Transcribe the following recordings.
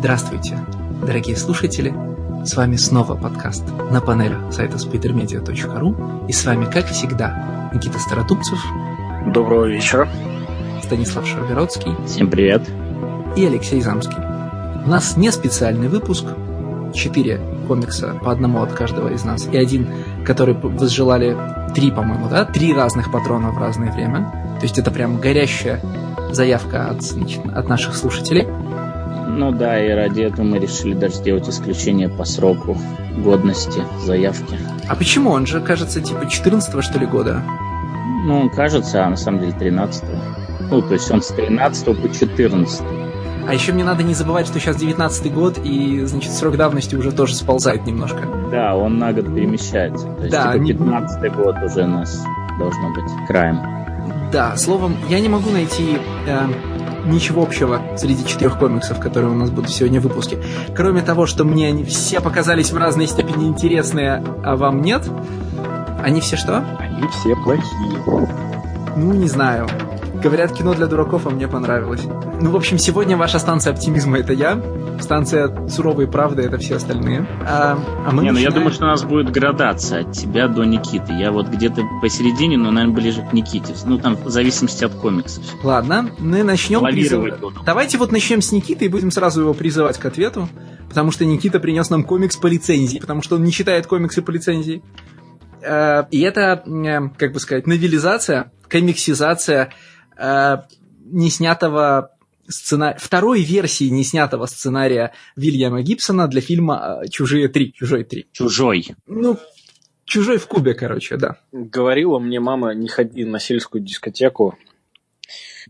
Здравствуйте, дорогие слушатели! С вами снова подкаст на панелях сайта splittermedia.ru и с вами, как всегда, Никита Стародубцев. Доброго вечера. Станислав Шаргородский. Всем привет. И Алексей Замский. У нас не специальный выпуск, четыре комикса по одному от каждого из нас, и один, который возжелали три, по-моему, да? Три разных патрона в разное время. То есть это прям горящая заявка от, от наших слушателей. Ну да, и ради этого мы решили даже сделать исключение по сроку годности заявки. А почему? Он же, кажется, типа 14 что ли, года? Ну, он кажется, а на самом деле 13 -го. Ну, то есть он с 13 по 14 а еще мне надо не забывать, что сейчас 19 год, и, значит, срок давности уже тоже сползает немножко. Да, он на год перемещается. То есть, да, типа, 15 не... год уже у нас должно быть краем. Да, словом, я не могу найти э, ничего общего среди четырех комиксов, которые у нас будут сегодня в выпуске. Кроме того, что мне они все показались в разной степени интересные, а вам нет. Они все что? Они все плохие. Ну, не знаю. Говорят, кино для дураков, а мне понравилось. Ну, в общем, сегодня ваша станция оптимизма — это я. Станция суровой правды — это все остальные. А, а мы Не, начинаем... ну я думаю, что у нас будет градация от тебя до Никиты. Я вот где-то посередине, но, наверное, ближе к Никите. Ну, там, в зависимости от комиксов. Ладно, мы начнем... Призыв... Давайте вот начнем с Никиты и будем сразу его призывать к ответу. Потому что Никита принес нам комикс по лицензии. Потому что он не читает комиксы по лицензии. А, и это, э, как бы сказать, новелизация, комиксизация э, неснятого сценария, второй версии неснятого сценария Вильяма Гибсона для фильма э, «Чужие три», «Чужой три». «Чужой». Ну, «Чужой в кубе», короче, да. Говорила мне мама, не ходи на сельскую дискотеку,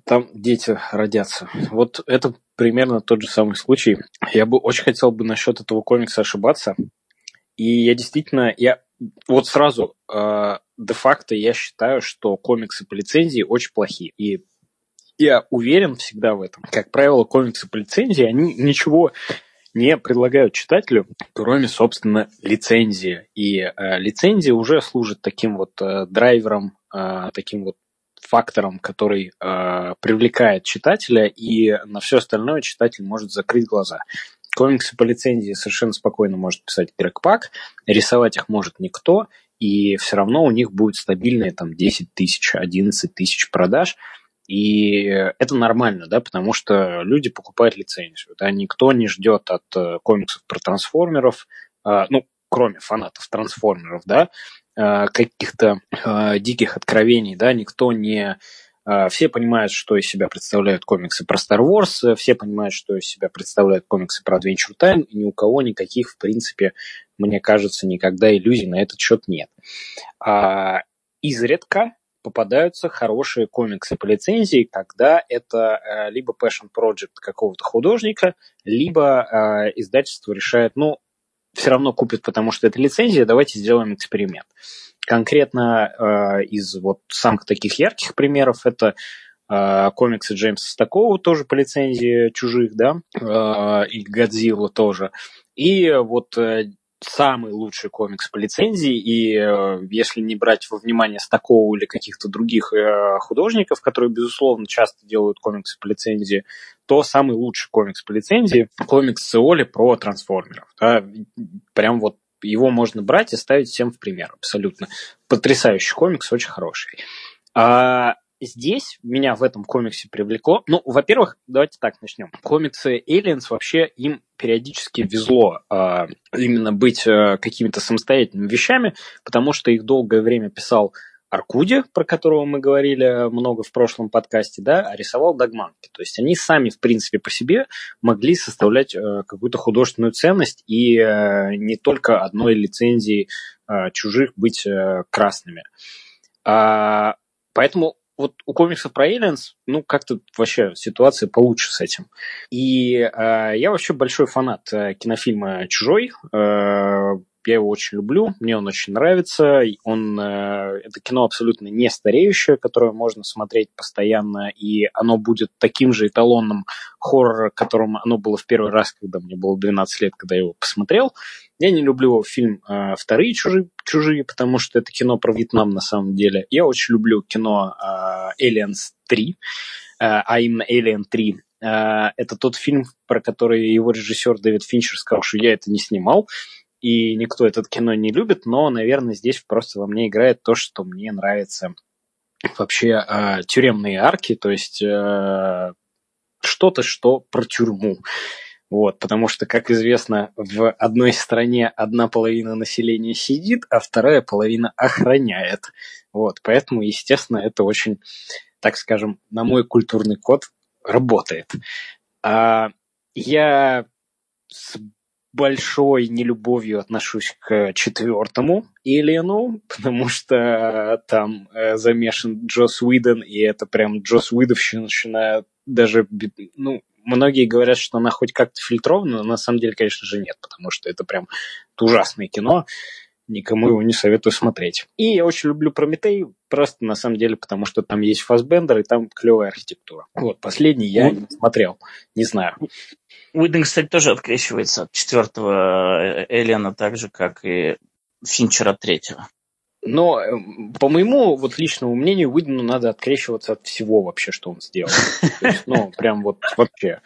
там дети родятся. Вот это примерно тот же самый случай. Я бы очень хотел бы насчет этого комикса ошибаться. И я действительно, я вот сразу э, де-факто я считаю, что комиксы по лицензии очень плохие. И я уверен всегда в этом. Как правило, комиксы по лицензии, они ничего не предлагают читателю, кроме, собственно, лицензии. И э, лицензия уже служит таким вот э, драйвером, э, таким вот фактором, который э, привлекает читателя, и на все остальное читатель может закрыть глаза. Комиксы по лицензии совершенно спокойно может писать Грег Пак, рисовать их может никто, и все равно у них будет стабильные там 10 тысяч, 11 тысяч продаж, и это нормально, да, потому что люди покупают лицензию, да, никто не ждет от э, комиксов про трансформеров, э, ну, кроме фанатов трансформеров, да, э, каких-то диких откровений, да, никто не все понимают, что из себя представляют комиксы про Star Wars, все понимают, что из себя представляют комиксы про Adventure Time, и ни у кого никаких, в принципе, мне кажется, никогда иллюзий на этот счет нет. А изредка попадаются хорошие комиксы по лицензии, когда это э, либо passion project какого-то художника, либо э, издательство решает, ну, все равно купит, потому что это лицензия, давайте сделаем эксперимент. Конкретно э, из вот самых таких ярких примеров это э, комиксы Джеймса Стакова тоже по лицензии чужих, да, э, и Годзилла тоже. И вот э, самый лучший комикс по лицензии, и э, если не брать во внимание Стакову или каких-то других э, художников, которые, безусловно, часто делают комиксы по лицензии, то самый лучший комикс по лицензии – комикс Сеоли про трансформеров. Да? Прям вот его можно брать и ставить всем в пример, абсолютно. Потрясающий комикс, очень хороший. А здесь меня в этом комиксе привлекло. Ну, во-первых, давайте так начнем. Комиксы Aliens вообще им периодически везло э, именно быть э, какими-то самостоятельными вещами, потому что их долгое время писал Аркуди, про которого мы говорили много в прошлом подкасте, да, а рисовал Дагманки. То есть они сами, в принципе, по себе могли составлять э, какую-то художественную ценность и э, не только одной лицензии э, чужих быть э, красными. А, поэтому вот у комиксов про Aliens, ну, как-то вообще ситуация получше с этим. И э, я вообще большой фанат э, кинофильма «Чужой». Э, я его очень люблю, мне он очень нравится. Он, э, это кино абсолютно не стареющее, которое можно смотреть постоянно, и оно будет таким же эталонным хоррора, которым оно было в первый раз, когда мне было 12 лет, когда я его посмотрел. Я не люблю фильм э, «Вторые чужие», чужие, потому что это кино про Вьетнам на самом деле. Я очень люблю кино э, «Aliens 3», э, а именно «Alien 3», Это тот фильм, про который его режиссер Дэвид Финчер сказал, что я это не снимал, и никто этот кино не любит, но, наверное, здесь просто во мне играет то, что мне нравится вообще э, тюремные арки, то есть э, что-то, что про тюрьму. Вот, потому что, как известно, в одной стране одна половина населения сидит, а вторая половина охраняет. Вот, поэтому, естественно, это очень, так скажем, на мой культурный код работает. А, я с большой нелюбовью отношусь к четвертому Эллену, потому что там э, замешан Джос Уидон, и это прям Джос Уидовщина, даже, ну, многие говорят, что она хоть как-то фильтрована, но на самом деле, конечно же, нет, потому что это прям ужасное кино, никому его не советую смотреть. И я очень люблю Прометей, просто на самом деле, потому что там есть Фасбендер, и там клевая архитектура. Вот, последний я не смотрел, не знаю. Уидон, кстати, тоже открещивается от четвертого э, Элена, так же, как и Финчер от третьего. Но, э, по моему вот личному мнению, Уидону надо открещиваться от всего вообще, что он сделал. ну, прям вот вообще.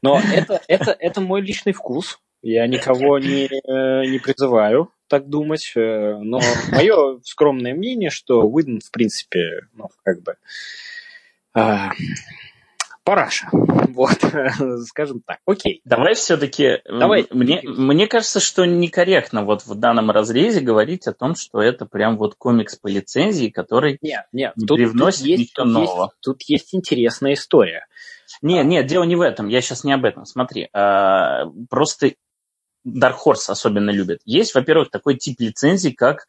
Но это, это, это мой личный вкус. Я никого не, э, не призываю так думать. Но мое скромное мнение, что Уидон, в принципе, ну, как бы а, параша. Вот, скажем так. Окей. Давай все-таки... Давай. Мне, мне кажется, что некорректно вот в данном разрезе говорить о том, что это прям вот комикс по лицензии, который нет, нет, не тут, привносит тут есть, ничего тут нового. Есть, тут есть интересная история. Нет, нет, дело не в этом. Я сейчас не об этом. Смотри, а, просто Dark Horse особенно любят. Есть, во-первых, такой тип лицензий, как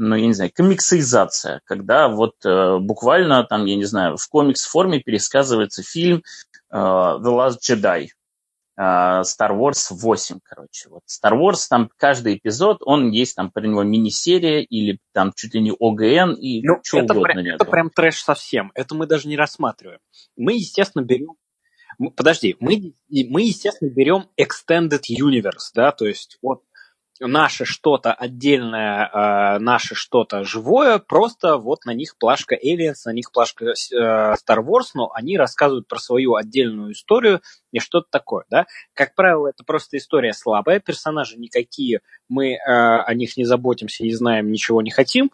ну, я не знаю, комиксизация, когда вот э, буквально там, я не знаю, в комикс-форме пересказывается фильм э, The Last Jedi, э, Star Wars 8, короче. Вот Star Wars, там каждый эпизод, он есть там про него мини-серия или там чуть ли не ОГН и ну, что это угодно. Прям, это прям трэш совсем. Это мы даже не рассматриваем. Мы, естественно, берем Подожди, мы, мы, естественно, берем Extended Universe, да, то есть вот наше что-то отдельное, э, наше что-то живое, просто вот на них плашка Aliens, на них плашка э, Star Wars, но они рассказывают про свою отдельную историю и что-то такое, да. Как правило, это просто история слабая, персонажи никакие, мы э, о них не заботимся, не знаем, ничего не хотим,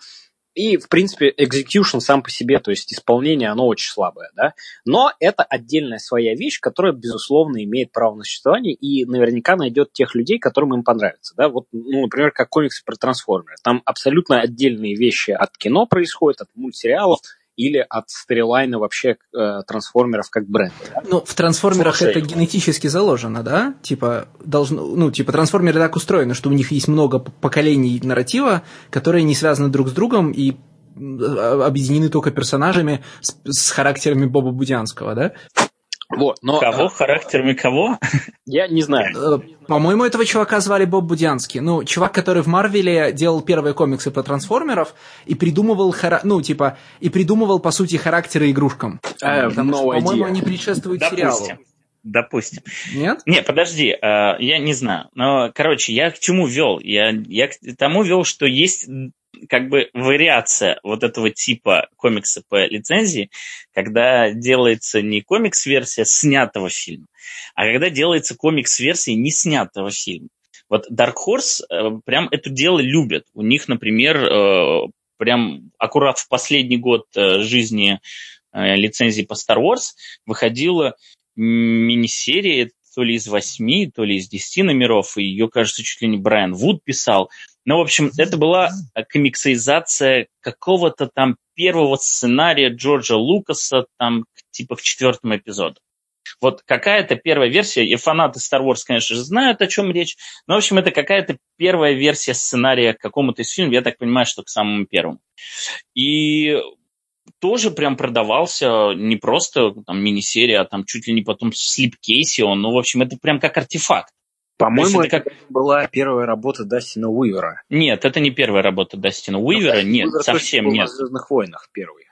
и, в принципе, execution сам по себе, то есть исполнение, оно очень слабое, да. Но это отдельная своя вещь, которая, безусловно, имеет право на существование и наверняка найдет тех людей, которым им понравится, да. Вот, ну, например, как комиксы про трансформеры. Там абсолютно отдельные вещи от кино происходят, от мультсериалов, или от сторилайна вообще э, трансформеров как бренда. Да? Ну, в трансформерах Слушай. это генетически заложено, да? Типа, должно, ну, типа, трансформеры так устроены, что у них есть много поколений нарратива, которые не связаны друг с другом и объединены только персонажами с, с характерами Боба Будянского, да? Вот, но, кого? А, характерами кого? Я не знаю. Э, по-моему, этого чувака звали Боб Будянский. Ну, чувак, который в Марвеле делал первые комиксы про трансформеров и придумывал, хара... ну, типа, и придумывал, по сути, характеры игрушкам. Потому no что, по-моему, они предшествуют Допустим. сериалу. Допустим. Нет? Не, подожди, э, я не знаю. Но, короче, я к чему вел? Я, я к тому вел, что есть как бы вариация вот этого типа комикса по лицензии, когда делается не комикс-версия снятого фильма, а когда делается комикс-версия не снятого фильма. Вот Dark Horse э, прям это дело любят. У них, например, э, прям аккурат в последний год э, жизни лицензии по Star Wars выходила мини-серия то ли из восьми, то ли из десяти номеров, и ее, кажется, чуть ли не Брайан Вуд писал. Ну, в общем, это была комиксоизация какого-то там первого сценария Джорджа Лукаса, там, типа в четвертом эпизоде. Вот какая-то первая версия, и фанаты Star Wars, конечно же, знают, о чем речь, но, в общем, это какая-то первая версия сценария к какому-то из фильмов, я так понимаю, что к самому первому. И тоже прям продавался не просто там мини-серия, а там чуть ли не потом слипкейси он, ну, в общем, это прям как артефакт. По-моему, это как... была первая работа Дастина Уивера. Нет, это не первая работа Дастина Уивера, ну, нет, Уивер совсем нет. в «Звездных войнах» первый.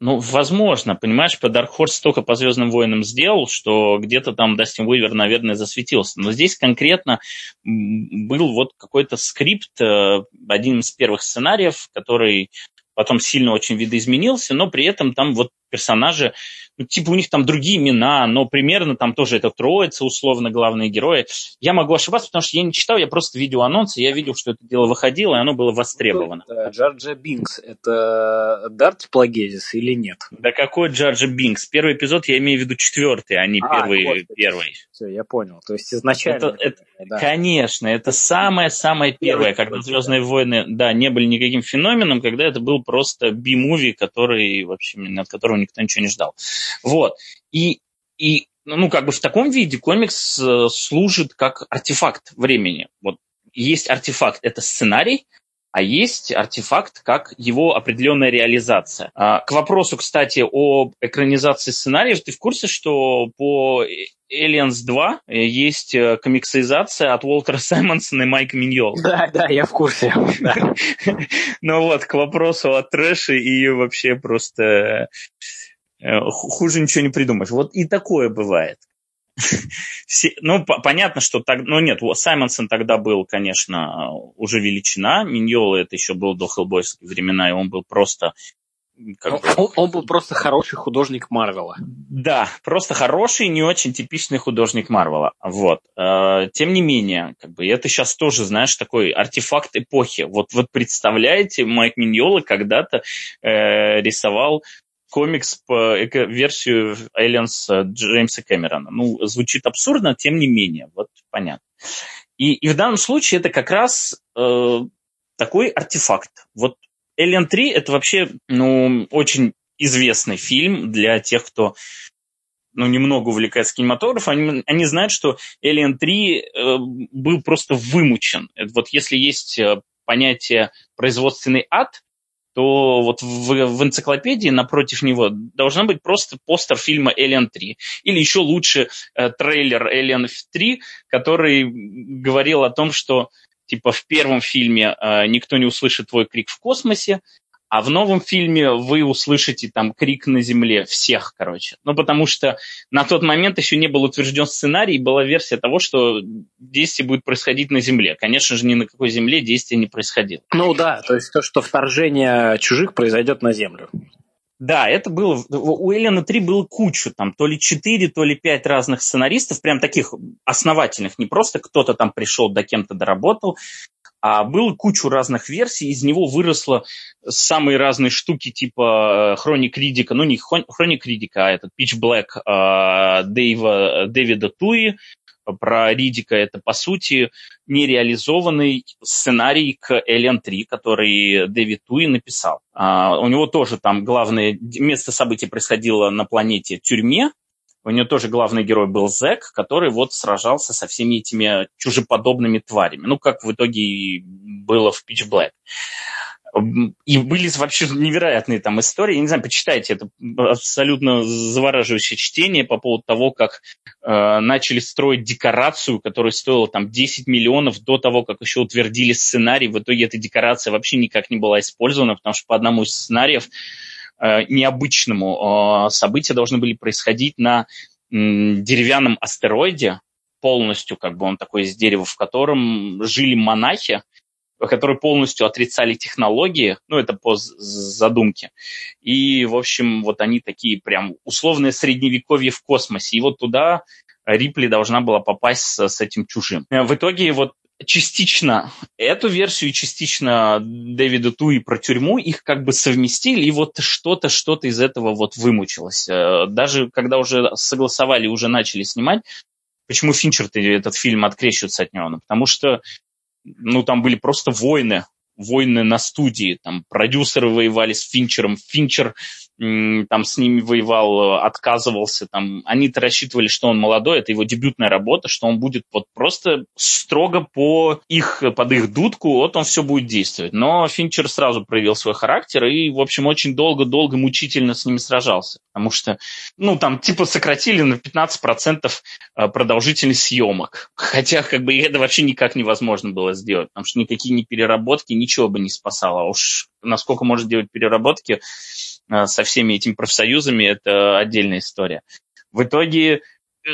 Ну, возможно, понимаешь, по Dark Horse столько по Звездным войнам сделал, что где-то там Дастин Уивер, наверное, засветился. Но здесь конкретно был вот какой-то скрипт, э, один из первых сценариев, который потом сильно очень видоизменился, но при этом там вот персонажи, ну, типа у них там другие имена, но примерно там тоже это троица, условно, главные герои. Я могу ошибаться, потому что я не читал, я просто видел анонсы, я видел, что это дело выходило, и оно было востребовано. Ну, Джорджа Бинкс, это Дарт Плагезис или нет? Да какой Джорджа Бинкс? Первый эпизод я имею в виду четвертый, а не а, первый. Господи. первый. Все, я понял. То есть изначально... Это, это, да. Конечно, это самое-самое первое, когда «Звездные войны» да, не были никаким феноменом, когда это был просто би-муви, который вообще, от которого никто ничего не ждал. Вот. И, и ну, как бы в таком виде комикс э, служит как артефакт времени. Вот есть артефакт, это сценарий, а есть артефакт как его определенная реализация. А, к вопросу, кстати, о экранизации сценариев, ты в курсе, что по Aliens 2 есть э, комиксизация от Уолтера Саймонсона и Майка Миньола? Да, да, я в курсе. Ну вот, к вопросу о трэше и вообще просто хуже ничего не придумаешь. Вот и такое бывает. Все, ну, по- понятно, что так, ну нет, Саймонсон тогда был, конечно, уже величина, Миньола это еще был до Хеллбойских времена, и он был просто как бы... он, он был просто хороший художник Марвела. Да, просто хороший, не очень типичный художник Марвела. Вот. Э, тем не менее, как бы это сейчас тоже, знаешь, такой артефакт эпохи. Вот, вот представляете, Майк Миньола когда-то э, рисовал комикс по версию Aliens э, Джеймса Кэмерона. Ну, звучит абсурдно, тем не менее, вот понятно. И, и в данном случае это как раз э, такой артефакт. Вот Alien 3 это вообще, ну, очень известный фильм для тех, кто ну, немного увлекается кинематографом, они, они знают, что Alien 3 э, был просто вымучен. Вот если есть э, понятие производственный ад, то вот в, в энциклопедии напротив него должна быть просто постер фильма Alien 3. Или еще лучше э, трейлер Alien 3, который говорил о том, что типа в первом фильме э, никто не услышит твой крик в космосе, а в новом фильме вы услышите там крик на земле всех, короче. Ну, потому что на тот момент еще не был утвержден сценарий, была версия того, что действие будет происходить на земле. Конечно же, ни на какой земле действие не происходило. Ну да, то есть то, что вторжение чужих произойдет на землю. Да, это было... У Эллена 3 было кучу, там, то ли 4, то ли 5 разных сценаристов, прям таких основательных, не просто кто-то там пришел, до кем-то доработал, а было кучу разных версий, из него выросло самые разные штуки, типа Хроник Ридика, ну не Хроник Ридика, а этот Pitch Black э, Дэйва, Дэвида Туи, про Ридика это, по сути, нереализованный сценарий к Alien 3, который Дэвид Туи написал. А, у него тоже там главное место событий происходило на планете тюрьме, у нее тоже главный герой был Зек, который вот сражался со всеми этими чужеподобными тварями. Ну, как в итоге и было в Pitch Black. И были вообще невероятные там истории. Я не знаю, почитайте, это абсолютно завораживающее чтение по поводу того, как э, начали строить декорацию, которая стоила там 10 миллионов до того, как еще утвердили сценарий. В итоге эта декорация вообще никак не была использована, потому что по одному из сценариев необычному. Э, события должны были происходить на деревянном астероиде, полностью, как бы он такой из дерева, в котором жили монахи, которые полностью отрицали технологии, ну, это по задумке. И, в общем, вот они такие прям условное средневековье в космосе. И вот туда Рипли должна была попасть с, с этим чужим. В итоге вот частично эту версию и частично Дэвида Туи про тюрьму их как бы совместили, и вот что-то, что-то из этого вот вымучилось. Э, даже когда уже согласовали, уже начали снимать, почему Финчер этот фильм открещивается от него? Ну, потому что ну, там были просто войны, войны на студии, там продюсеры воевали с Финчером, Финчер там с ними воевал, отказывался, там, они-то рассчитывали, что он молодой, это его дебютная работа, что он будет вот просто строго по их, под их дудку, вот он все будет действовать. Но Финчер сразу проявил свой характер и, в общем, очень долго-долго мучительно с ними сражался, потому что, ну, там, типа, сократили на 15% э, продолжительность съемок, хотя, как бы, это вообще никак невозможно было сделать, потому что никакие ни переработки, ничего бы не спасало, а уж насколько может делать переработки, Э, со всеми этими профсоюзами, это отдельная история. В итоге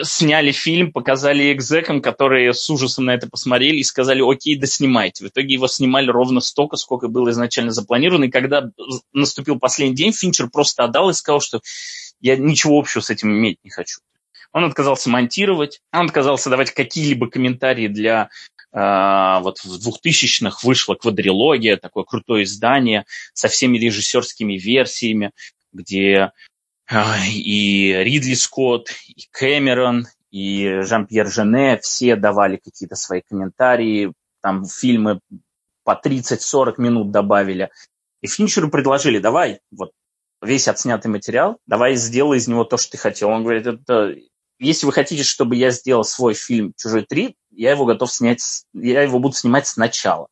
сняли фильм, показали экзекам, которые с ужасом на это посмотрели и сказали, окей, да снимайте. В итоге его снимали ровно столько, сколько было изначально запланировано. И когда наступил последний день, Финчер просто отдал и сказал, что я ничего общего с этим иметь не хочу. Он отказался монтировать, он отказался давать какие-либо комментарии для э, вот в 2000-х вышла квадрилогия, такое крутое издание со всеми режиссерскими версиями, где и Ридли Скотт, и Кэмерон, и Жан-Пьер Жене, все давали какие-то свои комментарии, там фильмы по 30-40 минут добавили. И Финчеру предложили, давай, вот весь отснятый материал, давай сделай из него то, что ты хотел. Он говорит, это, если вы хотите, чтобы я сделал свой фильм «Чужой 3», я его готов снять, я его буду снимать сначала.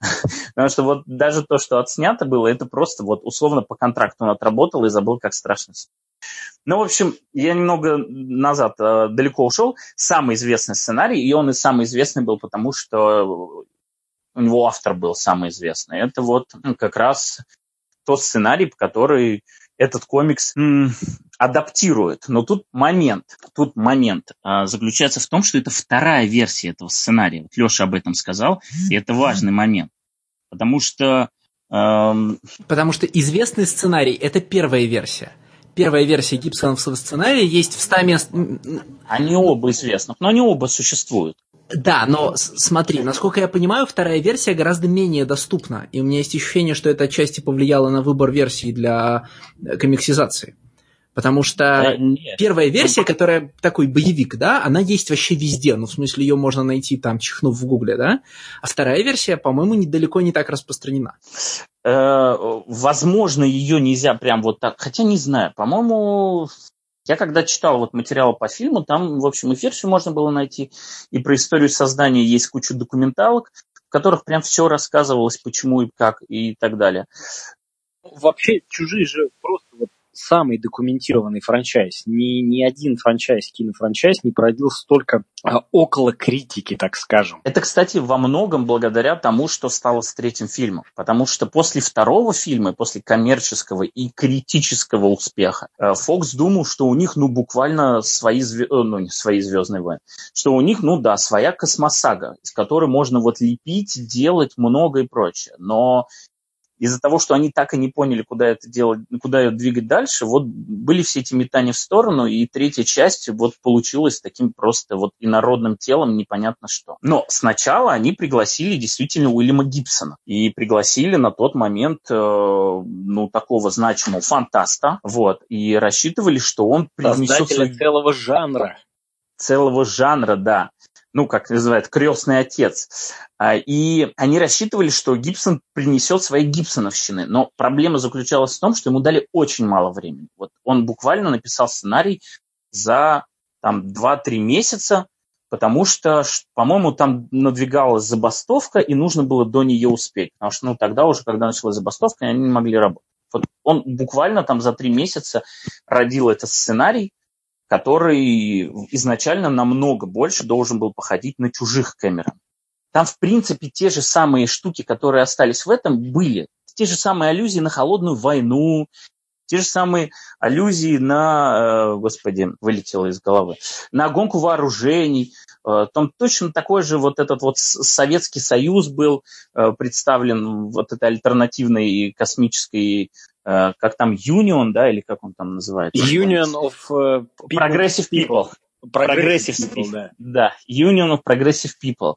Потому что вот даже то, что отснято было, это просто вот условно по контракту он отработал и забыл, как страшно. Ну, в общем, я немного назад э, далеко ушел. Самый известный сценарий, и он и самый известный был, потому что у него автор был самый известный. Это вот ну, как раз тот сценарий, по который этот комикс м, адаптирует. Но тут момент, тут момент а, заключается в том, что это вторая версия этого сценария. Вот Леша об этом сказал, и это важный момент. Потому что... Эм... Потому что известный сценарий – это первая версия. Первая версия гибсоновского сценария есть в 100 мест... Они оба известны, но они оба существуют. Да, но смотри, насколько я понимаю, вторая версия гораздо менее доступна. И у меня есть ощущение, что это отчасти повлияло на выбор версии для э, комиксизации. Потому что да, первая версия, которая такой боевик, да, она есть вообще везде. Ну, в смысле, ее можно найти там, чихнув в гугле, да. А вторая версия, по-моему, недалеко не так распространена. Э, возможно, ее нельзя прям вот так. Хотя не знаю. По-моему, я когда читал вот материалы по фильму, там, в общем, и версию можно было найти, и про историю создания есть куча документалок, в которых прям все рассказывалось, почему и как и так далее. Вообще, чужие же просто вот самый документированный франчайз. Ни, ни один франчайз, кинофранчайз не породил столько а, около критики, так скажем. Это, кстати, во многом благодаря тому, что стало с третьим фильмом. Потому что после второго фильма, после коммерческого и критического успеха, Фокс думал, что у них, ну, буквально свои, звезд... Э, ну, не свои «Звездные войны», что у них, ну да, своя космосага, из которой можно вот лепить, делать много и прочее. Но из-за того, что они так и не поняли, куда это делать, куда ее двигать дальше, вот были все эти метания в сторону, и третья часть вот получилась таким просто вот инородным телом, непонятно что. Но сначала они пригласили действительно Уильяма Гибсона, и пригласили на тот момент, э, ну, такого значимого фантаста, вот, и рассчитывали, что он принесет... Создателя целого жанра. Целого жанра, да ну, как называют, крестный отец. А, и они рассчитывали, что Гибсон принесет свои гибсоновщины. Но проблема заключалась в том, что ему дали очень мало времени. Вот он буквально написал сценарий за там 2-3 месяца, потому что, по-моему, там надвигалась забастовка, и нужно было до нее успеть. Потому что ну, тогда уже, когда началась забастовка, они не могли работать. Вот он буквально там за три месяца родил этот сценарий, который изначально намного больше должен был походить на чужих Кэмерон. Там, в принципе, те же самые штуки, которые остались в этом, были. Те же самые аллюзии на холодную войну, те же самые аллюзии на, э, господи, вылетело из головы, на гонку вооружений. Э, там точно такой же вот этот вот Советский Союз был э, представлен, вот этой альтернативной космической как там Union, да, или как он там называется? Union of uh, people. Progressive People. Progressive, people, да. Да, Union of Progressive People.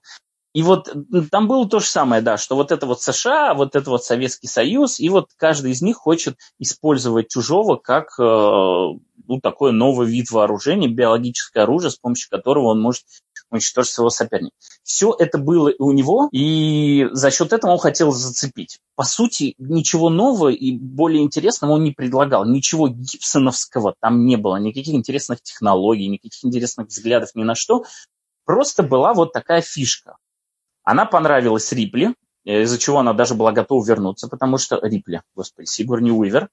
И вот там было то же самое, да, что вот это вот США, вот это вот Советский Союз, и вот каждый из них хочет использовать чужого как э, ну, такой новый вид вооружения, биологическое оружие, с помощью которого он может уничтожить своего соперника. Все это было у него, и за счет этого он хотел зацепить. По сути, ничего нового и более интересного он не предлагал. Ничего гибсоновского там не было, никаких интересных технологий, никаких интересных взглядов ни на что. Просто была вот такая фишка. Она понравилась Рипли, из-за чего она даже была готова вернуться, потому что Рипли, господи, Сигурни Уивер,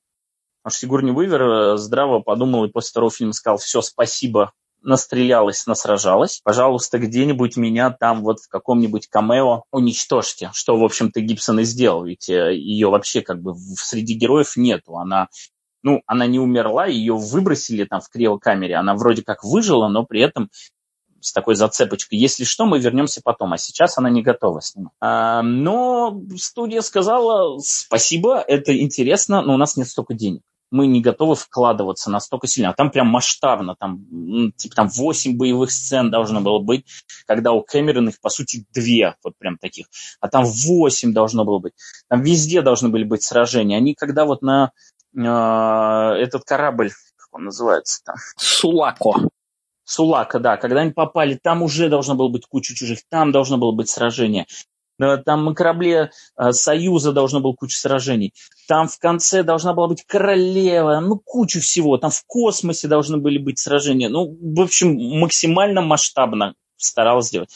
Потому что Сигурни Уивер э, здраво подумал и после второго фильма сказал, все, спасибо, настрелялась, насражалась, пожалуйста, где-нибудь меня там вот в каком-нибудь камео уничтожьте, что, в общем-то, Гибсон и сделал, ведь э, ее вообще как бы среди героев нету, она ну, она не умерла, ее выбросили там в криокамере, она вроде как выжила, но при этом с такой зацепочкой. Если что, мы вернемся потом, а сейчас она не готова снимать. А, но студия сказала, спасибо, это интересно, но у нас нет столько денег мы не готовы вкладываться настолько сильно. А там прям масштабно, там, типа там 8 боевых сцен должно было быть, когда у Кэмерона их, по сути, две, вот прям таких. А там 8 должно было быть. Там везде должны были быть сражения. Они когда вот на э, этот корабль, как он называется там? Сулако. Сулака, да, когда они попали, там уже должно было быть куча чужих, там должно было быть сражение. Там на корабле э, Союза должно было куча сражений. Там в конце должна была быть королева, ну, кучу всего. Там в космосе должны были быть сражения. Ну, в общем, максимально масштабно старалась сделать.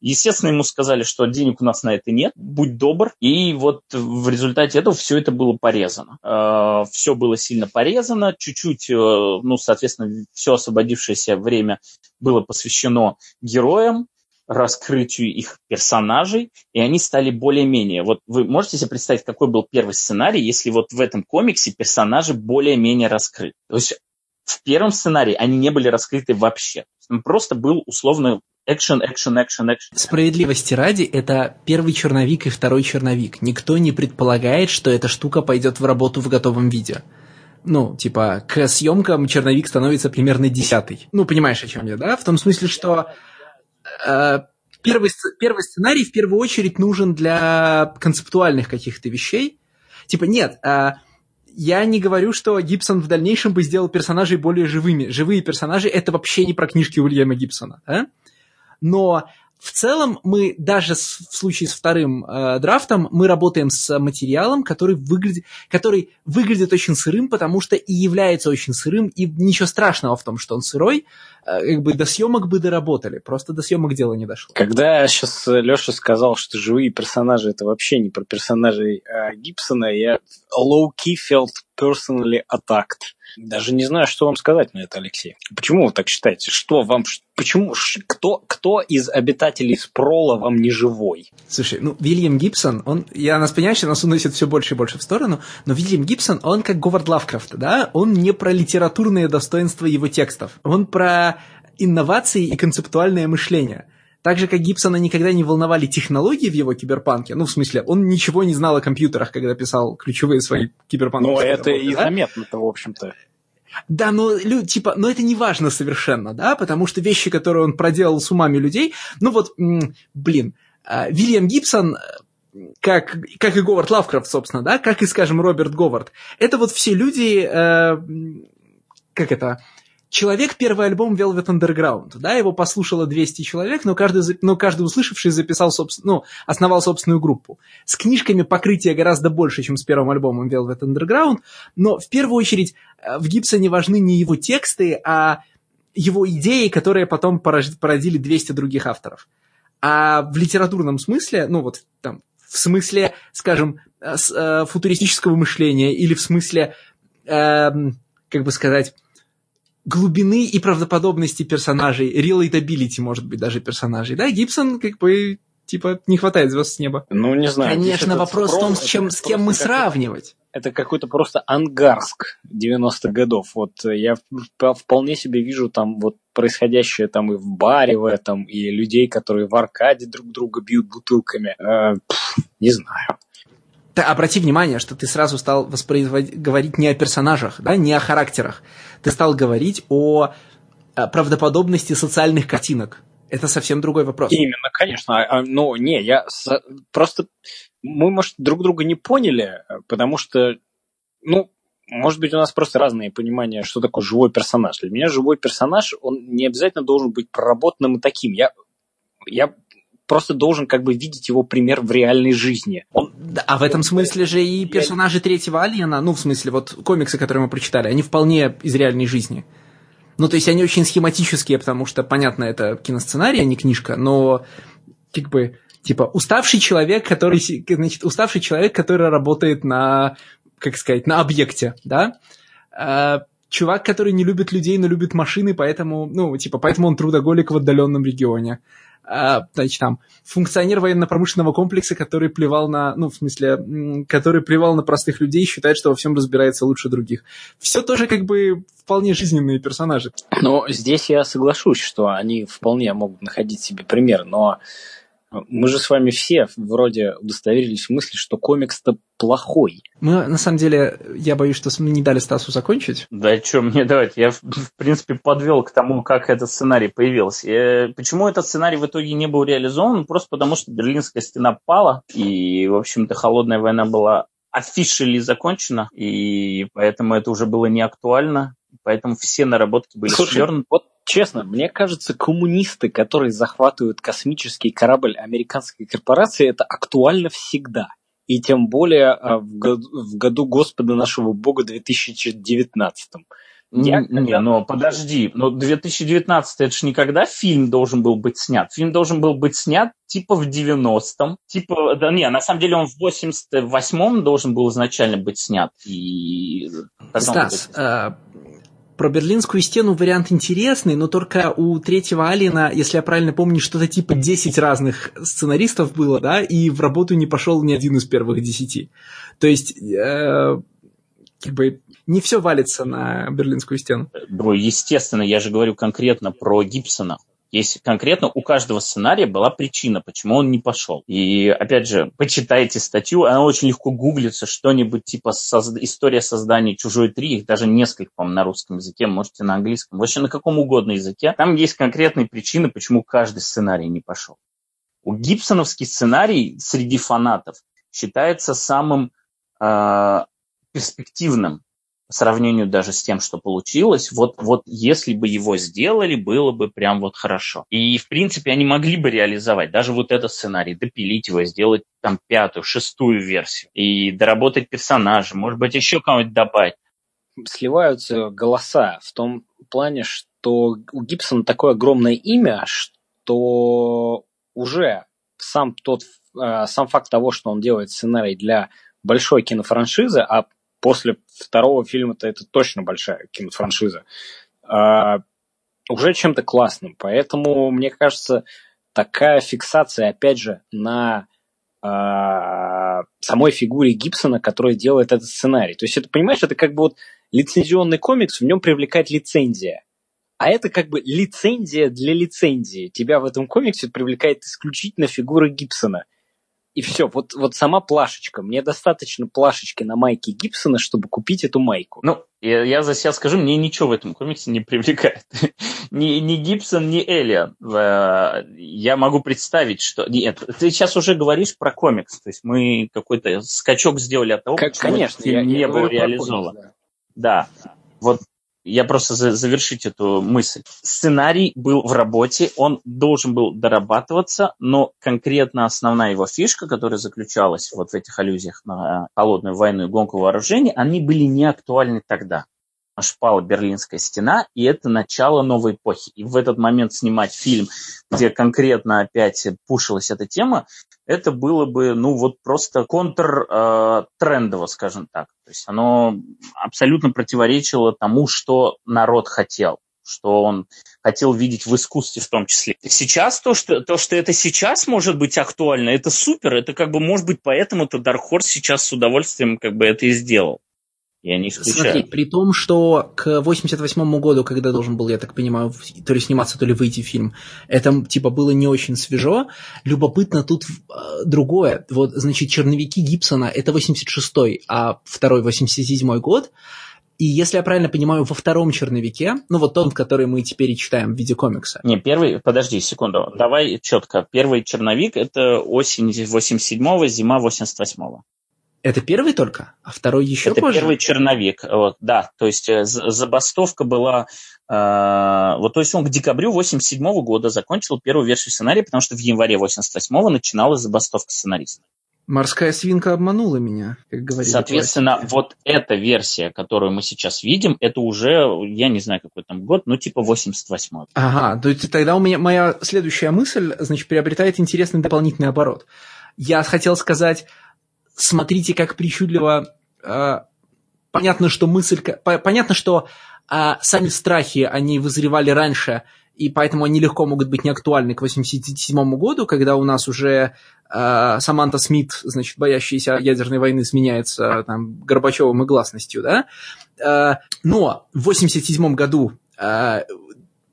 Естественно, ему сказали, что денег у нас на это нет, будь добр. И вот в результате этого все это было порезано. Э, все было сильно порезано, чуть-чуть, э, ну, соответственно, все освободившееся время было посвящено героям, раскрытию их персонажей, и они стали более-менее. Вот вы можете себе представить, какой был первый сценарий, если вот в этом комиксе персонажи более-менее раскрыты. То есть в первом сценарии они не были раскрыты вообще. Просто был условно экшен, экшен, экшен, экшен. Справедливости ради, это первый черновик и второй черновик. Никто не предполагает, что эта штука пойдет в работу в готовом виде. Ну, типа, к съемкам черновик становится примерно десятый. Ну, понимаешь, о чем я, да? В том смысле, что первый, первый сценарий в первую очередь нужен для концептуальных каких-то вещей. Типа, нет, э, я не говорю, что Гибсон в дальнейшем бы сделал персонажей более живыми. Живые персонажи — это вообще не про книжки Уильяма Гибсона. Да? Но в целом мы даже в случае с вторым э, драфтом мы работаем с материалом, который выглядит, который выглядит очень сырым, потому что и является очень сырым, и ничего страшного в том, что он сырой, э, как бы до съемок бы доработали, просто до съемок дело не дошло. Когда сейчас Леша сказал, что живые персонажи это вообще не про персонажей э, Гибсона, я low-key felt personally attacked. Даже не знаю, что вам сказать на это, Алексей. Почему вы так считаете? Что вам... Почему... Кто, кто из обитателей Спрола вам не живой? Слушай, ну, Вильям Гибсон, он... Я нас понимаю, что нас уносит все больше и больше в сторону, но Вильям Гибсон, он как Говард Лавкрафт, да? Он не про литературные достоинства его текстов. Он про инновации и концептуальное мышление. Так же, как Гибсона никогда не волновали технологии в его киберпанке, ну, в смысле, он ничего не знал о компьютерах, когда писал ключевые свои киберпанки. Ну, это и да? заметно-то, в общем-то. Да, но, типа, но это не важно совершенно, да, потому что вещи, которые он проделал с умами людей, ну вот, блин, а, Вильям Гибсон, как, как и Говард Лавкрафт, собственно, да, как и, скажем, Роберт Говард, это вот все люди, э, как это, Человек первый альбом Velvet Underground, да, его послушало 200 человек, но каждый, но каждый услышавший записал, собственно, ну, основал собственную группу. С книжками покрытие гораздо больше, чем с первым альбомом Velvet Underground, но в первую очередь э, в Гибсоне важны не его тексты, а его идеи, которые потом породили 200 других авторов. А в литературном смысле, ну вот там, в смысле, скажем, э, э, футуристического мышления или в смысле, э, как бы сказать, глубины и правдоподобности персонажей, relatability, может быть, даже персонажей. Да, Гибсон как бы типа не хватает звезд с неба. Ну, не знаю. Конечно, вопрос в том, с, чем, с кем мы сравнивать. Это какой-то просто ангарск 90-х годов. Вот я вполне себе вижу там вот происходящее там и в баре в этом, и людей, которые в аркаде друг друга бьют бутылками. Э, пф, не знаю ты обрати внимание, что ты сразу стал воспроизводить, говорить не о персонажах, да, не о характерах. Ты стал говорить о, о правдоподобности социальных картинок. Это совсем другой вопрос. Именно, конечно. А, а, ну, не, я просто... Мы, может, друг друга не поняли, потому что, ну, может быть, у нас просто разные понимания, что такое живой персонаж. Для меня живой персонаж, он не обязательно должен быть проработанным и таким. Я, я просто должен как бы видеть его пример в реальной жизни. Он... А в этом смысле же и персонажи третьего Алиена, ну, в смысле, вот комиксы, которые мы прочитали, они вполне из реальной жизни. Ну, то есть они очень схематические, потому что, понятно, это киносценарий, а не книжка, но как бы типа уставший человек, который, значит, уставший человек, который работает на, как сказать, на объекте, да, а, чувак, который не любит людей, но любит машины, поэтому, ну, типа, поэтому он трудоголик в отдаленном регионе. Значит, там, функционер военно-промышленного комплекса, который плевал на, ну, в смысле, который плевал на простых людей, считает, что во всем разбирается лучше других. Все тоже как бы вполне жизненные персонажи. Но здесь я соглашусь, что они вполне могут находить себе пример, но мы же с вами все вроде удостоверились в мысли, что комикс-то плохой. Мы, на самом деле, я боюсь, что мы не дали Стасу закончить. Да что мне давать? Я, в принципе, подвел к тому, как этот сценарий появился. Я, почему этот сценарий в итоге не был реализован? Просто потому, что Берлинская стена пала, и, в общем-то, холодная война была офишели закончена, и поэтому это уже было не актуально. Поэтому все наработки были Слушай, свернуты. Вот честно, мне кажется, коммунисты, которые захватывают космический корабль американской корпорации, это актуально всегда. И тем более а, в году, в году Господа нашего Бога 2019. Я, не, но подожди, но 2019 это же никогда фильм должен был быть снят. Фильм должен был быть снят типа в 90-м, типа, да не, на самом деле он в 88-м должен был изначально быть снят. И... Стас, про Берлинскую стену вариант интересный, но только у третьего Алина, если я правильно помню, что-то типа 10 разных сценаристов было, да, и в работу не пошел ни один из первых 10. То есть, э, как бы, не все валится на Берлинскую стену. Ну, естественно, я же говорю конкретно про Гибсона. Есть конкретно у каждого сценария была причина, почему он не пошел. И опять же, почитайте статью, она очень легко гуглится, что-нибудь типа созда- история создания чужой 3, их даже несколько, по на русском языке, можете на английском, вообще на каком угодно языке. Там есть конкретные причины, почему каждый сценарий не пошел. У Гибсоновский сценарий среди фанатов считается самым э, перспективным сравнению даже с тем, что получилось, вот, вот если бы его сделали, было бы прям вот хорошо. И, в принципе, они могли бы реализовать даже вот этот сценарий, допилить его, сделать там пятую, шестую версию и доработать персонажа, может быть, еще кого-нибудь добавить. Сливаются голоса в том плане, что у Гибсона такое огромное имя, что уже сам тот э, сам факт того, что он делает сценарий для большой кинофраншизы, а после второго фильма-то это точно большая кинофраншиза, а, уже чем-то классным. Поэтому, мне кажется, такая фиксация, опять же, на а, самой фигуре Гибсона, которая делает этот сценарий. То есть это, понимаешь, это как бы вот лицензионный комикс, в нем привлекает лицензия. А это как бы лицензия для лицензии. Тебя в этом комиксе привлекает исключительно фигура Гибсона – и все, вот, вот сама плашечка. Мне достаточно плашечки на майке Гибсона, чтобы купить эту майку. Ну, я, я за себя скажу, мне ничего в этом комиксе не привлекает. ни, ни Гибсон, ни Элиан. Я могу представить, что... Нет, ты сейчас уже говоришь про комикс. То есть мы какой-то скачок сделали от того, как, конечно, я, не я был реализован. Комикс, да. да. Вот я просто за, завершить эту мысль. Сценарий был в работе, он должен был дорабатываться, но конкретно основная его фишка, которая заключалась вот в этих аллюзиях на холодную войну и гонку вооружений, они были не актуальны тогда. Шпала Берлинская стена, и это начало новой эпохи. И в этот момент снимать фильм, где конкретно опять пушилась эта тема, это было бы, ну, вот просто контр-трендово, э, скажем так. То есть оно абсолютно противоречило тому, что народ хотел что он хотел видеть в искусстве в том числе. Сейчас то, что, то, что это сейчас может быть актуально, это супер, это как бы может быть поэтому-то Dark Horse сейчас с удовольствием как бы это и сделал. Я не исключаю. Смотри, при том, что к 88 году, когда должен был, я так понимаю, то ли сниматься, то ли выйти фильм, это типа было не очень свежо. Любопытно тут э, другое. Вот, значит, черновики Гибсона это 86-й, а второй 87-й год. И если я правильно понимаю, во втором черновике, ну вот тот, который мы теперь и читаем в виде комикса. Не, первый, подожди секунду, давай четко. Первый черновик это осень 87-го, зима 88-го. Это первый только, а второй еще Это позже? первый черновик, вот, да. То есть э, забастовка была... Э, вот, то есть он к декабрю 87 -го года закончил первую версию сценария, потому что в январе 88-го начиналась забастовка сценаристов. Морская свинка обманула меня, как говорится. Соответственно, классика. вот эта версия, которую мы сейчас видим, это уже, я не знаю, какой там год, ну типа 88 Ага, то есть тогда у меня моя следующая мысль, значит, приобретает интересный дополнительный оборот. Я хотел сказать, смотрите, как причудливо... Э, понятно, что мысль... Понятно, что э, сами страхи, они вызревали раньше, и поэтому они легко могут быть неактуальны к 87 году, когда у нас уже э, Саманта Смит, значит, боящаяся ядерной войны, сменяется там Горбачевым и гласностью, да. Э, но в 87 году э,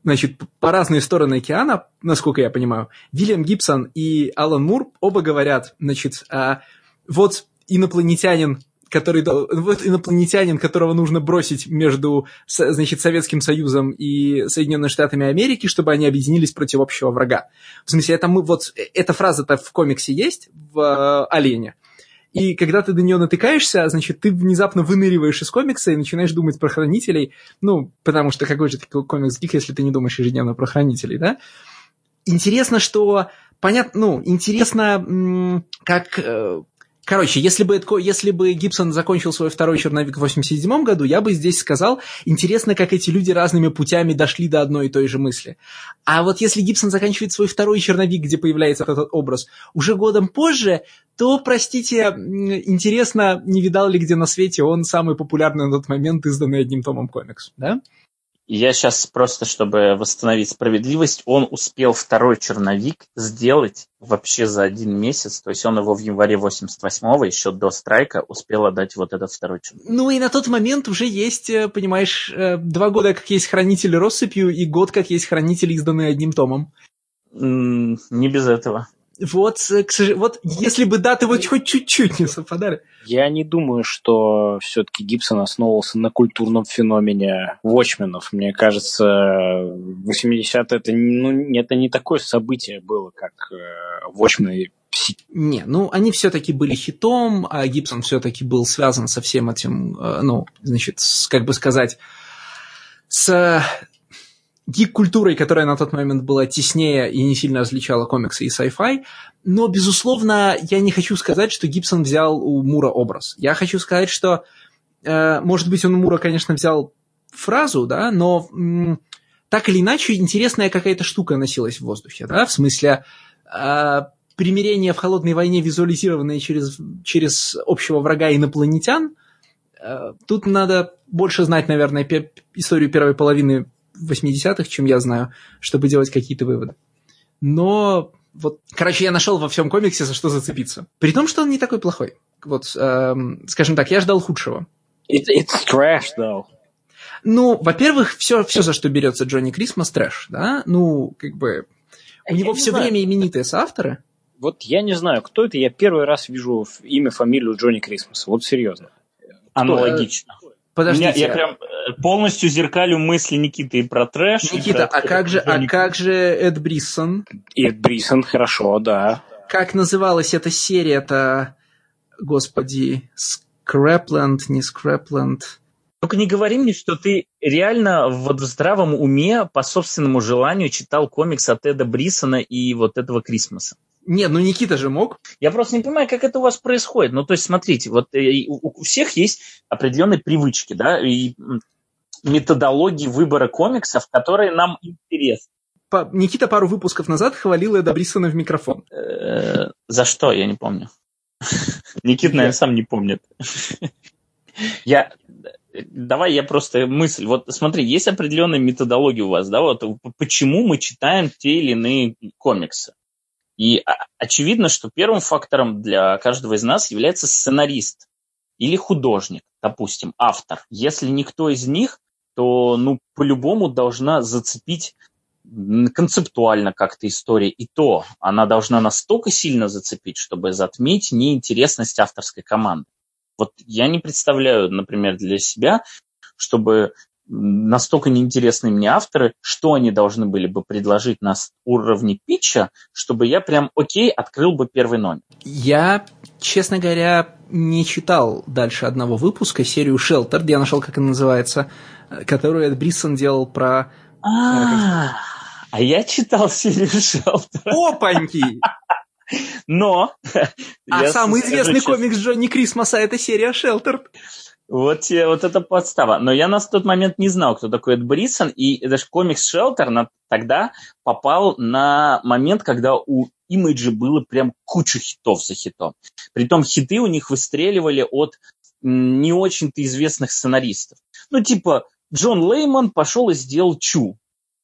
значит, по разные стороны океана, насколько я понимаю, Вильям Гибсон и Алан Мур оба говорят, значит, э, вот инопланетянин который, вот инопланетянин, которого нужно бросить между, значит, Советским Союзом и Соединенными Штатами Америки, чтобы они объединились против общего врага. В смысле, это мы, вот, эта фраза-то в комиксе есть, в э, «Олене», и когда ты до нее натыкаешься, значит, ты внезапно выныриваешь из комикса и начинаешь думать про хранителей, ну, потому что какой же такой комикс-гик, если ты не думаешь ежедневно про хранителей, да? Интересно, что понятно, ну, интересно, как э, Короче, если бы, если бы Гибсон закончил свой второй черновик в 87 году, я бы здесь сказал, интересно, как эти люди разными путями дошли до одной и той же мысли. А вот если Гибсон заканчивает свой второй черновик, где появляется этот образ, уже годом позже, то, простите, интересно, не видал ли где на свете он самый популярный на тот момент изданный одним томом комикс, да? Я сейчас просто, чтобы восстановить справедливость, он успел второй черновик сделать вообще за один месяц. То есть он его в январе 88-го, еще до страйка, успел отдать вот этот второй черновик. Ну и на тот момент уже есть, э, понимаешь, э, два года, как есть хранитель россыпью, и год, как есть хранитель, изданный одним томом. Не без этого. Вот, э, к сожалению, вот если бы даты вот хоть чуть-чуть не совпадали. Я не думаю, что все-таки Гибсон основывался на культурном феномене Watchmen'ов. Мне кажется, 80 это, ну, это не такое событие было, как Watchmen не, ну они все-таки были хитом, а Гибсон все-таки был связан со всем этим, э, ну, значит, с, как бы сказать, с гик-культурой, которая на тот момент была теснее и не сильно различала комиксы и sci-fi. Но, безусловно, я не хочу сказать, что Гибсон взял у Мура образ. Я хочу сказать, что, э, может быть, он у Мура, конечно, взял фразу, да, но м, так или иначе интересная какая-то штука носилась в воздухе, да, в смысле э, примирение в холодной войне, визуализированное через, через общего врага инопланетян. Э, тут надо больше знать, наверное, историю первой половины 80-х, чем я знаю, чтобы делать какие-то выводы. Но вот, короче, я нашел во всем комиксе, за что зацепиться. При том, что он не такой плохой. Вот, эм, скажем так, я ждал худшего. It's, it's trash, though. Ну, во-первых, все, все, за что берется Джонни Крисмас, трэш, да? Ну, как бы, у я него все знаю. время именитые соавторы. Вот я не знаю, кто это, я первый раз вижу имя, фамилию Джонни Крисмаса, вот серьезно. Аналогично. Подождите. Меня, я прям э, полностью зеркалю мысли Никиты и про трэш. Никита, про... а как же, а как же Эд Бриссон? Эд Бриссон, хорошо, да. Как называлась эта серия-то, господи, Скрапленд, не Скрапленд? Только не говори мне, что ты реально вот в здравом уме по собственному желанию читал комикс от Эда Брисона и вот этого Крисмаса. Нет, ну Никита же мог. Я просто не понимаю, как это у вас происходит. Ну, то есть, смотрите, вот э, у, всех есть определенные привычки, да, и методологии выбора комиксов, которые нам интересны. По, Никита пару выпусков назад хвалил Эда Брисона в микрофон. Э, за что? Я не помню. Никит, наверное, сам не помнит. Я давай я просто мысль. Вот смотри, есть определенная методология у вас, да, вот почему мы читаем те или иные комиксы. И очевидно, что первым фактором для каждого из нас является сценарист или художник, допустим, автор. Если никто из них, то ну, по-любому должна зацепить концептуально как-то история. И то она должна настолько сильно зацепить, чтобы затмить неинтересность авторской команды. Вот я не представляю, например, для себя, чтобы настолько неинтересные мне авторы, что они должны были бы предложить на уровне питча, чтобы я прям, окей, открыл бы первый номер. Я, честно говоря, не читал дальше одного выпуска, серию Shelter, я нашел, как она называется, которую Эд Бриссон делал про... А, а я читал серию Shelter. Опаньки! Но... А самый известный комикс Джонни Крисмаса – это серия Shelter. Вот, вот это подстава. Но я на тот момент не знал, кто такой Эд Брисон, и даже комикс Шелтер на, тогда попал на момент, когда у Имиджи было прям куча хитов за хитом. Притом хиты у них выстреливали от не очень-то известных сценаристов. Ну, типа, Джон Лейман пошел и сделал Чу.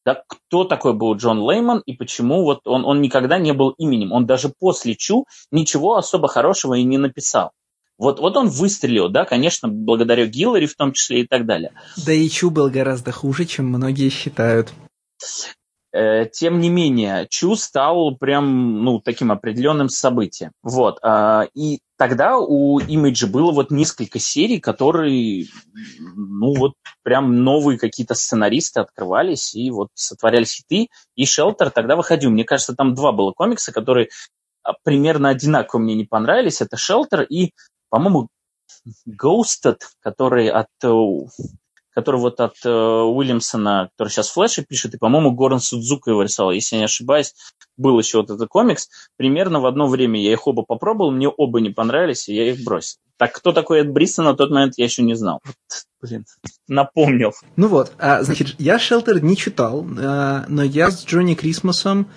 да, кто такой был Джон Лейман и почему вот он, он никогда не был именем. Он даже после Чу ничего особо хорошего и не написал. Вот, вот он выстрелил, да, конечно, благодаря Гиллари в том числе и так далее. Да и Чу был гораздо хуже, чем многие считают. Э, тем не менее, Чу стал прям, ну, таким определенным событием. Вот. А, и тогда у Image было вот несколько серий, которые, ну, вот прям новые какие-то сценаристы открывались и вот сотворяли хиты. И Шелтер тогда выходил. Мне кажется, там два было комикса, которые а, примерно одинаково мне не понравились. Это Шелтер и, по-моему, Ghosted, который от э, который вот от э, Уильямсона, который сейчас Флэша пишет, и, по-моему, Горан Судзука его рисовал, если я не ошибаюсь, был еще вот этот комикс. Примерно в одно время я их оба попробовал, мне оба не понравились, и я их бросил. Так кто такой Эд Брисон на тот момент я еще не знал. Вот, блин, напомнил. Ну вот, а, значит, я Шелтер не читал, а, но я с Джонни Крисмосом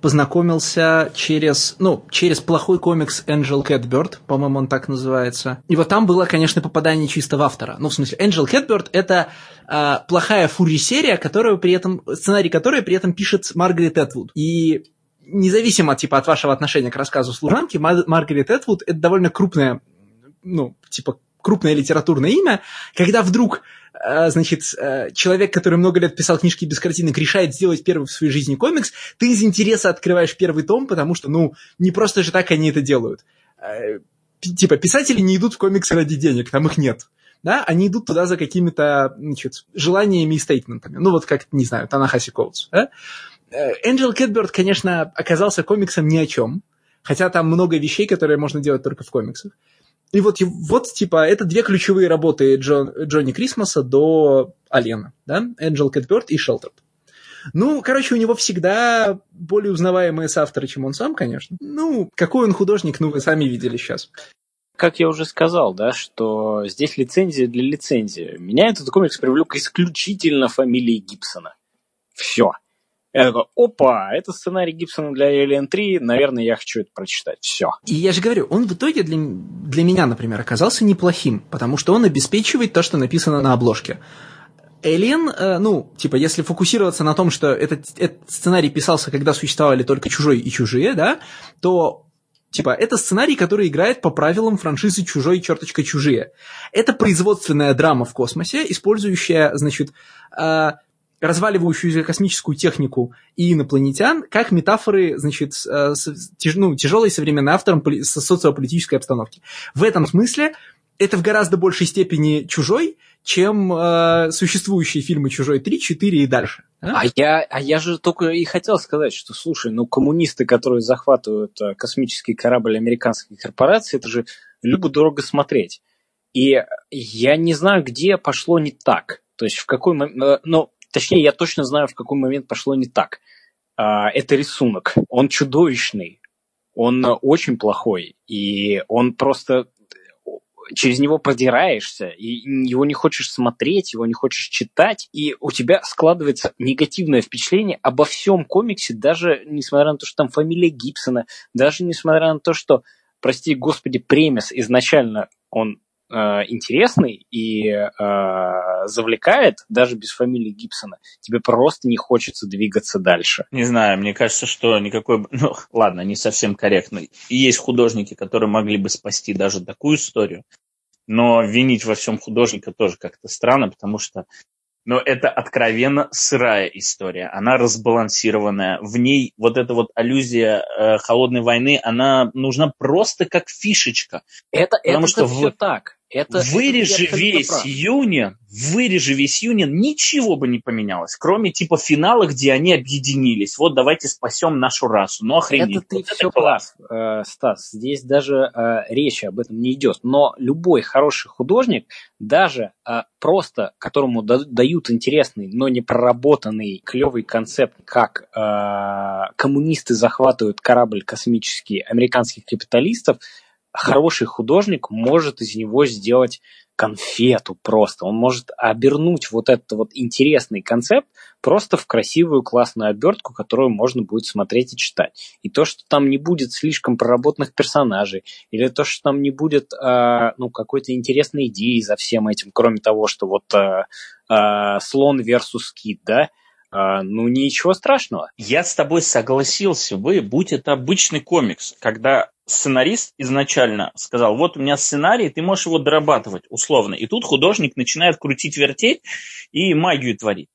познакомился через, ну, через плохой комикс Angel Catbird, по-моему, он так называется. И вот там было, конечно, попадание чисто в автора. Ну, в смысле, Angel Catbird — это э, плохая фури-серия, которую при этом, сценарий которой при этом пишет Маргарет Этвуд. И независимо, типа, от вашего отношения к рассказу служанки, Маргарет Этвуд — это довольно крупная, ну, типа, крупное литературное имя, когда вдруг значит, э, человек, который много лет писал книжки без картинок, решает сделать первый в своей жизни комикс, ты из интереса открываешь первый том, потому что, ну, не просто же так они это делают. Э, типа, писатели не идут в комиксы ради денег, там их нет. Да, они идут туда за какими-то, значит, желаниями и стейтментами. Ну, вот как, не знаю, Танахаси Коутс. Да? Angel Catbird, конечно, оказался комиксом ни о чем, хотя там много вещей, которые можно делать только в комиксах. И вот, вот, типа, это две ключевые работы Джон, Джонни Крисмоса до Алена, да, Angel Catbird и Sheltered. Ну, короче, у него всегда более узнаваемые соавторы, чем он сам, конечно. Ну, какой он художник, ну, вы сами видели сейчас. Как я уже сказал, да, что здесь лицензия для лицензии. Меня этот комикс привлек исключительно фамилией Гибсона. Все. Я такой, опа, это сценарий Гибсона для Alien 3, наверное, я хочу это прочитать. Все. И я же говорю, он в итоге для, для меня, например, оказался неплохим, потому что он обеспечивает то, что написано на обложке. Alien, э, ну, типа, если фокусироваться на том, что этот, этот сценарий писался, когда существовали только «Чужой» и «Чужие», да, то Типа, это сценарий, который играет по правилам франшизы «Чужой, черточка, чужие». Это производственная драма в космосе, использующая, значит, э, разваливающуюся космическую технику и инопланетян как метафоры, значит, э, тяж, ну, тяжелой современной автором социополитической обстановки. В этом смысле это в гораздо большей степени чужой, чем э, существующие фильмы «Чужой 3», «4» и дальше. А? А, я, а я же только и хотел сказать, что, слушай, ну, коммунисты, которые захватывают э, космический корабль американской корпорации, это же любо-дорого смотреть. И я не знаю, где пошло не так. То есть в какой момент... Э, но Точнее, я точно знаю, в какой момент пошло не так. А, это рисунок. Он чудовищный. Он очень плохой. И он просто через него продираешься, и его не хочешь смотреть, его не хочешь читать, и у тебя складывается негативное впечатление обо всем комиксе, даже несмотря на то, что там фамилия Гибсона, даже несмотря на то, что, прости господи, премис изначально он Э, интересный и э, завлекает, даже без фамилии Гибсона, тебе просто не хочется двигаться дальше. Не знаю, мне кажется, что никакой... Ну, ладно, не совсем корректно. Есть художники, которые могли бы спасти даже такую историю, но винить во всем художника тоже как-то странно, потому что но это откровенно сырая история. Она разбалансированная. В ней вот эта вот аллюзия э, холодной войны, она нужна просто как фишечка. Это, Потому это что все так. Это, вырежи это весь прав. Юнион, вырежи весь Юнион, ничего бы не поменялось, кроме типа финала, где они объединились. Вот давайте спасем нашу расу. Ну охренеть. Это ты вот все это прав, э, Стас. Здесь даже э, речи об этом не идет. Но любой хороший художник, даже э, просто которому да, дают интересный, но не проработанный клевый концепт, как э, коммунисты захватывают корабль космический американских капиталистов, хороший художник может из него сделать конфету просто. Он может обернуть вот этот вот интересный концепт просто в красивую классную обертку, которую можно будет смотреть и читать. И то, что там не будет слишком проработанных персонажей, или то, что там не будет э, ну, какой-то интересной идеи за всем этим, кроме того, что вот э, э, слон versus кит, да, а, ну ничего страшного. Я с тобой согласился бы, будь это обычный комикс, когда сценарист изначально сказал, вот у меня сценарий, ты можешь его дорабатывать условно. И тут художник начинает крутить, вертеть и магию творить.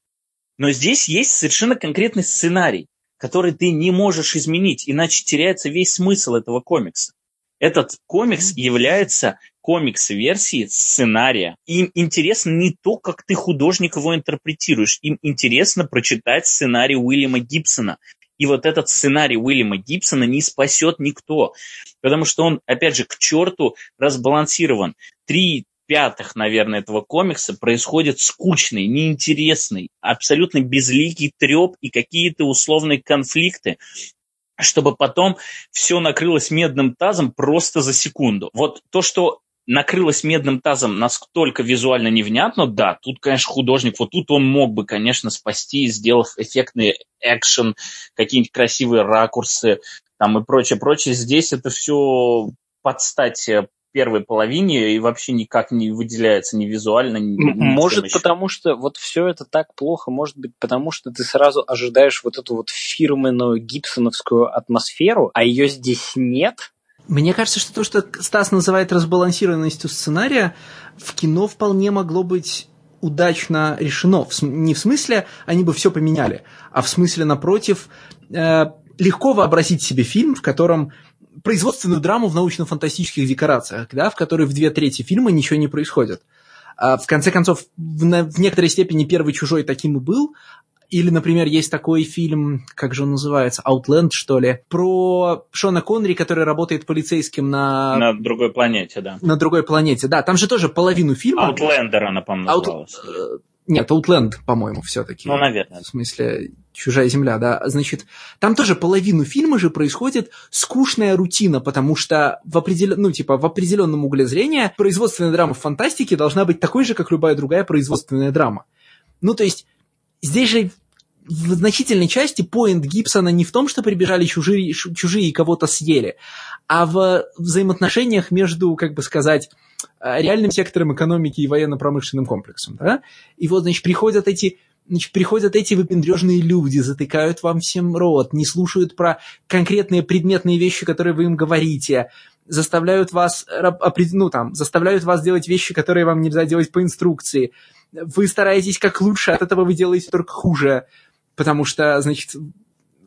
Но здесь есть совершенно конкретный сценарий, который ты не можешь изменить, иначе теряется весь смысл этого комикса. Этот комикс является комикс-версией сценария. Им интересно не то, как ты художник его интерпретируешь, им интересно прочитать сценарий Уильяма Гибсона. И вот этот сценарий Уильяма Гибсона не спасет никто, потому что он, опять же, к черту разбалансирован. Три пятых, наверное, этого комикса происходит скучный, неинтересный, абсолютно безликий треп и какие-то условные конфликты, чтобы потом все накрылось медным тазом просто за секунду. Вот то, что накрылось медным тазом настолько визуально невнятно, да, тут, конечно, художник, вот тут он мог бы, конечно, спасти, сделав эффектный экшен, какие-нибудь красивые ракурсы там и прочее, прочее. Здесь это все под стать э, первой половине и вообще никак не выделяется ни визуально, ни Может, потому что вот все это так плохо, может быть, потому что ты сразу ожидаешь вот эту вот фирменную гибсоновскую атмосферу, а ее здесь нет. Мне кажется, что то, что Стас называет разбалансированностью сценария, в кино вполне могло быть удачно решено. Не в смысле, они бы все поменяли, а в смысле, напротив, э, легко вообразить себе фильм, в котором производственную драму в научно-фантастических декорациях, да, в которой в две трети фильма ничего не происходит. А, в конце концов, в, некоторой степени первый «Чужой» таким и был, или, например, есть такой фильм, как же он называется, Outland, что ли, про Шона Коннери, который работает полицейским на... На другой планете, да. На другой планете, да. Там же тоже половину фильма... Outlander она, по-моему, называлась. Out... Нет, Outland, по-моему, все-таки. Ну, наверное. В смысле, чужая земля, да. Значит, там тоже половину фильма же происходит скучная рутина, потому что в определен... ну, типа, в определенном угле зрения производственная драма в фантастике должна быть такой же, как любая другая производственная драма. Ну, то есть, здесь же в значительной части поинт Гибсона не в том, что прибежали чужие, чужие и кого-то съели, а в взаимоотношениях между, как бы сказать, э, реальным сектором экономики и военно-промышленным комплексом. Да? И вот, значит, приходят эти значит, приходят эти выпендрежные люди, затыкают вам всем рот, не слушают про конкретные предметные вещи, которые вы им говорите, заставляют вас, ну, там, заставляют вас делать вещи, которые вам нельзя делать по инструкции. Вы стараетесь как лучше, от этого вы делаете только хуже потому что, значит,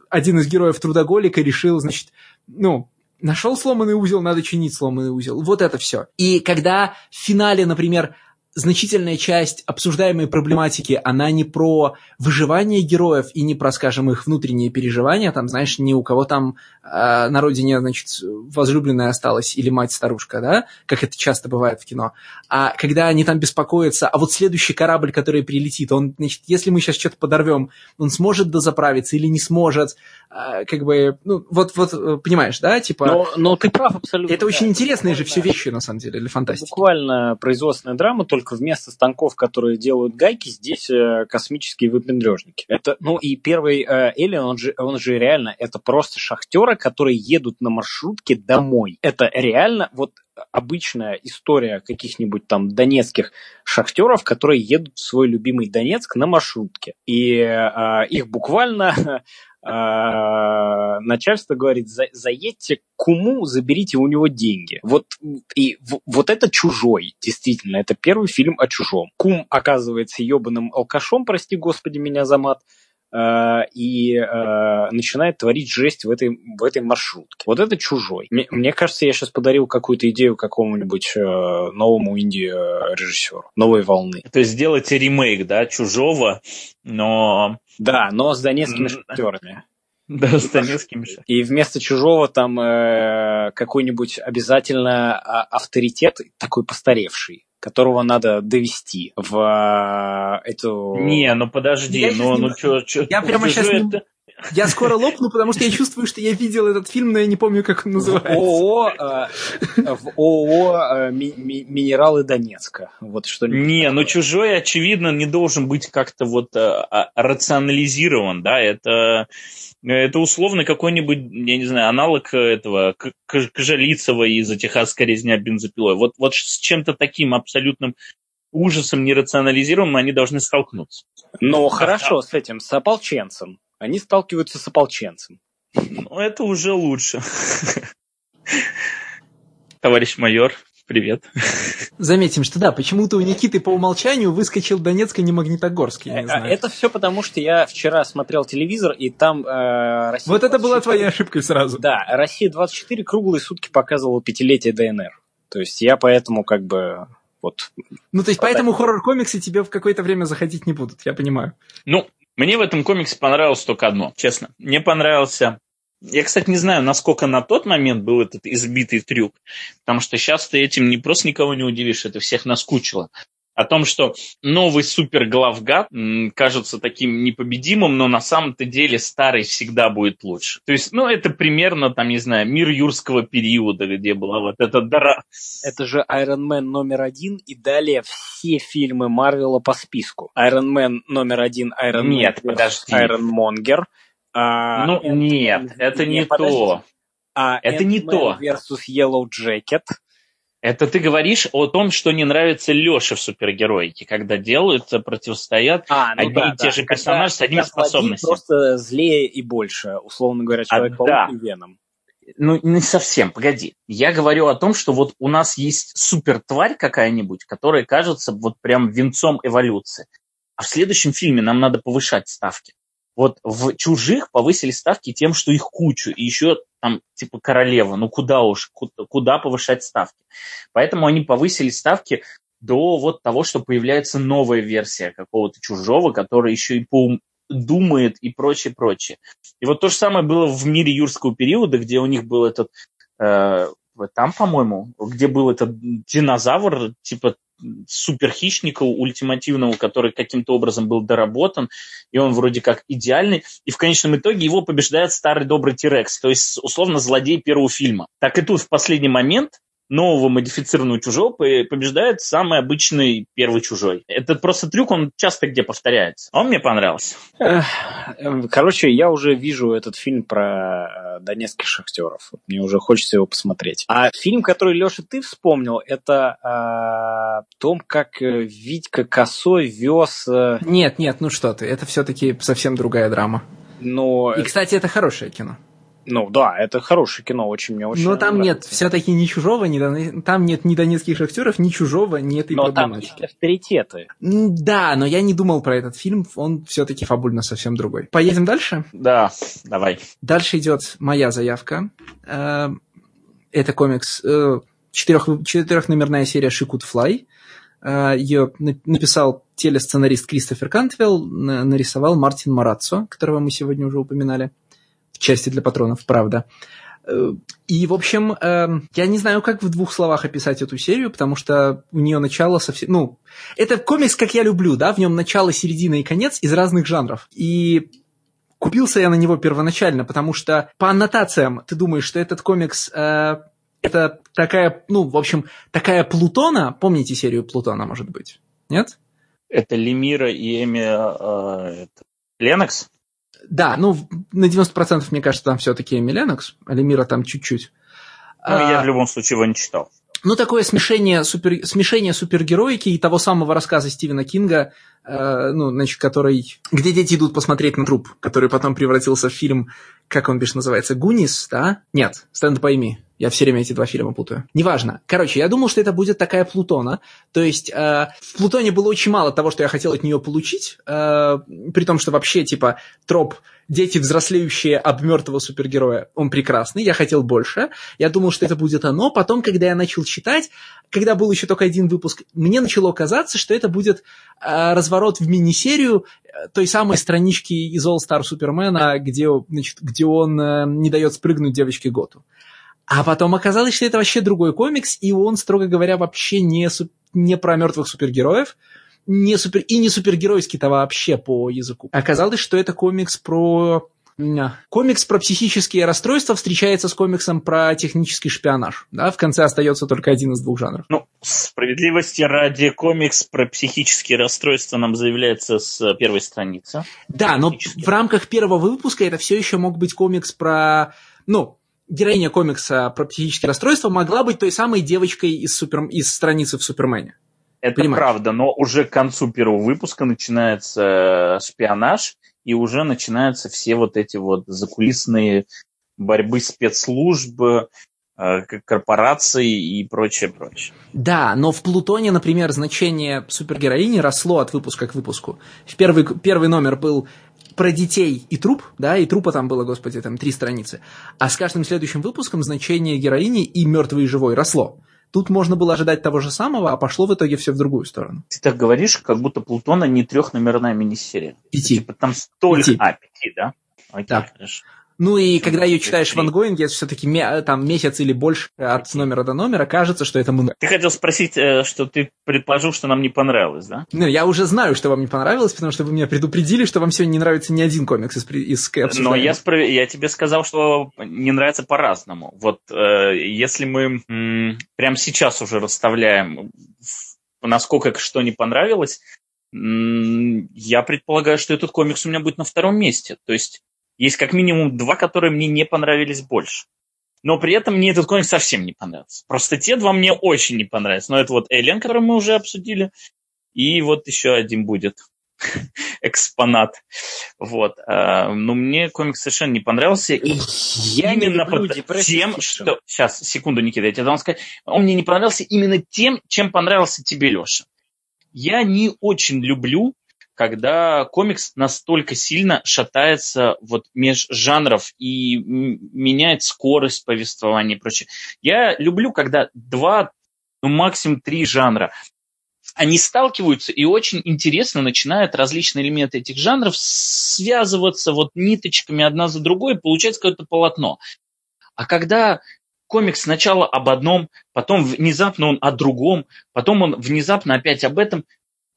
один из героев трудоголика решил, значит, ну, нашел сломанный узел, надо чинить сломанный узел. Вот это все. И когда в финале, например, значительная часть обсуждаемой проблематики, она не про выживание героев и не про, скажем, их внутренние переживания, там, знаешь, ни у кого там э, на родине, значит, возлюбленная осталась или мать-старушка, да, как это часто бывает в кино, а когда они там беспокоятся, а вот следующий корабль, который прилетит, он, значит, если мы сейчас что-то подорвем, он сможет дозаправиться или не сможет, э, как бы, ну, вот, вот, э, понимаешь, да, типа... Но, но ты прав абсолютно. Это да, очень интересные же все вещи, на самом деле, для фантастики. Буквально производственная драма, только только вместо станков, которые делают гайки, здесь э, космические выпендрежники. Это, ну и первый э, Эллен, он же, он же реально, это просто шахтеры, которые едут на маршрутке домой. Это реально вот обычная история каких-нибудь там донецких шахтеров, которые едут в свой любимый Донецк на маршрутке. И э, их буквально а, начальство говорит, за, заедьте к уму, заберите у него деньги. Вот, и в, вот это чужой, действительно, это первый фильм о чужом. Кум оказывается ебаным алкашом, прости господи меня за мат, и uh, начинает творить жесть в этой, в этой маршрутке. Вот это чужой. Мне, мне кажется, я сейчас подарил какую-то идею какому-нибудь uh, новому инди-режиссеру, новой волны. То есть сделать ремейк, да, чужого, но да, но с донецкими шахтерами. Да, с донецкими шахтерами. И вместо чужого там э, какой-нибудь обязательно а, авторитет такой постаревший которого надо довести в э, эту... Не, ну подожди, я ну, ну что... Я прямо сейчас... Не... Я скоро лопну, потому что я чувствую, что я видел этот фильм, но я не помню, как он называется. ООО, э, в ООО э, «Минералы Донецка». Вот что не, ну «Чужой», очевидно, не должен быть как-то вот э, а, рационализирован, да, это... Это условно какой-нибудь, я не знаю, аналог этого Кожалицева из-за техасской резня бензопилой. Вот, вот с чем-то таким абсолютным ужасом нерационализируемым они должны столкнуться. Ну, хорошо с этим, с ополченцем. Они сталкиваются с ополченцем. Ну, это уже лучше. Товарищ майор, привет. Заметим, что да, почему-то у Никиты по умолчанию выскочил Донецк, а не Магнитогорск, я не Э, знаю. Это все потому, что я вчера смотрел телевизор, и там э, Россия Вот это была 24 твоей ошибкой сразу. Да, Россия 24 круглые сутки показывала пятилетие ДНР. То есть я поэтому как бы вот Ну, то есть, поэтому хоррор-комиксы тебе в какое-то время заходить не будут, я понимаю. Ну, мне в этом комиксе понравилось только одно, честно. Мне понравился... Я, кстати, не знаю, насколько на тот момент был этот избитый трюк, потому что сейчас ты этим не просто никого не удивишь, это всех наскучило. О том, что новый супер-главгад м, кажется таким непобедимым, но на самом-то деле старый всегда будет лучше. То есть, ну, это примерно, там, не знаю, мир юрского периода, где была вот эта дара... это же Iron Man номер один и далее все фильмы Марвела по списку. Iron Man номер один, Iron Нет, Man подожди. Iron Monger. А, Ну, нет, это не подожди. то. А Это не то. versus Yellow Jacket. Это ты говоришь о том, что не нравится Леше в супергероике, когда делают, э, противостоят А, ну одни да, и те да. же персонажи с одними способностями. просто злее и больше, условно говоря, А, Человек-паук да. и Веном. Ну, не совсем, погоди. Я говорю о том, что вот у нас есть супертварь какая-нибудь, которая кажется вот прям венцом эволюции. А в следующем фильме нам надо повышать ставки. Вот в «Чужих» повысили ставки тем, что их кучу, и еще там типа королева. Ну куда уж, куда, повышать ставки? Поэтому они повысили ставки до вот того, что появляется новая версия какого-то чужого, который еще и поум- думает и прочее, прочее. И вот то же самое было в мире юрского периода, где у них был этот, э, там, по-моему, где был этот динозавр, типа суперхищника ультимативного, который каким-то образом был доработан, и он вроде как идеальный, и в конечном итоге его побеждает старый добрый Тирекс, то есть, условно, злодей первого фильма. Так и тут в последний момент нового модифицированного чужого по- побеждает самый обычный первый чужой. Это просто трюк, он часто где повторяется. А Он мне понравился. Эм, Короче, я уже вижу этот фильм про э, донецких шахтеров. Мне уже хочется его посмотреть. А фильм, который, Леша, ты вспомнил, это э, о том, как э, Витька Косой вез... э, Нет, нет, ну что ты, это все-таки совсем другая драма. Ну, И, кстати, это хорошее кино. Ну да, это хорошее кино, очень мне очень Но там нет нравится. все-таки ни чужого, ни там нет ни донецких актеров, ни чужого, ни этой Но там проблематики. есть авторитеты. Да, но я не думал про этот фильм, он все-таки фабульно совсем другой. Поедем дальше? Да, давай. Дальше идет моя заявка. Э, Это комикс, э, четырех, четырехномерная серия Шикут Флай. Ее написал телесценарист Кристофер Кантвелл, на- нарисовал Мартин Мараццо, которого мы сегодня уже упоминали части для патронов, правда. Э, И, в общем, э, я не знаю, как в двух словах описать эту серию, потому что у нее начало совсем... Ну, это комикс, как я люблю, да, в нем начало, середина и конец из разных жанров. И купился я на него первоначально, потому что по аннотациям ты думаешь, что этот комикс... э, это такая, ну, в общем, такая Плутона. Помните серию Плутона, может быть? Нет? Это Лемира и Эми э, это, Ленокс? Да, ну, на 90% мне кажется, там все-таки Ленокс, а Лемира там чуть-чуть. Ну, я А, в любом случае его не читал. Ну, такое смешение, супер, смешение супергероики и того самого рассказа Стивена Кинга, э, ну, значит, который... Где дети идут посмотреть на труп, который потом превратился в фильм, как он бишь называется, Гунис, да? Нет, Стенд пойми. Я все время эти два фильма путаю. Неважно. Короче, я думал, что это будет такая Плутона. То есть э, в Плутоне было очень мало того, что я хотел от нее получить. э, при том, что вообще, типа, троп дети, взрослеющие об мертвого супергероя, он прекрасный. Я хотел больше. Я думал, что это будет оно. Потом, когда я начал читать, когда был еще только один выпуск, мне начало казаться, что это будет э, разворот в мини-серию э, той самой странички из All Star Супермена, где, значит, где он э, не дает спрыгнуть девочке Готу. А потом оказалось, что это вообще другой комикс, и он, строго говоря, вообще не, не про мертвых супергероев, не супер, и не супергеройский-то вообще по языку. Оказалось, что это комикс про... м, Комикс про психические расстройства встречается с комиксом про технический шпионаж. Да? В конце остается только один из двух жанров. Ну, справедливости ради комикс про психические расстройства нам заявляется с первой страницы. Да, но в рамках первого выпуска это все еще мог быть комикс про... Ну, героиня комикса про психические расстройства могла быть той самой девочкой из, супер... из страницы в Супермене. Это Понимаешь? правда, но уже к концу первого выпуска начинается шпионаж, и уже начинаются все вот эти вот закулисные борьбы спецслужб, э, корпораций и прочее, прочее. Да, но в Плутоне, например, значение супергероини росло от выпуска к выпуску. В первый, первый номер был про детей и труп, да, и трупа там было, господи, там три страницы. А с каждым следующим выпуском значение героини и мертвый и живой росло. Тут можно было ожидать того же самого, а пошло в итоге все в другую сторону. Ты так говоришь, как будто Плутона не трехномерная мини-серия. Пяти. Типа там столько... Пяти. А, пяти, да? Окей, да. хорошо. Ну и когда ее читаешь в ангоинге, это все-таки там месяц или больше от номера до номера, кажется, что это много. Ты хотел спросить, э, что ты предположил, что нам не понравилось, да? Ну, я уже знаю, что вам не понравилось, потому что вы меня предупредили, что вам сегодня не нравится ни один комикс из, из Но я, спро... я тебе сказал, что не нравится по-разному. Вот э, если мы м- прямо сейчас уже расставляем, насколько что не понравилось, я предполагаю, что этот комикс у меня будет на втором месте. То есть есть как минимум два, которые мне не понравились больше. Но при этом мне этот комикс совсем не понравился. Просто те два мне очень не понравились. Но это вот Элен, который мы уже обсудили, и вот еще один будет экспонат. Вот. А, но мне комикс совершенно не понравился. И я именно под тем, что... Сейчас, секунду, Никита, я тебе должен сказать. Он мне не понравился именно тем, чем понравился тебе, Леша. Я не очень люблю когда комикс настолько сильно шатается вот меж жанров и меняет скорость повествования и прочее. Я люблю, когда два, ну максимум три жанра они сталкиваются и очень интересно начинают различные элементы этих жанров связываться вот ниточками одна за другой, и получается какое-то полотно. А когда комикс сначала об одном, потом внезапно он о другом, потом он внезапно опять об этом,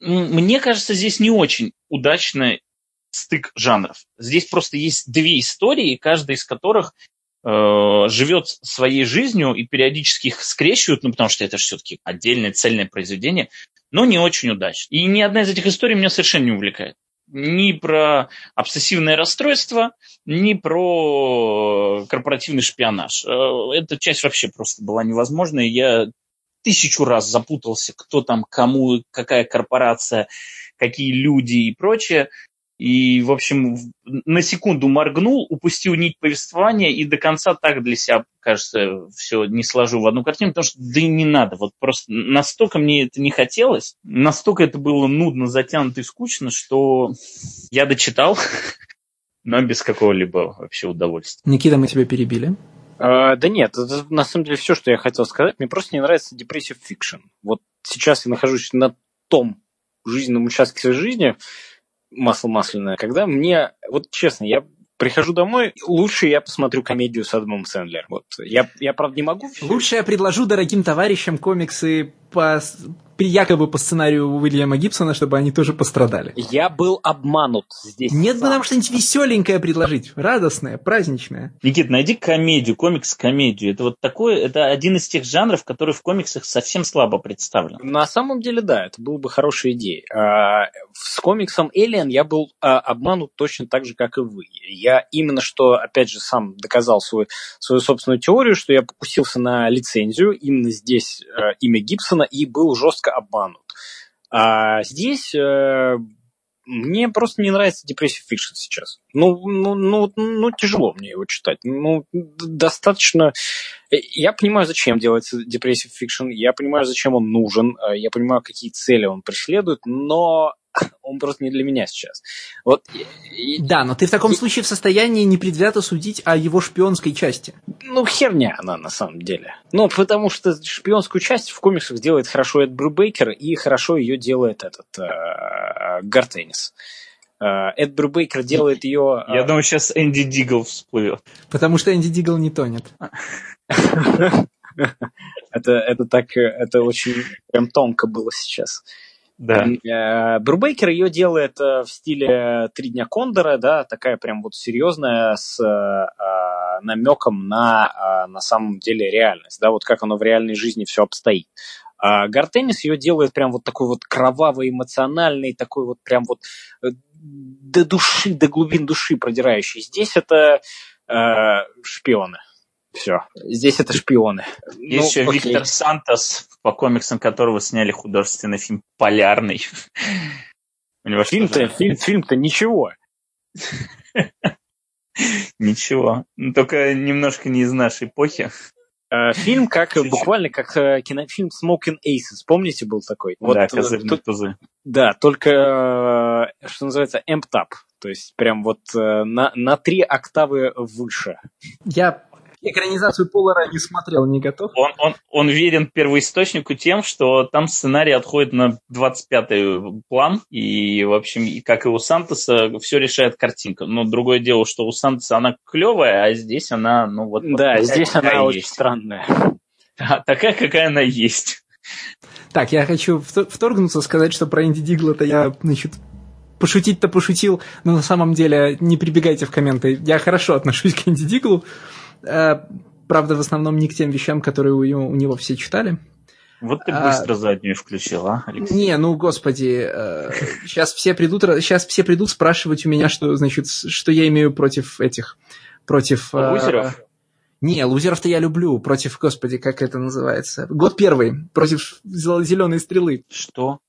мне кажется, здесь не очень удачный стык жанров. Здесь просто есть две истории, каждая из которых э, живет своей жизнью и периодически их скрещивают, ну потому что это же все-таки отдельное цельное произведение, но не очень удачно. И ни одна из этих историй меня совершенно не увлекает. Ни про обсессивное расстройство, ни про корпоративный шпионаж. Э, эта часть вообще просто была невозможной. Я тысячу раз запутался, кто там, кому, какая корпорация, какие люди и прочее. И, в общем, на секунду моргнул, упустил нить повествования и до конца так для себя, кажется, все не сложу в одну картину, потому что да и не надо. Вот просто настолько мне это не хотелось, настолько это было нудно, затянуто и скучно, что я дочитал, но без какого-либо вообще удовольствия. Никита, мы тебя перебили. Э, да нет, это на самом деле все, что я хотел сказать. Мне просто не нравится depressive fiction. Вот сейчас я нахожусь на том жизненном участке своей жизни, масло масляное, когда мне, вот честно, я прихожу домой, лучше я посмотрю комедию с Адамом Сэндлером. Вот. Я, я, правда, не могу... Лучше я предложу дорогим товарищам комиксы по якобы по сценарию Уильяма Гибсона, чтобы они тоже пострадали. Я был обманут здесь. Нет бы нам что-нибудь веселенькое предложить, радостное, праздничное. Никит, найди комедию, комикс-комедию. Это вот такое, это один из тех жанров, который в комиксах совсем слабо представлен. На самом деле, да, это была бы хорошая идея. А, с комиксом Alien я был а, обманут точно так же, как и вы. Я именно что, опять же, сам доказал свою, свою собственную теорию, что я покусился на лицензию, именно здесь а, имя Гибсона, и был жестко обманут. А здесь э, мне просто не нравится depressive fiction сейчас. Ну, ну, ну, ну, тяжело мне его читать. Ну, достаточно... Э, я понимаю, зачем делается depressive fiction, я понимаю, зачем он нужен, э, я понимаю, какие цели он преследует, но он просто не для меня сейчас. Вот, и, да, но ты в таком и, случае в состоянии непредвзято судить о его шпионской части. Ну, херня она на самом деле. Ну, потому что шпионскую часть в комиксах делает хорошо Эд Брюбейкер, и хорошо ее делает этот э, Гарт Эннис. Э, Эд Брюбейкер делает ее... Э, Я думаю, сейчас Энди Дигл всплывет. Потому что Энди Дигл не тонет. Это, это так, это очень прям тонко было сейчас. Да. Э, Брубейкер ее делает э, в стиле «Три дня Кондора», да, такая прям вот серьезная, с э, намеком на, на самом деле реальность, да, вот как оно в реальной жизни все обстоит. А Гартенис ее делает прям вот такой вот кровавый, эмоциональный, такой вот прям вот до души, до глубин души продирающий. Здесь это э, шпионы. Все. Здесь это шпионы. Есть ну, еще окей. Виктор Сантос, по комиксам которого сняли художественный фильм «Полярный». Фильм-то, фильм, фильм-то ничего. Ничего. Ну, только немножко не из нашей эпохи. Э, фильм как буквально как э, кинофильм Smoking Aces. Помните, был такой? Вот, да, козырные тузы. Да, только, э, что называется, amped up. То есть прям вот на, на три октавы выше. Я экранизацию Полара не смотрел, не готов. Он, он, он верен первоисточнику тем, что там сценарий отходит на 25-й план, и, в общем, как и у Сантоса, все решает картинка. Но другое дело, что у Сантоса она клевая, а здесь она, ну вот... Да, вот здесь она очень странная. Да, такая, какая она есть. Так, я хочу вторгнуться, сказать, что про Инди Дигла-то я, значит, пошутить-то пошутил, но на самом деле не прибегайте в комменты. Я хорошо отношусь к Инди Диглу. Э, правда, в основном не к тем вещам, которые у, у него все читали. Вот ты быстро а, заднюю включил, а, Алексей? Не, ну, господи, э, сейчас все придут, сейчас все придут спрашивать у меня, что, значит, что я имею против этих, против... Э, лузеров? Э, не, лузеров-то я люблю, против, господи, как это называется? Год первый, против зеленой стрелы. Что?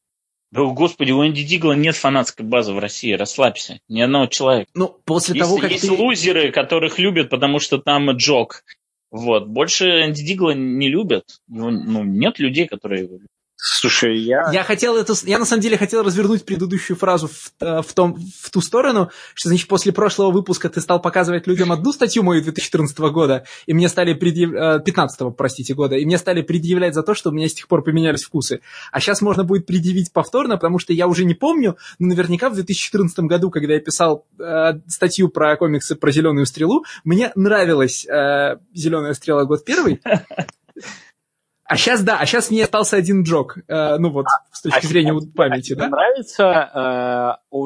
Да, господи, у Энди Дигла нет фанатской базы в России, расслабься. Ни одного человека. Ну, после есть, того, как Есть ты... лузеры, которых любят, потому что там Джок. Вот. Больше Энди Дигла не любят. Ну, нет людей, которые его любят. Слушай, я... Я хотел это... Я на самом деле хотел развернуть предыдущую фразу в, э, в, том, в ту сторону, что, значит, после прошлого выпуска ты стал показывать людям одну статью мою 2014 года, и мне стали предъявлять... 15 простите, года, и мне стали предъявлять за то, что у меня с тех пор поменялись вкусы. А сейчас можно будет предъявить повторно, потому что я уже не помню, но наверняка в 2014 году, когда я писал э, статью про комиксы про зеленую стрелу, мне нравилась э, зеленая стрела год первый. А сейчас, да, а сейчас мне остался один джок, э, ну вот, с точки а зрения а, памяти, а да? нравится э,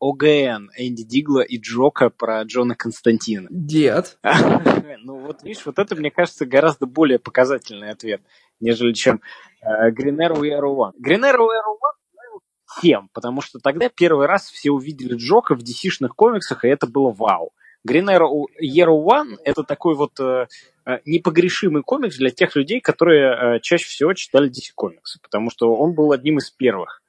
ОГН Энди Дигла и Джока про Джона Константина? Нет. ну вот, видишь, вот это, мне кажется, гораздо более показательный ответ, нежели чем э, Green Arrow и Arrow One. Green Arrow и Arrow One всем, потому что тогда первый раз все увидели Джока в DC-шных комиксах, и это было вау. Green Arrow Year One — это такой вот э, э, непогрешимый комикс для тех людей, которые э, чаще всего читали DC комиксы, потому что он был одним из первых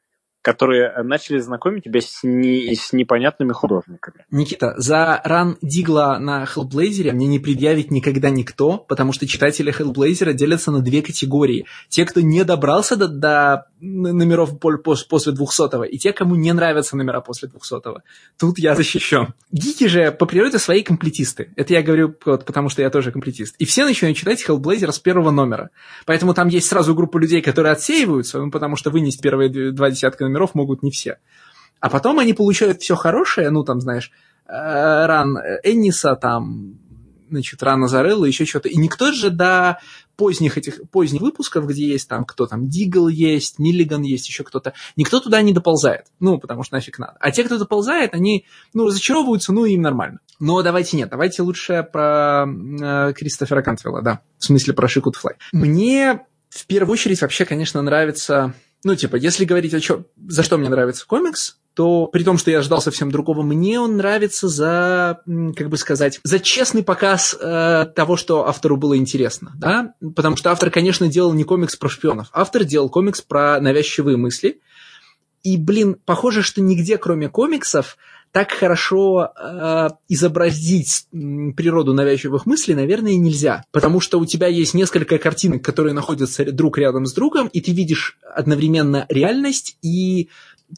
которые начали знакомить тебя с, не, с непонятными художниками. Никита, за ран Дигла на Hellblazer мне не предъявит никогда никто, потому что читатели Hellblazer делятся на две категории. Те, кто не добрался до, до номеров после 200 и те, кому не нравятся номера после 200 -го. Тут я защищен. Гики же по природе свои комплетисты. Это я говорю вот, потому, что я тоже комплетист. И все начинают читать Hellblazer с первого номера. Поэтому там есть сразу группа людей, которые отсеиваются, ну, потому что вынести первые два десятка номеров могут не все. А потом они получают все хорошее, ну, там, знаешь, э, ран Энниса, там, значит, рано зарыло, еще что-то. И никто же до поздних этих, поздних выпусков, где есть там, кто там, Дигл есть, Миллиган есть, еще кто-то, никто туда не доползает. Ну, потому что нафиг надо. А те, кто доползает, они, ну, разочаровываются, ну, им нормально. Но давайте нет, давайте лучше про э, Кристофера Кантвелла, да, в смысле про Шикут Флай. Мне в первую очередь вообще, конечно, нравится ну, типа, если говорить о чем, за что мне нравится комикс, то при том, что я ждал совсем другого, мне он нравится за, как бы сказать, за честный показ э, того, что автору было интересно, да, потому что автор, конечно, делал не комикс про шпионов, автор делал комикс про навязчивые мысли, и, блин, похоже, что нигде, кроме комиксов, так хорошо э, изобразить природу навязчивых мыслей, наверное, нельзя. Потому что у тебя есть несколько картинок, которые находятся друг рядом с другом, и ты видишь одновременно реальность и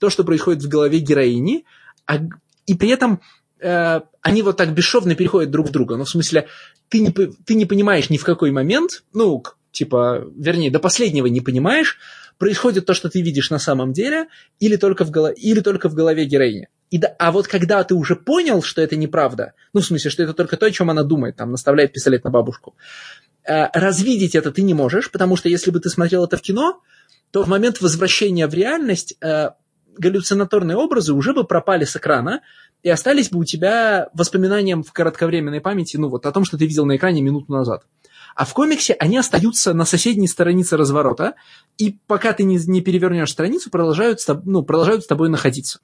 то, что происходит в голове героини, а, и при этом э, они вот так бесшовно переходят друг в друга. Ну, в смысле, ты не, ты не понимаешь ни в какой момент, ну, типа, вернее, до последнего не понимаешь, происходит то, что ты видишь на самом деле, или только в, голо... или только в голове героини. И да, а вот когда ты уже понял, что это неправда, ну, в смысле, что это только то, о чем она думает, там, наставляет пистолет на бабушку, э, развидеть это ты не можешь, потому что если бы ты смотрел это в кино, то в момент возвращения в реальность э, галлюцинаторные образы уже бы пропали с экрана, и остались бы у тебя воспоминанием в кратковременной памяти, ну, вот о том, что ты видел на экране минуту назад. А в комиксе они остаются на соседней странице разворота, и пока ты не, не перевернешь страницу, продолжают, ну, продолжают с тобой находиться.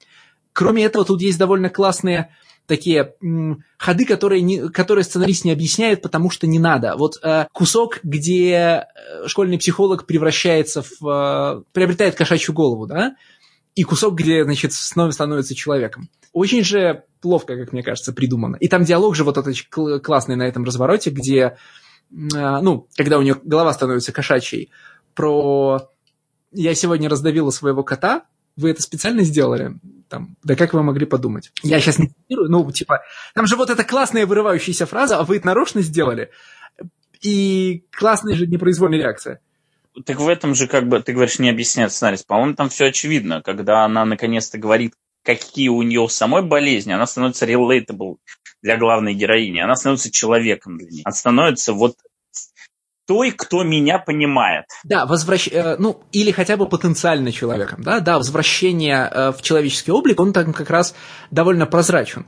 Кроме этого, тут есть довольно классные такие м, ходы, которые, не, которые сценарист не объясняет, потому что не надо. Вот э, кусок, где э, школьный психолог превращается в... Э, приобретает кошачью голову, да, и кусок, где, значит, снова становится человеком. Очень же ловко, как мне кажется, придумано. И там диалог же вот этот классный на этом развороте, где, э, ну, когда у нее голова становится кошачьей, про «я сегодня раздавила своего кота», вы это специально сделали? Там, да как вы могли подумать? Я сейчас не цитирую, ну, типа, там же вот эта классная вырывающаяся фраза, а вы это нарочно сделали. И классная же непроизвольная реакция. Так в этом же, как бы, ты говоришь, не объясняет сценарий. По-моему, там все очевидно. Когда она наконец-то говорит, какие у нее самой болезни, она становится relatable для главной героини. Она становится человеком для нее. Она становится вот той, кто меня понимает. Да, возвращ... Э, ну, или хотя бы потенциально человеком, да, да, возвращение э, в человеческий облик, он там как раз довольно прозрачен.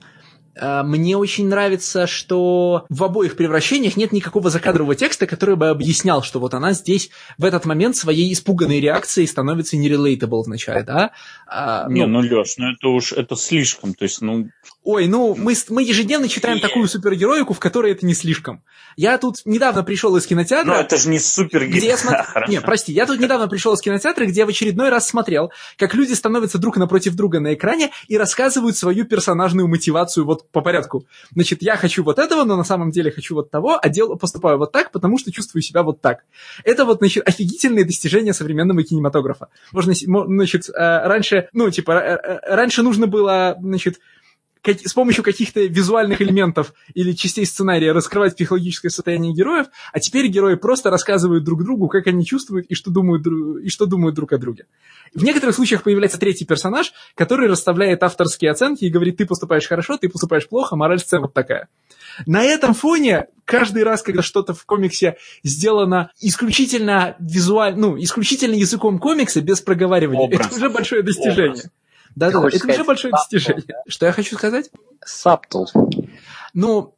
Э, мне очень нравится, что в обоих превращениях нет никакого закадрового текста, который бы объяснял, что вот она здесь в этот момент своей испуганной реакцией становится нерелейтабл вначале, да? А, Не, ну, ну Леш, ну это уж это слишком, то есть, ну... Ой, ну мы, мы ежедневно читаем такую супергероику, в которой это не слишком. Я тут недавно пришел из кинотеатра... Ну это же не супергерой. Смотр... Не, прости, я тут недавно пришел из кинотеатра, где в очередной раз смотрел, как люди становятся друг напротив друга на экране и рассказывают свою персонажную мотивацию вот по порядку. Значит, я хочу вот этого, но на самом деле хочу вот того, а дел, поступаю вот так, потому что чувствую себя вот так. Это вот, значит, офигительные достижения современного кинематографа. Можно, значит, э, раньше, ну, типа, раньше нужно было, значит, с помощью каких-то визуальных элементов или частей сценария раскрывать психологическое состояние героев, а теперь герои просто рассказывают друг другу, как они чувствуют и что думают, и что думают друг о друге. В некоторых случаях появляется третий персонаж, который расставляет авторские оценки и говорит, ты поступаешь хорошо, ты поступаешь плохо, мораль сцены вот такая. На этом фоне каждый раз, когда что-то в комиксе сделано исключительно визуально, ну, исключительно языком комикса, без проговаривания, Образ. это уже большое достижение. Образ. Да, да, это уже большое достижение. Что я хочу сказать? Саптл. Ну,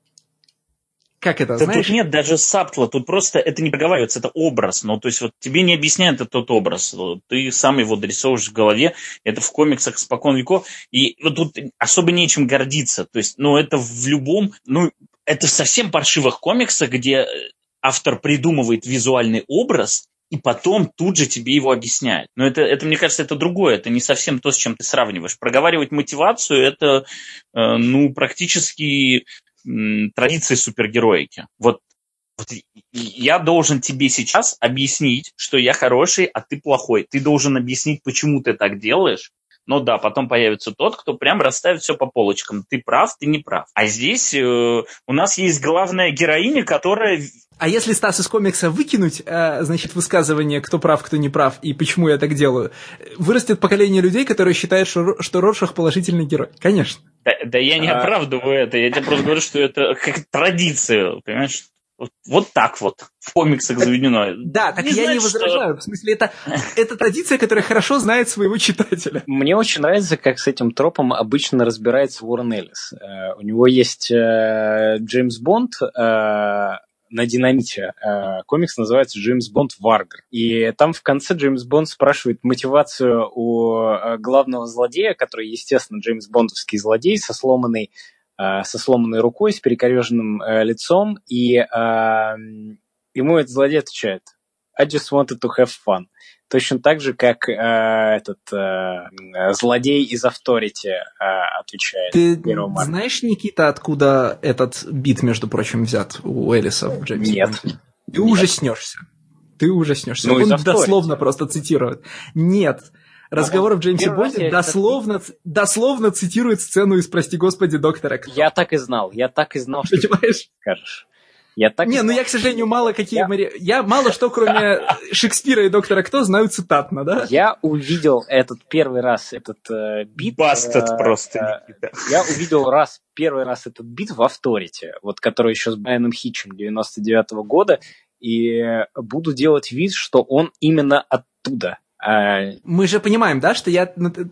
как это, да знаешь? Тут нет даже саптла, тут просто это не проговаривается, это образ. Ну, то есть вот тебе не объясняют этот образ. Ты сам его дорисовываешь в голове, это в комиксах спокон веков. И вот тут особо нечем гордиться. То есть, ну, это в любом, ну, это в совсем паршивых комиксах, где автор придумывает визуальный образ, и потом тут же тебе его объясняют. Но это, это, мне кажется, это другое, это не совсем то, с чем ты сравниваешь. Проговаривать мотивацию – это, э, ну, практически э, традиция супергероики. Вот, вот я должен тебе сейчас объяснить, что я хороший, а ты плохой. Ты должен объяснить, почему ты так делаешь, но да, потом появится тот, кто прям расставит все по полочкам. Ты прав, ты не прав. А здесь э, у нас есть главная героиня, которая... А если Стас из комикса выкинуть, э, значит, высказывание, кто прав, кто не прав и почему я так делаю, вырастет поколение людей, которые считают, что, что Роршах положительный герой. Конечно. Да, да я не а... оправдываю это, я тебе просто говорю, что это как традиция, понимаешь? Вот, вот так вот в комиксах заведено. Да, так не я значит, не возражаю. Что... В смысле, это, это традиция, которая хорошо знает своего читателя. Мне очень нравится, как с этим тропом обычно разбирается Уоррен Эллис. Uh, у него есть uh, Джеймс Бонд uh, на динамите. Комикс называется Джеймс Бонд Варгар. И там в конце Джеймс Бонд спрашивает мотивацию у главного злодея, который, естественно, Джеймс Бондовский злодей со сломанной Э, со сломанной рукой, с перекореженным э, лицом, и э, ему этот злодей отвечает I just wanted to have fun. Точно так же, как э, этот э, злодей из Авторити э, отвечает. Ты знаешь, Никита, откуда этот бит, между прочим, взят у Элиса в Джеймсе? Нет. Ты Нет. ужаснешься. Ты ужаснешься. Ну, Он дословно просто цитирует. Нет. Разговор в Джеймсе Бонде дословно, дословно цитирует сцену из «Прости господи, доктора Кто». Я так и знал, я так и знал, что Понимаешь? скажешь. Я так не, ну я, к сожалению, мало какие... Я, мари... я мало что, кроме Шекспира и Доктора Кто, знаю цитатно, да? Я увидел этот первый раз, этот э, бит... Бастет э, просто, э, Я увидел раз, первый раз этот бит в Авторите, вот который еще с Брайаном Хитчем 99 -го года, и буду делать вид, что он именно оттуда. Мы же понимаем, да, что я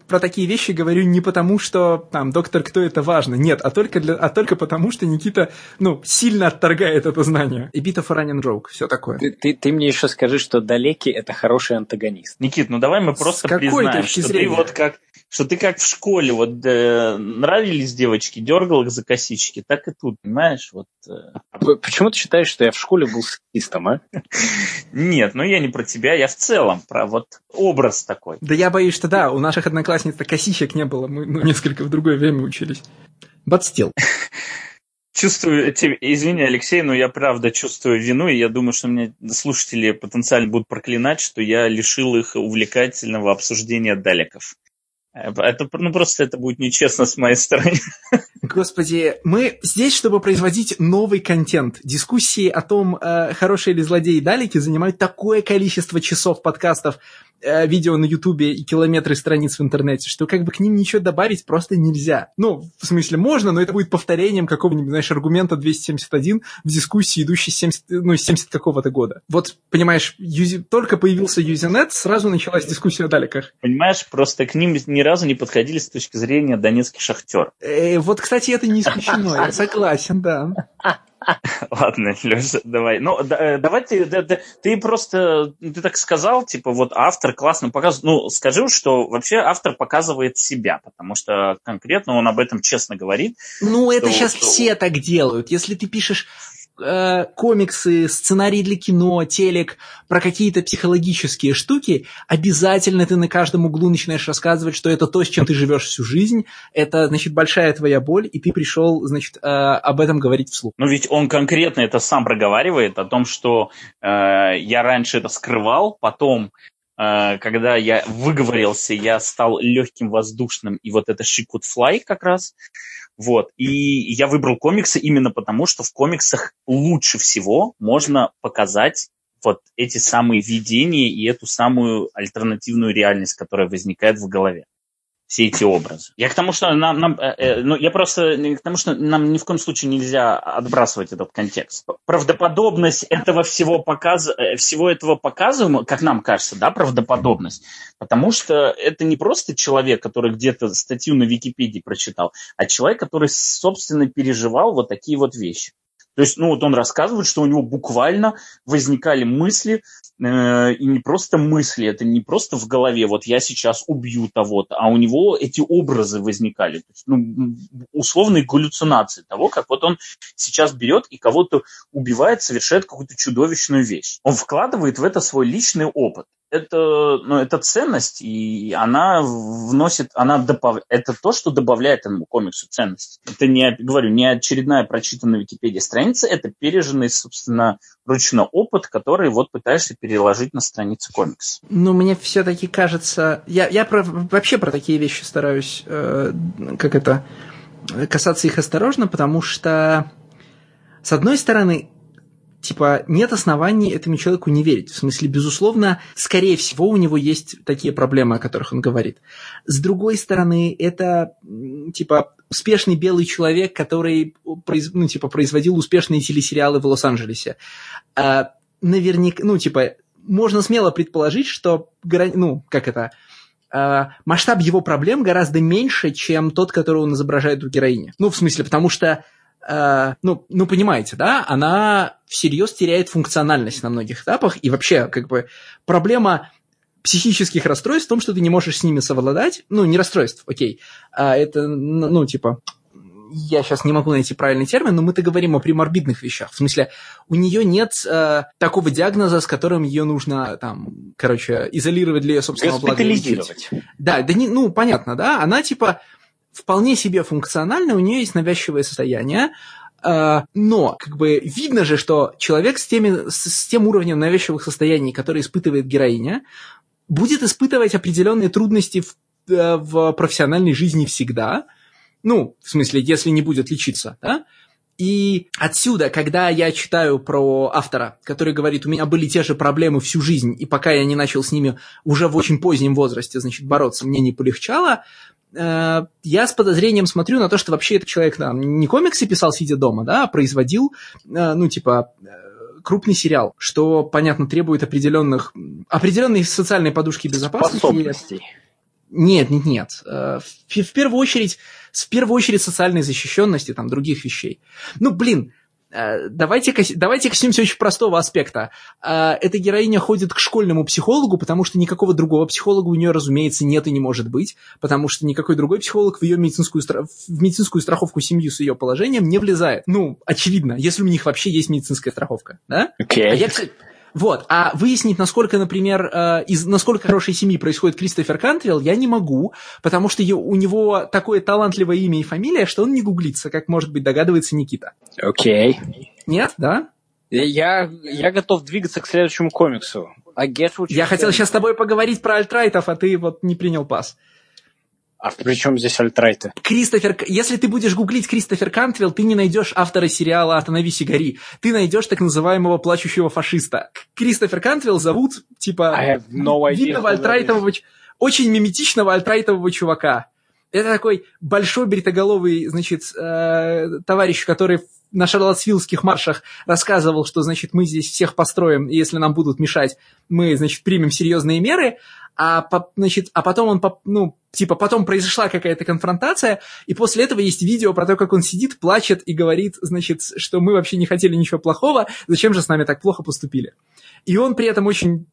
про такие вещи говорю не потому, что там доктор кто это важно, нет, а только, для, а только потому, что Никита, ну, сильно отторгает это знание. И битов ранен Роук, все такое. Ты, ты, ты мне еще скажи, что Далеки это хороший антагонист. Никит, ну давай мы просто признаем, что зрения? ты вот как что ты как в школе, вот э, нравились девочки, дергал их за косички, так и тут, понимаешь? Вот, э. Почему ты считаешь, что я в школе был сексистом, а? Нет, ну я не про тебя, я в целом про вот образ такой. Да я боюсь, что да, у наших одноклассниц косичек не было, мы ну, несколько в другое время учились. Still. Чувствую, извини, Алексей, но я правда чувствую вину, и я думаю, что меня слушатели потенциально будут проклинать, что я лишил их увлекательного обсуждения далеков. Это, ну, просто это будет нечестно с моей стороны. Господи, мы здесь, чтобы производить новый контент. Дискуссии о том, э, хорошие ли злодеи Далики, занимают такое количество часов подкастов, э, видео на Ютубе и километры страниц в интернете, что как бы к ним ничего добавить просто нельзя. Ну, в смысле, можно, но это будет повторением какого-нибудь, знаешь, аргумента 271 в дискуссии, идущей с 70, ну, 70 какого-то года. Вот, понимаешь, юзи... только появился Юзинет, сразу началась дискуссия о далеках. Понимаешь, просто к ним ни разу не подходили с точки зрения донецких шахтер. Э, вот, кстати, это не исключено, я согласен, да. Ладно, Леша, давай. Ну, да, э, давай ты, да, да, ты просто, ты так сказал, типа, вот автор классно показывает. Ну, скажи, что вообще автор показывает себя, потому что конкретно он об этом честно говорит. Ну, это сейчас что... все так делают. Если ты пишешь э, комиксы, сценарии для кино, телек, про какие-то психологические штуки, обязательно ты на каждом углу начинаешь рассказывать, что это то, с чем ты живешь всю жизнь, это, значит, большая твоя боль, и ты пришел, значит, э, об этом говорить вслух. Ну, ведь он конкретно это сам проговаривает, о том, что э, я раньше это скрывал, потом э, когда я выговорился, я стал легким, воздушным, и вот это She Could Fly как раз, вот. И я выбрал комиксы именно потому, что в комиксах лучше всего можно показать вот эти самые видения и эту самую альтернативную реальность, которая возникает в голове все эти образы. Я к тому, что нам, нам э, э, ну, я просто к тому, что нам ни в коем случае нельзя отбрасывать этот контекст. Правдоподобность этого всего показ, э, всего этого показываем, как нам кажется, да, правдоподобность, потому что это не просто человек, который где-то статью на Википедии прочитал, а человек, который собственно переживал вот такие вот вещи. То есть, ну вот он рассказывает, что у него буквально возникали мысли, э, и не просто мысли, это не просто в голове, вот я сейчас убью того-то, а у него эти образы возникали, то есть, ну, условные галлюцинации того, как вот он сейчас берет и кого-то убивает, совершает какую-то чудовищную вещь. Он вкладывает в это свой личный опыт это, ну, это ценность, и она вносит, она добав... это то, что добавляет этому комиксу ценность. Это не, говорю, не очередная прочитанная в Википедии страница, это переженный, собственно, ручной опыт, который вот пытаешься переложить на страницы комикса. Ну, мне все-таки кажется, я, я про, вообще про такие вещи стараюсь, э, как это, касаться их осторожно, потому что, с одной стороны, типа, нет оснований этому человеку не верить. В смысле, безусловно, скорее всего, у него есть такие проблемы, о которых он говорит. С другой стороны, это, типа, успешный белый человек, который, ну, типа, производил успешные телесериалы в Лос-Анджелесе. А, наверняка, ну, типа, можно смело предположить, что, ну, как это, Uh, масштаб его проблем гораздо меньше, чем тот, который он изображает в героине. Ну, в смысле, потому что э, ну, ну, понимаете, да, она всерьез теряет функциональность на многих этапах, и вообще, как бы, проблема психических расстройств в том, что ты не можешь с ними совладать, ну, не расстройств, окей, а это, ну, типа, я сейчас не могу найти правильный термин, но мы-то говорим о приморбидных вещах. В смысле, у нее нет э, такого диагноза, с которым ее нужно, там, короче, изолировать для ее собственного блага. Да, да не, ну, понятно, да, она типа вполне себе функциональна, у нее есть навязчивое состояние, а, но как бы видно же, что человек с, теми, с, тем уровнем навязчивых состояний, который испытывает героиня, будет испытывать определенные трудности в, э, в профессиональной жизни всегда. Ну, в смысле, если не будет лечиться, да? И отсюда, когда я читаю про автора, который говорит, у меня были те же проблемы всю жизнь, и пока я не начал с ними уже в очень позднем возрасте, значит, бороться, мне не полегчало, я с подозрением смотрю на то, что вообще этот человек там не комиксы писал, сидя дома, да, а производил, э, ну, типа, э, крупный сериал, что, понятно, требует определенных, определенной социальной подушки безопасности. Нет, нет, нет. Э, в, в первую очередь, в первую очередь социальной защищенности, там, других вещей. Ну, блин, Э, давайте, давайте коснемся очень простого аспекта. Э, эта героиня ходит к школьному психологу, потому что никакого другого психолога у нее, разумеется, нет и не может быть, потому что никакой другой психолог в ее медицинскую, в медицинскую страховку семью с ее положением не влезает. Ну, очевидно, если у них вообще есть медицинская страховка, да? Okay. А я, вот. А выяснить, насколько, например, э, из насколько хорошей семьи происходит Кристофер Кантвилл, я не могу, потому что у него такое талантливое имя и фамилия, что он не гуглится, как, может быть, догадывается Никита. Окей. Okay. Нет, да? Я, я готов двигаться к следующему комиксу. I guess я хотел сейчас с тобой поговорить про альтрайтов, а ты вот не принял пас. А при чем здесь альтрайты? Кристофер, если ты будешь гуглить Кристофер Кантвилл, ты не найдешь автора сериала «Остановись и гори». Ты найдешь так называемого плачущего фашиста. Кристофер Кантвилл зовут, типа, ну видного альтрайтового, очень миметичного альтрайтового чувака. Это такой большой бритоголовый, значит, э, товарищ, который на шарлотсвиллских маршах рассказывал, что, значит, мы здесь всех построим, и если нам будут мешать, мы, значит, примем серьезные меры, а, значит, а потом он, ну, типа, потом произошла какая-то конфронтация, и после этого есть видео про то, как он сидит, плачет и говорит, значит, что мы вообще не хотели ничего плохого, зачем же с нами так плохо поступили. И он при этом очень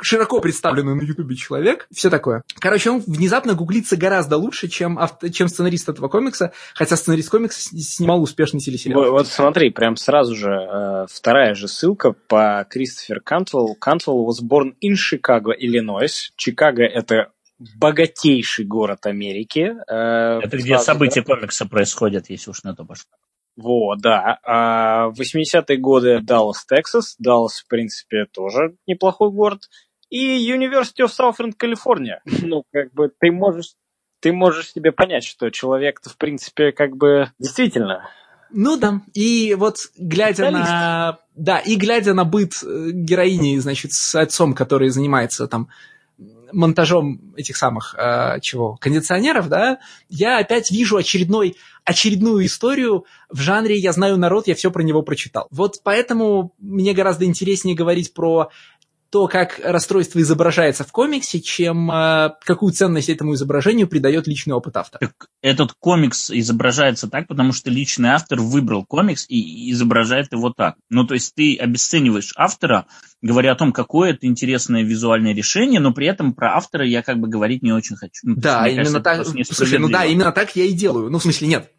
широко представленный на Ютубе человек, все такое. Короче, он внезапно гуглится гораздо лучше, чем, авто, чем сценарист этого комикса, хотя сценарист комикса снимал успешный телесериал. Вот, вот смотри, прям сразу же э, вторая же ссылка по Кристофер Кантвелл. Кантвелл was born in Chicago, Illinois. Чикаго — это богатейший город Америки. Э, это где события да? комикса происходят, если уж на то пошло. Вот, да. А в 80-е годы Даллас, Техас. Даллас, в принципе, тоже неплохой город и University of Southern California. Ну, как бы ты можешь, ты можешь себе понять, что человек-то, в принципе, как бы действительно ну да, и вот глядя на... Да, и глядя на быт э, героини, значит, с отцом, который занимается там монтажом этих самых, э, чего, кондиционеров, да, я опять вижу очередной, очередную историю в жанре «я знаю народ, я все про него прочитал». Вот поэтому мне гораздо интереснее говорить про то, как расстройство изображается в комиксе, чем э, какую ценность этому изображению придает личный опыт автора. Так этот комикс изображается так, потому что личный автор выбрал комикс и изображает его так. Ну, то есть ты обесцениваешь автора, говоря о том, какое это интересное визуальное решение, но при этом про автора я как бы говорить не очень хочу. Ну, да, есть, именно так. Слушай, ну да, именно так я и делаю. Ну, в смысле, нет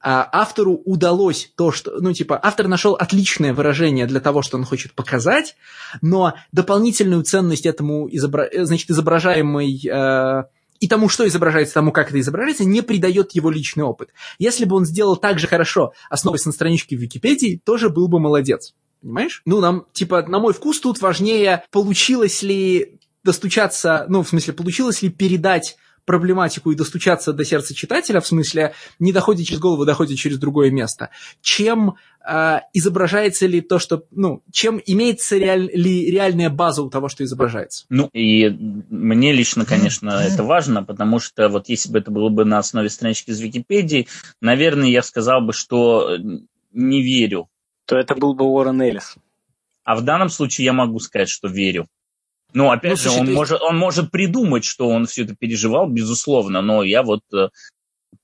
автору удалось то, что, ну, типа, автор нашел отличное выражение для того, что он хочет показать, но дополнительную ценность этому, изобра... значит, изображаемой э, и тому, что изображается, тому, как это изображается, не придает его личный опыт. Если бы он сделал так же хорошо, основываясь на страничке в Википедии, тоже был бы молодец. Понимаешь? Ну, нам, типа, на мой вкус тут важнее, получилось ли достучаться, ну, в смысле, получилось ли передать проблематику и достучаться до сердца читателя, в смысле не доходит через голову, доходит через другое место, чем э, изображается ли то, что, ну, чем имеется реаль, ли реальная база у того, что изображается. Ну, и мне лично, конечно, это важно, потому что вот если бы это было бы на основе странички из Википедии, наверное, я сказал бы, что не верю. То это был бы Уоррен Эллис. А в данном случае я могу сказать, что верю. Ну, опять ну, же, он, есть... может, он может придумать, что он все это переживал, безусловно, но я вот э,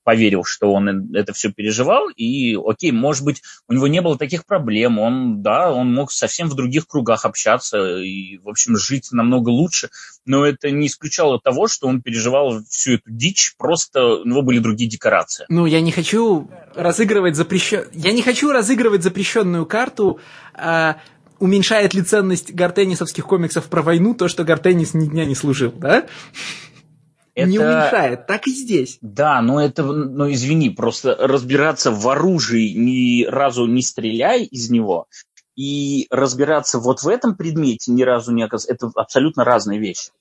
поверил, что он это все переживал, и окей, может быть, у него не было таких проблем, он, да, он мог совсем в других кругах общаться и, в общем, жить намного лучше, но это не исключало того, что он переживал всю эту дичь, просто у него были другие декорации. Ну, я не хочу разыгрывать запрещен... Я не хочу разыгрывать запрещенную карту, а уменьшает ли ценность гортеннисовских комиксов про войну то, что Гортенис ни дня не служил, да? Это... Не уменьшает, так и здесь. Да, но это, ну извини, просто разбираться в оружии ни разу не стреляй из него, и разбираться вот в этом предмете ни разу не оказывается, это абсолютно разные вещи.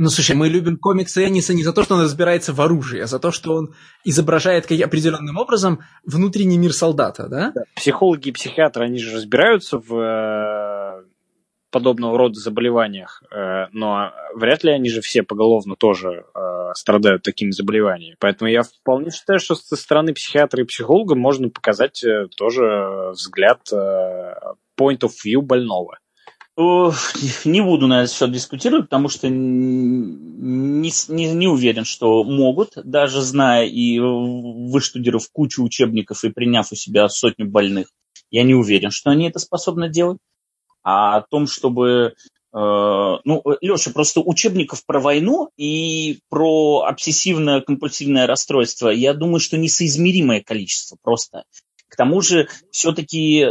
Ну, слушай, мы любим комиксы Энниса не за то, что он разбирается в оружии, а за то, что он изображает определенным образом внутренний мир солдата, да? Психологи и психиатры, они же разбираются в э, подобного рода заболеваниях, э, но вряд ли они же все поголовно тоже э, страдают такими заболеваниями. Поэтому я вполне считаю, что со стороны психиатра и психолога можно показать тоже взгляд point of view больного. Не буду на этот счет дискутировать, потому что не, не, не уверен, что могут, даже зная и выштудировав кучу учебников и приняв у себя сотню больных, я не уверен, что они это способны делать. А о том, чтобы Э, ну, Леша, просто учебников про войну и про обсессивно-компульсивное расстройство, я думаю, что несоизмеримое количество просто. Тому же, все-таки,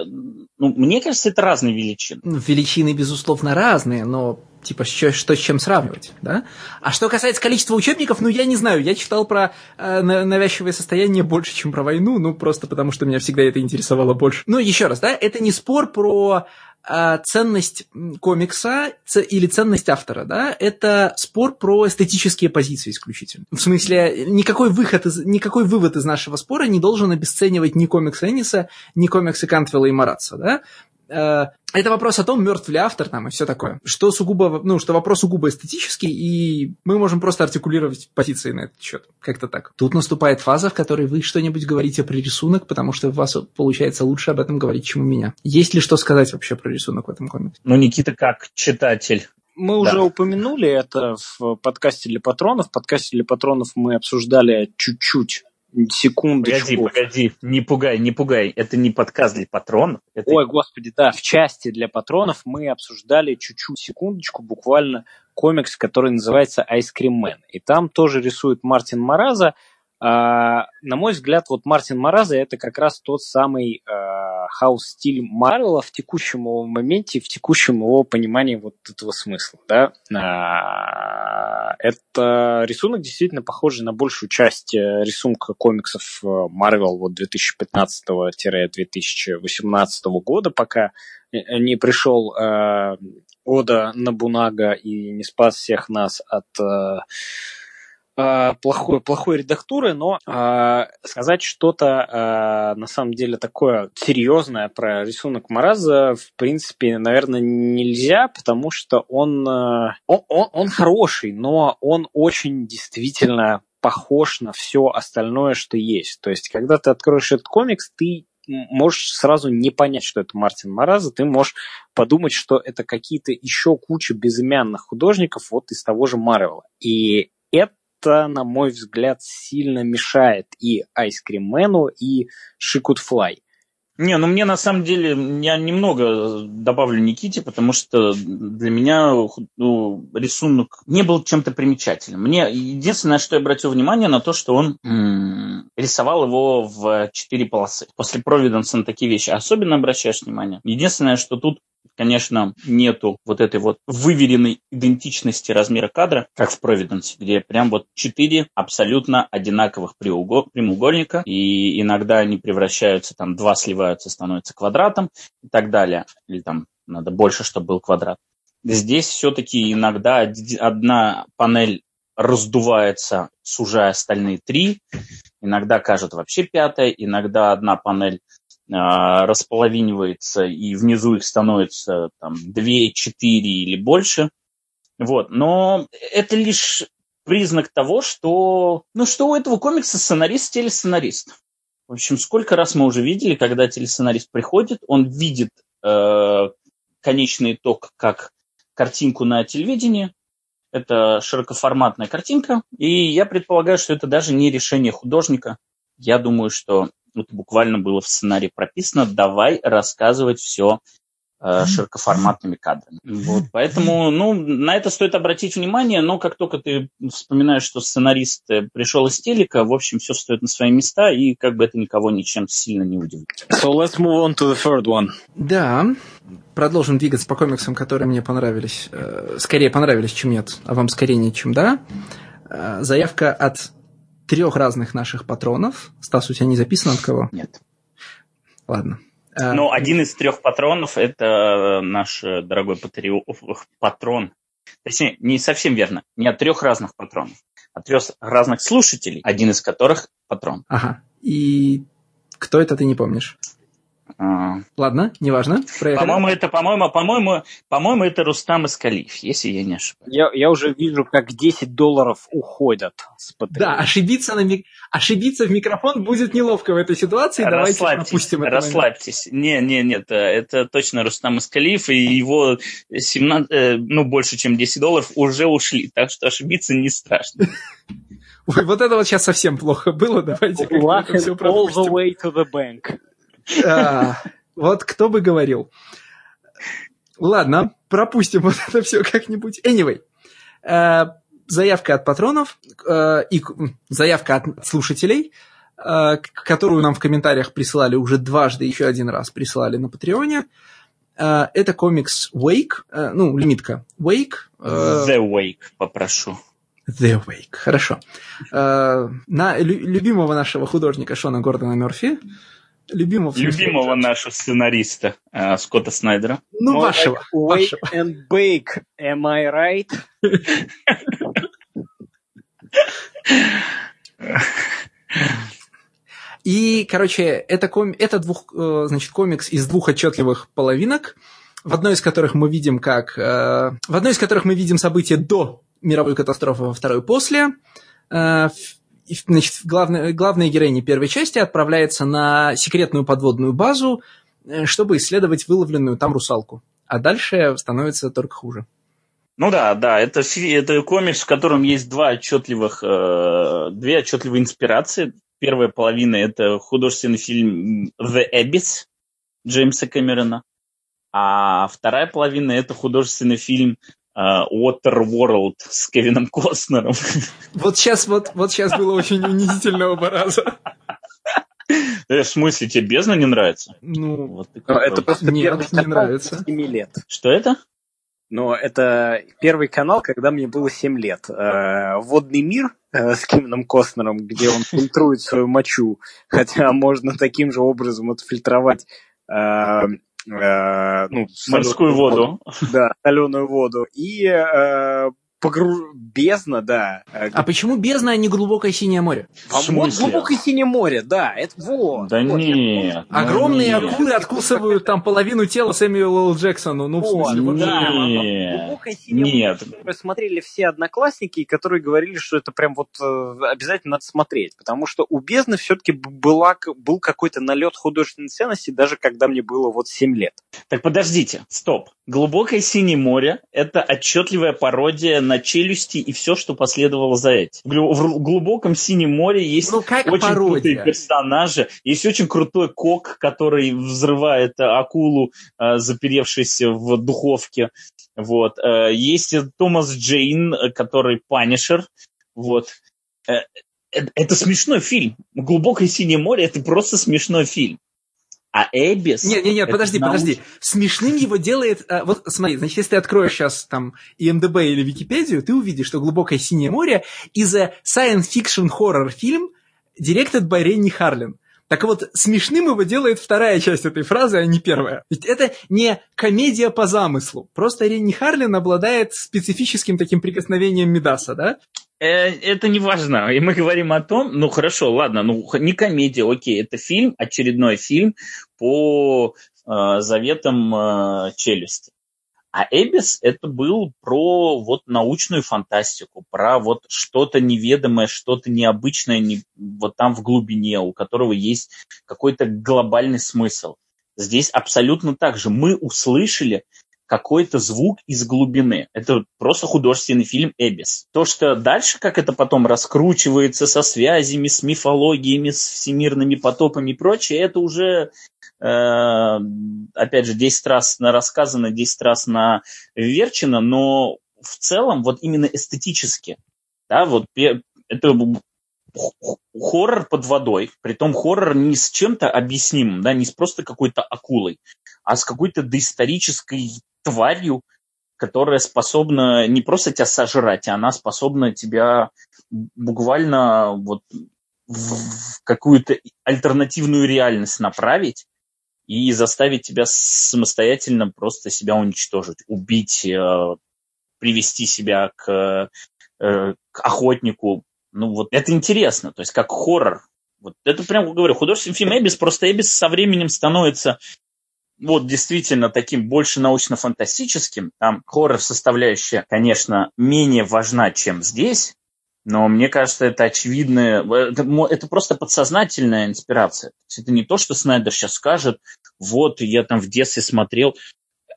ну, мне кажется, это разные величины. Ну, величины, безусловно, разные, но типа что, что с чем сравнивать, да? А что касается количества учебников, ну я не знаю, я читал про э, навязчивое состояние больше, чем про войну, ну просто потому что меня всегда это интересовало больше. Ну еще раз, да, это не спор про а, ценность комикса или ценность автора, да, это спор про эстетические позиции исключительно. В смысле, никакой, выход из, никакой вывод из нашего спора не должен обесценивать ни комикс Энниса, ни комиксы Кантвелла и Маратса, да. Э, это вопрос о том, мертв ли автор там и все такое. Что сугубо, ну, что вопрос сугубо эстетический, и мы можем просто артикулировать позиции на этот счет. Как-то так. Тут наступает фаза, в которой вы что-нибудь говорите про рисунок, потому что у вас получается лучше об этом говорить, чем у меня. Есть ли что сказать вообще про рисунок в этом комиксе? Ну, Никита, как читатель, мы да. уже упомянули это в подкасте для патронов. В подкасте для патронов мы обсуждали чуть-чуть секундочку. Погоди, погоди, не пугай, не пугай. Это не подкаст для патронов. Это... Ой, господи, да, в части для патронов мы обсуждали чуть-чуть, секундочку, буквально комикс, который называется Man. И там тоже рисует Мартин Мараза. А, на мой взгляд, вот Мартин Мараза это как раз тот самый а, хаус-стиль Марвела в текущем его моменте, в текущем его понимании вот этого смысла. Да? А, это рисунок действительно похожий на большую часть э, рисунка комиксов Марвел вот 2015-2018 года, пока не пришел э, Ода Набунага и не спас всех нас от э, э, плохой, плохой редактуры, но э, сказать что-то э, на самом деле такое серьезное про рисунок Мараза в принципе, наверное, нельзя, потому что он, э, он, он хороший, но он очень действительно похож на все остальное, что есть. То есть, когда ты откроешь этот комикс, ты можешь сразу не понять, что это Мартин Мараза, ты можешь подумать, что это какие-то еще куча безымянных художников вот из того же Марвела. И это это, на мой взгляд, сильно мешает и Ice Cream Man, и She Could Fly. Не, ну мне на самом деле, я немного добавлю Никите, потому что для меня ну, рисунок не был чем-то примечательным. Мне единственное, что я обратил внимание, на то, что он м- рисовал его в четыре полосы. После Провиденса на такие вещи особенно обращаешь внимание. Единственное, что тут конечно, нету вот этой вот выверенной идентичности размера кадра, как в Providence, где прям вот четыре абсолютно одинаковых прямоугольника, и иногда они превращаются, там два сливаются, становятся квадратом и так далее. Или там надо больше, чтобы был квадрат. Здесь все-таки иногда одна панель раздувается, сужая остальные три, иногда кажется вообще пятая, иногда одна панель располовинивается, и внизу их становится там 2, 4 или больше. Вот. Но это лишь признак того, что, ну, что у этого комикса сценарист телесценарист. В общем, сколько раз мы уже видели, когда телесценарист приходит, он видит э, конечный итог как картинку на телевидении. Это широкоформатная картинка, и я предполагаю, что это даже не решение художника. Я думаю, что это буквально было в сценарии прописано, давай рассказывать все э, широкоформатными кадрами. Вот, поэтому, ну, на это стоит обратить внимание, но как только ты вспоминаешь, что сценарист э, пришел из телека, в общем, все стоит на свои места, и как бы это никого ничем сильно не удивит. So let's move on to the third one. Да, продолжим двигаться по комиксам, которые мне понравились. Э, скорее понравились, чем нет, а вам скорее нет, чем да. Заявка от трех разных наших патронов. Стас, у тебя не записано от кого? Нет. Ладно. А, Но один из трех патронов – это наш дорогой патрио... патрон. Точнее, не совсем верно. Не от трех разных патронов. От трех разных слушателей, один из которых патрон. Ага. И кто это, ты не помнишь? А. Ладно, неважно. По-моему, это, по-моему, по-моему, по-моему, это Рустам Искалиев, если я не ошибаюсь. Я, я уже вижу, как 10 долларов уходят с Patreon. Да, ошибиться, на мик... ошибиться в микрофон будет неловко в этой ситуации. Расслабьтесь, Давайте пропустим это. Расслабьтесь. Не, не, нет, это точно Рустам Искалиев, и его 17, э, ну, больше, чем 10 долларов уже ушли, так что ошибиться не страшно. Ой, вот это вот сейчас совсем плохо было, давайте как-то все пропустим. All the way to the bank. А, вот кто бы говорил. Ладно, пропустим вот это все как-нибудь. Anyway, э, заявка от патронов э, и заявка от слушателей, э, которую нам в комментариях присылали уже дважды, еще один раз присылали на Патреоне. Это комикс Wake, ну, лимитка Wake. The Wake, попрошу. The Wake, хорошо. На любимого нашего художника Шона Гордона Мерфи любимого, любимого нашего сценариста э, Скотта Снайдера. Ну, More вашего. Like вашего. and bake, am I right? И, короче, это, ком... это двух, э, значит, комикс из двух отчетливых половинок, в одной из которых мы видим как... Э, в одной из которых мы видим события до мировой катастрофы, во второй после. Э, значит, главная, главная героиня первой части отправляется на секретную подводную базу, э, чтобы исследовать выловленную там русалку. А дальше становится только хуже. Ну да, да, это, это комикс, в котором есть два отчетливых, э, две отчетливые инспирации. Первая половина – это художественный фильм «The Abyss» Джеймса Кэмерона. А вторая половина – это художественный фильм Waterworld с Кевином Костнером. Вот сейчас, вот, вот сейчас было очень унизительно оба раза. Э, в смысле, тебе бездна не нравится? Ну, вот это просто Нет, не нравится. 7 лет. Что это? Но это первый канал, когда мне было 7 лет. Э, Водный мир э, с Кевином Костнером, где он фильтрует свою мочу, хотя можно таким же образом отфильтровать э, ну, морскую воду. Да, соленую воду. И э, Погру... Бездна, да. А почему бездна, а не глубокое синее море? А вот глубокое синее море, да. Это вот. Да вот, нет. Ну Огромные нет. акулы откусывают там половину тела Сэмюэла Л. Джексону. Ну, в смысле, вот, да. Нет. Глубокое синее нет. море. смотрели все одноклассники, которые говорили, что это прям вот э, обязательно надо смотреть. Потому что у бездны все-таки была, был какой-то налет художественной ценности, даже когда мне было вот 7 лет. Так подождите, стоп. Глубокое синее море – это отчетливая пародия на челюсти и все, что последовало за этим. В глубоком синем море есть ну, как очень пародия. крутые персонажи. Есть очень крутой кок, который взрывает акулу, э, заперевшись в духовке. Вот. Э, есть Томас Джейн, который Панишер. Вот. Э, это смешной фильм. Глубокое синее море это просто смешной фильм. А Эбис... Не-не-не, подожди, науч... подожди. Смешным его делает... А, вот смотри, значит, если ты откроешь сейчас там ИМДБ или Википедию, ты увидишь, что «Глубокое синее море» из science fiction horror фильм directed by Ренни Харлин. Так вот, смешным его делает вторая часть этой фразы, а не первая. Ведь это не комедия по замыслу. Просто Ренни Харлин обладает специфическим таким прикосновением Медаса, да? Э, это не важно. И мы говорим о том, ну хорошо, ладно, ну не комедия, окей, это фильм, очередной фильм по э, заветам э, челюсти. А Эбис это был про вот научную фантастику, про вот что-то неведомое, что-то необычное не, вот там в глубине, у которого есть какой-то глобальный смысл. Здесь абсолютно так же. Мы услышали какой-то звук из глубины. Это просто художественный фильм «Эбис». То, что дальше, как это потом раскручивается со связями, с мифологиями, с всемирными потопами и прочее, это уже, э, опять же, 10 раз на рассказано, 10 раз на верчено, но в целом вот именно эстетически, да, вот это хоррор под водой, притом хоррор не с чем-то объяснимым, да, не с просто какой-то акулой, а с какой-то доисторической тварью, которая способна не просто тебя сожрать, а она способна тебя буквально вот в какую-то альтернативную реальность направить и заставить тебя самостоятельно просто себя уничтожить, убить, э, привести себя к, э, к охотнику. Ну вот это интересно, то есть как хоррор Вот это прям говорю, художественный фильм Эбис, просто Эбис со временем становится вот действительно таким больше научно-фантастическим. Там хоррор-составляющая, конечно, менее важна, чем здесь, но мне кажется, это очевидное, это, это просто подсознательная инспирация. это не то, что Снайдер сейчас скажет, вот, я там в детстве смотрел.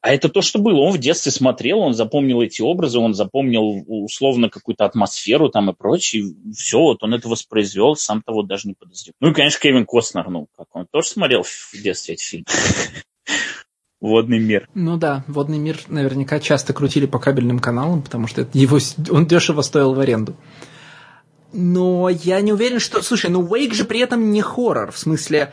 А это то, что было. Он в детстве смотрел, он запомнил эти образы, он запомнил условно какую-то атмосферу там и прочее. Все, вот он это воспроизвел, сам того даже не подозревал. Ну и, конечно, Кевин Костнер, ну, как он тоже смотрел в детстве эти фильмы. Водный мир. Ну да, водный мир наверняка часто крутили по кабельным каналам, потому что его, он дешево стоил в аренду. Но я не уверен, что... Слушай, ну Wake же при этом не хоррор, в смысле...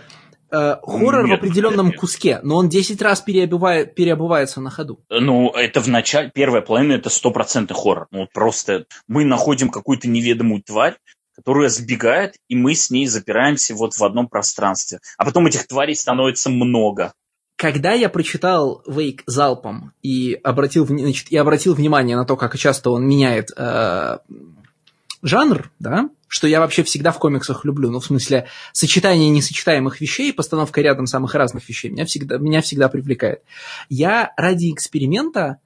Э, хоррор нет, в определенном нет, куске, но он 10 раз переобувает, переобувается на ходу. Ну, это в начале, первая половина это стопроцентный хоррор. Ну, просто мы находим какую-то неведомую тварь, которая сбегает, и мы с ней запираемся вот в одном пространстве. А потом этих тварей становится много. Когда я прочитал Вейк залпом и обратил, значит, и обратил внимание на то, как часто он меняет э, жанр, да, что я вообще всегда в комиксах люблю, ну, в смысле, сочетание несочетаемых вещей, постановка рядом самых разных вещей меня всегда, меня всегда привлекает. Я ради эксперимента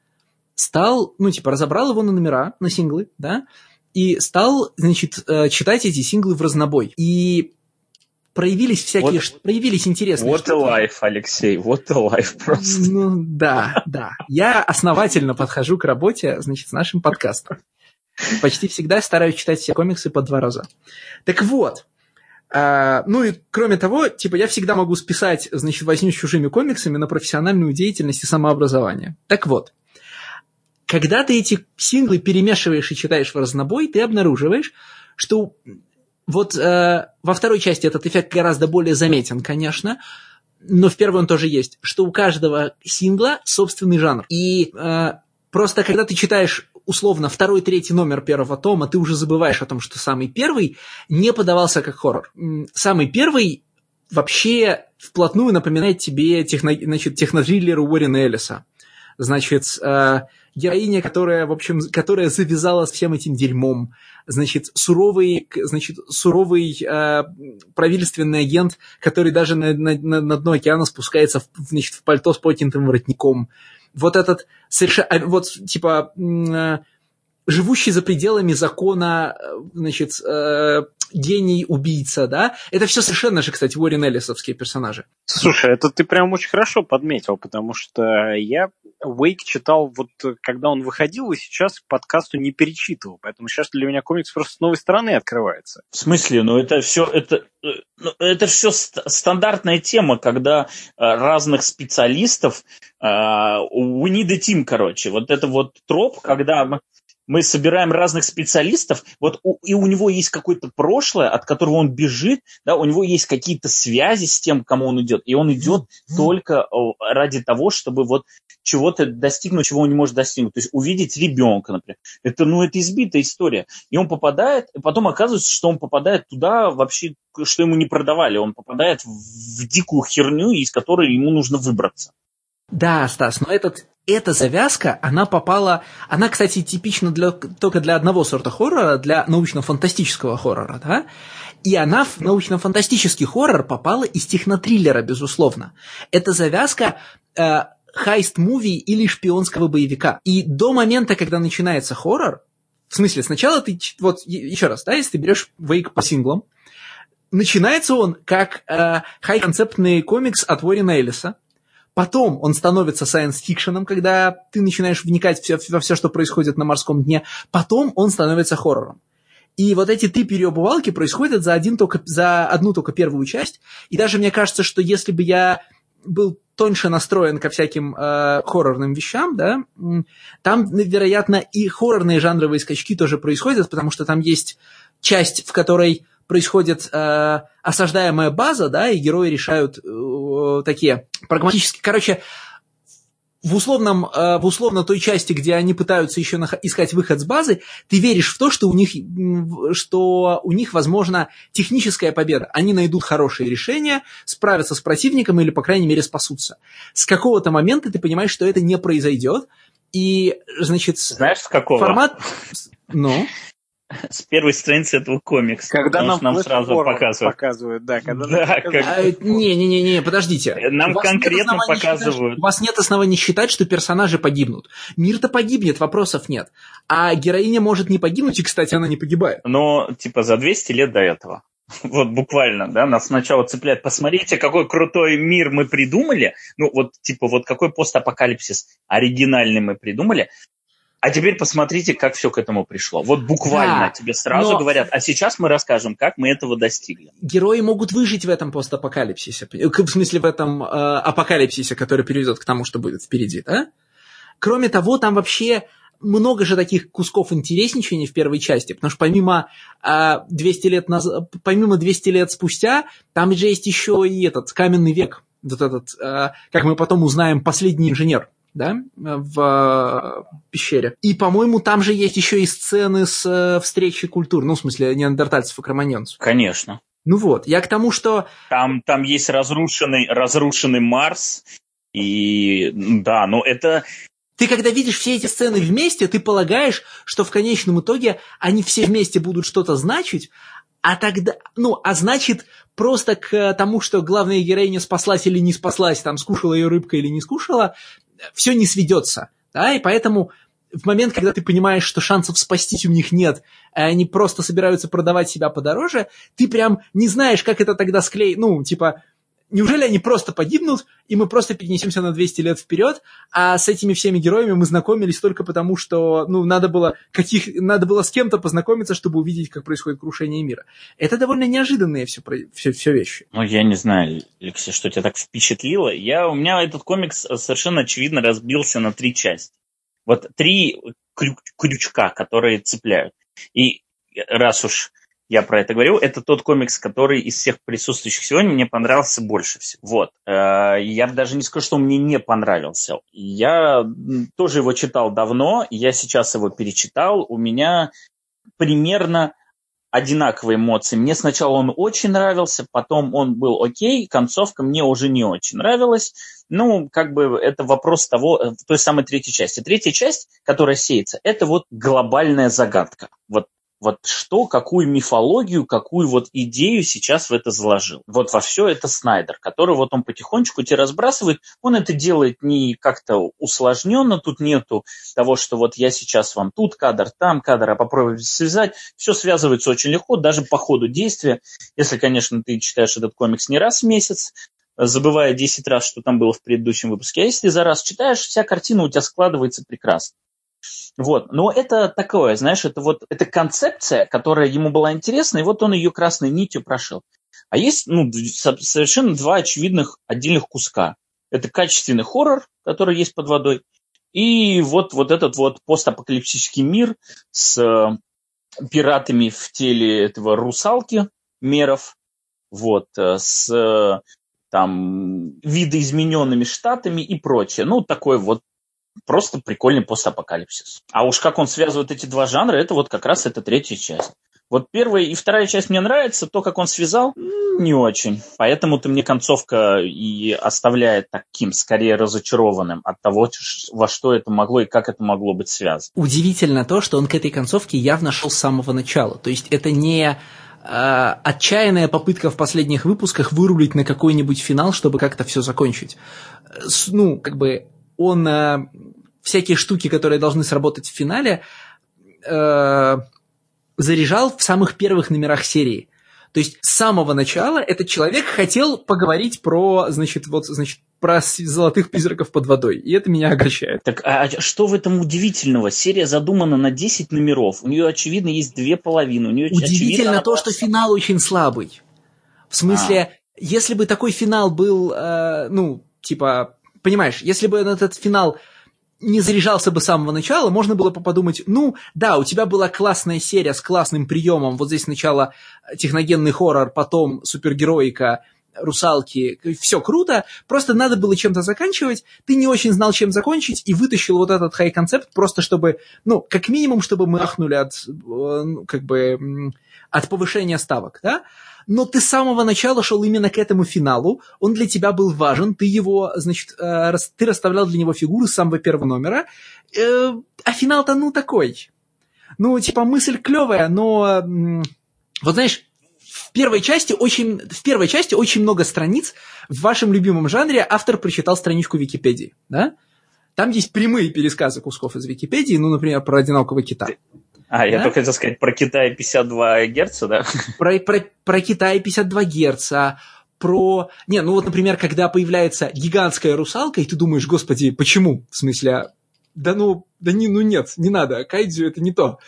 стал, ну, типа, разобрал его на номера, на синглы, да, и стал, значит, э, читать эти синглы в разнобой. И проявились всякие, вот, проявились интересные Вот вот и life, Алексей, вот и life просто. Ну, да, да. Я основательно подхожу к работе, значит, с нашим подкастом. Почти всегда стараюсь читать все комиксы по два раза. Так вот, а, ну и кроме того, типа я всегда могу списать, значит, возню с чужими комиксами на профессиональную деятельность и самообразование. Так вот, когда ты эти синглы перемешиваешь и читаешь в разнобой, ты обнаруживаешь, что вот э, во второй части этот эффект гораздо более заметен, конечно, но в первой он тоже есть, что у каждого сингла собственный жанр. И э, просто когда ты читаешь условно второй, третий номер первого тома, ты уже забываешь о том, что самый первый не подавался как хоррор. Самый первый вообще вплотную напоминает тебе техно, значит, технотриллер Уоррена Эллиса. Значит, э, героиня, которая, в общем, которая завязала с всем этим дерьмом. Значит, суровый, значит, суровый э, правительственный агент, который даже на, на, на дно океана спускается в, значит, в пальто с поднятым воротником вот этот совершенно, а, вот типа э, живущий за пределами закона, э, значит, э, гений-убийца, да, это все совершенно же, кстати, Уоррен Эллисовские персонажи. Слушай, это ты прям очень хорошо подметил, потому что я Уэйк читал вот когда он выходил, и сейчас подкасту не перечитывал, поэтому сейчас для меня комикс просто с новой стороны открывается. В смысле? Ну это все, это, ну, это все стандартная тема, когда разных специалистов, uh, we need a team, короче, вот это вот троп, когда мы собираем разных специалистов, вот у, и у него есть какое-то прошлое, от которого он бежит, да, у него есть какие-то связи с тем, кому он идет, и он идет mm-hmm. только ради того, чтобы вот чего-то достигнуть, чего он не может достигнуть. То есть увидеть ребенка, например. Это, ну, это избитая история. И он попадает, и потом оказывается, что он попадает туда вообще, что ему не продавали. Он попадает в дикую херню, из которой ему нужно выбраться. Да, Стас, но этот, эта завязка, она попала... Она, кстати, типична для, только для одного сорта хоррора, для научно-фантастического хоррора, да? И она в научно-фантастический хоррор попала из технотриллера, безусловно. Эта завязка э, heist movie или шпионского боевика. И до момента, когда начинается хоррор, в смысле, сначала ты... Вот, еще раз, да, если ты берешь Wake по синглам, начинается он как э, хай-концептный комикс от Уоррена Эллиса, Потом он становится science fiction ом, когда ты начинаешь вникать во все, что происходит на морском дне. Потом он становится хоррором. И вот эти три переобувалки происходят за, один только, за одну только первую часть. И даже мне кажется, что если бы я был тоньше настроен ко всяким э, хоррорным вещам, да, там, вероятно, и хоррорные жанровые скачки тоже происходят, потому что там есть часть, в которой происходит э, осаждаемая база, да, и герои решают э, такие прагматические... Короче, в условном, э, в условно той части, где они пытаются еще нах- искать выход с базы, ты веришь в то, что у них, что у них возможна техническая победа. Они найдут хорошие решения, справятся с противником или, по крайней мере, спасутся. С какого-то момента ты понимаешь, что это не произойдет, и, значит, Знаешь, с какого? формат... Ну? С первой страницы этого комикса. Когда нам, нам сразу показывают. показывают. Да, когда да, нам как... а, Не-не-не, подождите. Нам конкретно показывают. Считать, у вас нет оснований считать, что персонажи погибнут. Мир-то погибнет, вопросов нет. А героиня может не погибнуть, и, кстати, она не погибает. Но, типа, за 200 лет до этого. Вот буквально, да, нас сначала цепляет. Посмотрите, какой крутой мир мы придумали. Ну, вот, типа, вот какой постапокалипсис оригинальный мы придумали. А теперь посмотрите, как все к этому пришло. Вот буквально да, тебе сразу но... говорят, а сейчас мы расскажем, как мы этого достигли. Герои могут выжить в этом постапокалипсисе. В смысле, в этом э, апокалипсисе, который приведет к тому, что будет впереди, да? Кроме того, там вообще много же таких кусков интересничания в первой части, потому что помимо, э, 200 лет назад, помимо 200 лет спустя, там же есть еще и этот каменный век, вот этот, э, как мы потом узнаем, последний инженер да, в э, пещере. И, по-моему, там же есть еще и сцены с э, встречи культур, ну, в смысле, неандертальцев и кроманьонцев. Конечно. Ну вот, я к тому, что... Там, там есть разрушенный, разрушенный Марс, и да, ну это... Ты когда видишь все эти сцены вместе, ты полагаешь, что в конечном итоге они все вместе будут что-то значить, а тогда, ну, а значит, просто к тому, что главная героиня спаслась или не спаслась, там, скушала ее рыбка или не скушала, все не сведется. Да, и поэтому в момент, когда ты понимаешь, что шансов спастись у них нет, и они просто собираются продавать себя подороже, ты прям не знаешь, как это тогда склеить. Ну, типа, неужели они просто погибнут, и мы просто перенесемся на 200 лет вперед, а с этими всеми героями мы знакомились только потому, что, ну, надо было, каких, надо было с кем-то познакомиться, чтобы увидеть, как происходит крушение мира. Это довольно неожиданные все, все, все вещи. Ну, я не знаю, Алексей, что тебя так впечатлило. Я, у меня этот комикс совершенно очевидно разбился на три части. Вот три крючка, которые цепляют. И раз уж я про это говорю, это тот комикс, который из всех присутствующих сегодня мне понравился больше всего. Вот. Э, я даже не скажу, что мне не понравился. Я тоже его читал давно, я сейчас его перечитал. У меня примерно одинаковые эмоции. Мне сначала он очень нравился, потом он был окей, концовка мне уже не очень нравилась. Ну, как бы это вопрос того, э, той самой третьей части. Третья часть, которая сеется, это вот глобальная загадка. Вот вот что, какую мифологию, какую вот идею сейчас в это заложил. Вот во все это Снайдер, который вот он потихонечку тебе разбрасывает. Он это делает не как-то усложненно, тут нету того, что вот я сейчас вам тут кадр, там кадр, а попробую связать. Все связывается очень легко, даже по ходу действия. Если, конечно, ты читаешь этот комикс не раз в месяц, забывая 10 раз, что там было в предыдущем выпуске. А если за раз читаешь, вся картина у тебя складывается прекрасно. Вот. Но это такое, знаешь, это вот эта концепция, которая ему была интересна, и вот он ее красной нитью прошел. А есть ну, совершенно два очевидных отдельных куска. Это качественный хоррор, который есть под водой, и вот, вот этот вот постапокалиптический мир с э, пиратами в теле этого русалки, меров, вот, э, с э, там видоизмененными штатами и прочее. Ну, такой вот просто прикольный постапокалипсис. А уж как он связывает эти два жанра, это вот как раз эта третья часть. Вот первая и вторая часть мне нравится, то, как он связал, не очень. Поэтому-то мне концовка и оставляет таким, скорее, разочарованным от того, во что это могло и как это могло быть связано. Удивительно то, что он к этой концовке явно шел с самого начала. То есть это не э, отчаянная попытка в последних выпусках вырулить на какой-нибудь финал, чтобы как-то все закончить. Ну, как бы он э, всякие штуки, которые должны сработать в финале, э, заряжал в самых первых номерах серии. То есть с самого начала этот человек хотел поговорить про, значит, вот, значит, про золотых призраков под водой. И это меня огорчает. Так а что в этом удивительного? Серия задумана на 10 номеров. У нее, очевидно, есть две половины. У нее, Удивительно очевидно, то, что финал очень слабый. В смысле, а. если бы такой финал был, э, ну, типа, понимаешь, если бы этот финал не заряжался бы с самого начала, можно было бы подумать, ну, да, у тебя была классная серия с классным приемом, вот здесь сначала техногенный хоррор, потом супергероика, русалки, все круто, просто надо было чем-то заканчивать, ты не очень знал, чем закончить, и вытащил вот этот хай-концепт просто чтобы, ну, как минимум, чтобы мы ахнули от, э, ну, как бы, от повышения ставок, да, но ты с самого начала шел именно к этому финалу, он для тебя был важен, ты его, значит, э, ты расставлял для него фигуры с самого первого номера, э, а финал-то ну такой. Ну, типа, мысль клевая, но... Вот знаешь, в первой части очень, в первой части очень много страниц в вашем любимом жанре автор прочитал страничку Википедии, да? Там есть прямые пересказы кусков из Википедии, ну, например, про одинокого кита. А, я только хотел сказать про Китай 52 Герца, да? Про, про, про Китай 52 Герца, про... Не, ну вот, например, когда появляется гигантская русалка, и ты думаешь, господи, почему? В смысле, да ну, да не, ну нет, не надо, кайдзю это не то.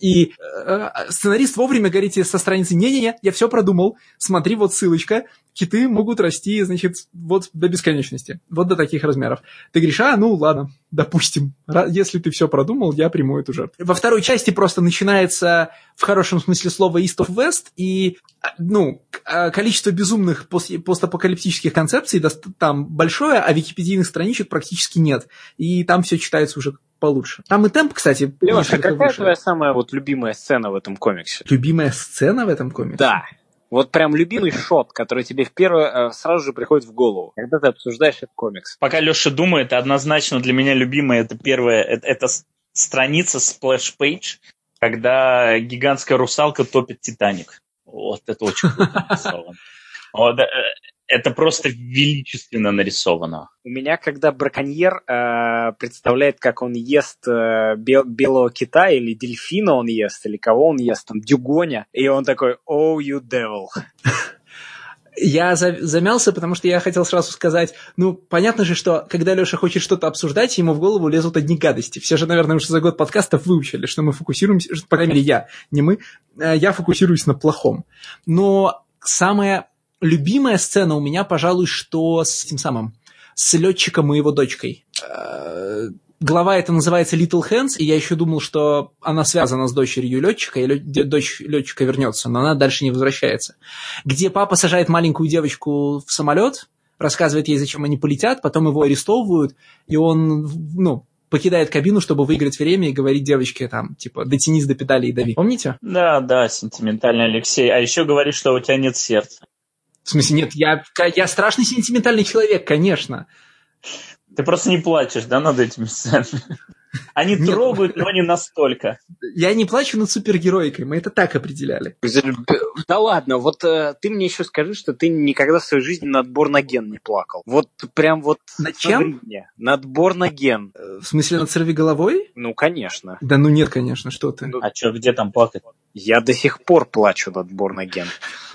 И э, сценарист вовремя говорит со страницы, не-не-не, я все продумал, смотри, вот ссылочка, киты могут расти, значит, вот до бесконечности, вот до таких размеров. Ты говоришь, а, ну ладно, допустим, если ты все продумал, я приму эту жертву. Во второй части просто начинается в хорошем смысле слова East of West, и, ну, а, количество безумных постапокалиптических концепций там большое, а википедийных страничек практически нет. И там все читается уже получше. Там и темп, кстати, Леша, какая выше. твоя самая вот любимая сцена в этом комиксе? Любимая сцена в этом комиксе? Да. Вот прям любимый шот, который тебе в первое э, сразу же приходит в голову, когда ты обсуждаешь этот комикс. Пока Леша думает, однозначно для меня любимая это первая, это, это страница Splash Page, когда гигантская русалка топит Титаник. Вот это очень круто нарисовано. Вот, э, это просто величественно нарисовано. У меня, когда браконьер э, представляет, как он ест э, бел, белого кита или дельфина он ест, или кого он ест, там, дюгоня, и он такой «Oh, you devil». Я замялся, потому что я хотел сразу сказать, ну, понятно же, что когда Леша хочет что-то обсуждать, ему в голову лезут одни гадости. Все же, наверное, уже за год подкастов выучили, что мы фокусируемся, по крайней мере, я, не мы, э, я фокусируюсь на плохом. Но самое любимая сцена у меня, пожалуй, что с этим самым, с летчиком и его дочкой. Э, глава это называется Little Hands, и я еще думал, что она связана с дочерью летчика, и дочь летчика вернется, но она дальше не возвращается. Где папа сажает маленькую девочку в самолет, рассказывает ей, зачем они полетят, потом его арестовывают, и он, ну, покидает кабину, чтобы выиграть время и говорит девочке там, типа, дотянись до педали и дави. Помните? Да, да, сентиментальный Алексей. А еще говорит, что у тебя нет сердца. В смысле, нет, я, я страшный сентиментальный человек, конечно. Ты просто не плачешь, да, над этими сценами? Они Нет. трогают, но не настолько. Я не плачу над супергероикой, мы это так определяли. Да ладно, вот э, ты мне еще скажи, что ты никогда в своей жизни над Борнаген не плакал. Вот прям вот... Над чем? Мне. Над Борнаген. Э, в смысле, над сорви головой? Ну, конечно. Да ну нет, конечно, что ты. А что, где там плакать? Я до сих пор плачу над Борнаген.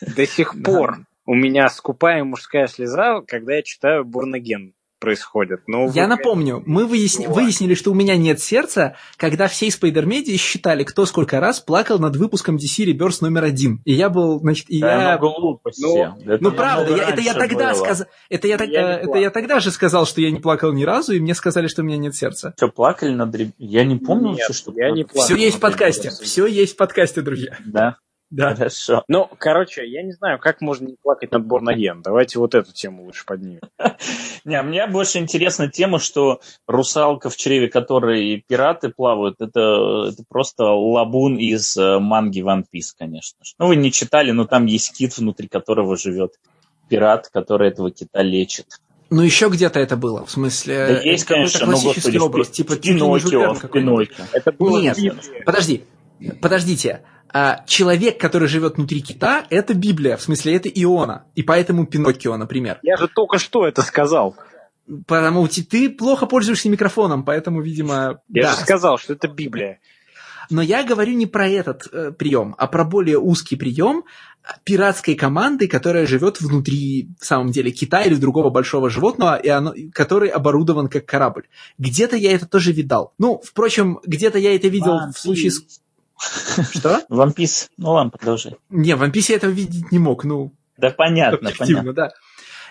До сих пор. У меня скупая мужская слеза, когда я читаю Борнаген происходит. Но Я вы... напомню, мы выясни... выяснили, что у меня нет сердца, когда всей Спайдермедии считали, кто сколько раз плакал над выпуском DC Rebirth номер один. И я был, значит, и да, я... глупости. Ну, ну правда, я, это я тогда сказал... Это я, так... я это я тогда же сказал, что я не плакал ни разу, и мне сказали, что у меня нет сердца. Что, плакали над... Я не помню нет, вообще, что... Я не плакал. Все есть в подкасте. Все есть в подкасте, друзья. Да. Да. Хорошо. Ну, короче, я не знаю, как можно не плакать над Борнаген. Давайте вот эту тему лучше поднимем. Не, мне больше интересна тема, что русалка, в чреве которой пираты плавают, это, это просто лабун из э, манги One Piece, конечно. Ну, вы не читали, но там есть кит, внутри которого живет пират, который этого кита лечит. Ну, еще где-то это было, в смысле... Да есть, конечно, но, господи, образ, типа Пиноккио, Пиноккио. Это было Нет, подожди, подождите. А человек, который живет внутри кита, это Библия, в смысле, это Иона. И поэтому Пиноккио, например. Я же только что это сказал. Потому что ты плохо пользуешься микрофоном, поэтому, видимо... Я да. же сказал, что это Библия. Но я говорю не про этот э, прием, а про более узкий прием пиратской команды, которая живет внутри, в самом деле, кита или другого большого животного, и оно, который оборудован как корабль. Где-то я это тоже видал. Ну, впрочем, где-то я это видел One в случае с что? Piece. Ну ладно, продолжай. Не, в One Piece я этого видеть не мог, ну... Да понятно, понятно. да.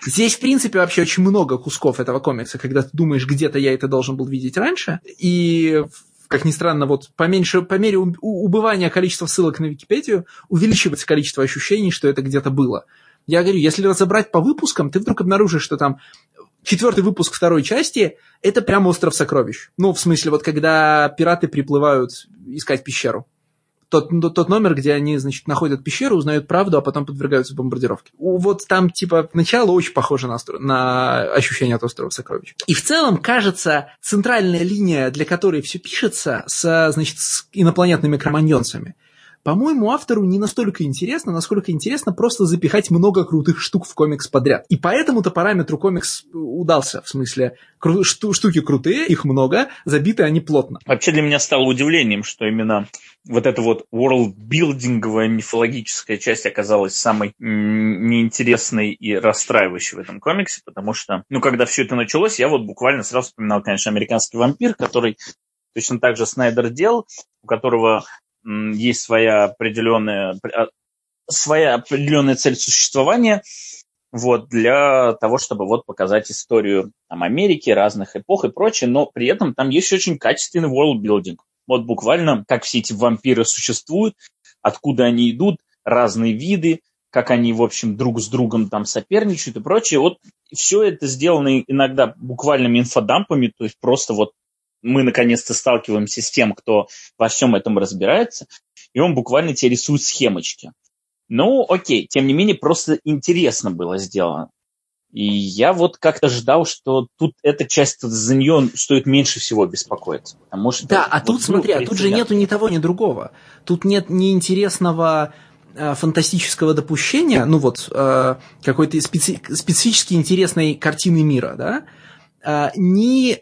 Здесь, в принципе, вообще очень много кусков этого комикса, когда ты думаешь, где-то я это должен был видеть раньше, и как ни странно, вот поменьше, по мере убывания количества ссылок на Википедию увеличивается количество ощущений, что это где-то было. Я говорю, если разобрать по выпускам, ты вдруг обнаружишь, что там четвертый выпуск второй части – это прям остров сокровищ. Ну, в смысле, вот когда пираты приплывают искать пещеру тот, тот номер, где они, значит, находят пещеру, узнают правду, а потом подвергаются бомбардировке. Вот там, типа, начало очень похоже на, на ощущение от острова сокровищ. И в целом, кажется, центральная линия, для которой все пишется, с, значит, с инопланетными кроманьонцами – по-моему, автору не настолько интересно, насколько интересно просто запихать много крутых штук в комикс подряд. И поэтому-то параметру комикс удался, в смысле, кру- шту- штуки крутые, их много, забиты они плотно. Вообще для меня стало удивлением, что именно вот эта вот world-билдинговая мифологическая часть оказалась самой неинтересной и расстраивающей в этом комиксе, потому что, ну, когда все это началось, я вот буквально сразу вспоминал, конечно, «Американский вампир», который точно так же Снайдер делал, у которого есть своя определенная, а, своя определенная цель существования вот, для того, чтобы вот показать историю там, Америки, разных эпох и прочее, но при этом там есть очень качественный world building. Вот буквально, как все эти вампиры существуют, откуда они идут, разные виды, как они, в общем, друг с другом там соперничают и прочее. Вот все это сделано иногда буквальными инфодампами, то есть просто вот мы наконец-то сталкиваемся с тем, кто во всем этом разбирается, и он буквально тебе рисует схемочки. Ну, окей, тем не менее, просто интересно было сделано. И я вот как-то ждал, что тут эта часть за нее стоит меньше всего беспокоиться. Потому что да, а вот тут смотри, а тут же нету ни того, ни другого. Тут нет ни интересного э, фантастического допущения, ну вот э, какой-то специ специфически интересной картины мира, да, э, ни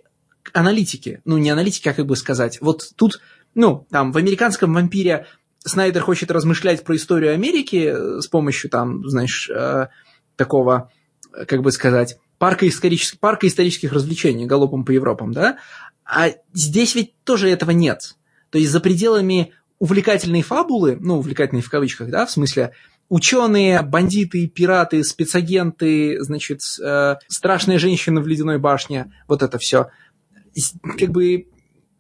аналитики. Ну, не аналитики, а как бы сказать. Вот тут, ну, там, в американском вампире Снайдер хочет размышлять про историю Америки э, с помощью, там, знаешь, э, такого, как бы сказать, парка исторических, парка исторических развлечений галопом по Европам, да? А здесь ведь тоже этого нет. То есть за пределами увлекательной фабулы, ну, увлекательной в кавычках, да, в смысле, ученые, бандиты, пираты, спецагенты, значит, э, страшная женщина в ледяной башне, вот это все – как бы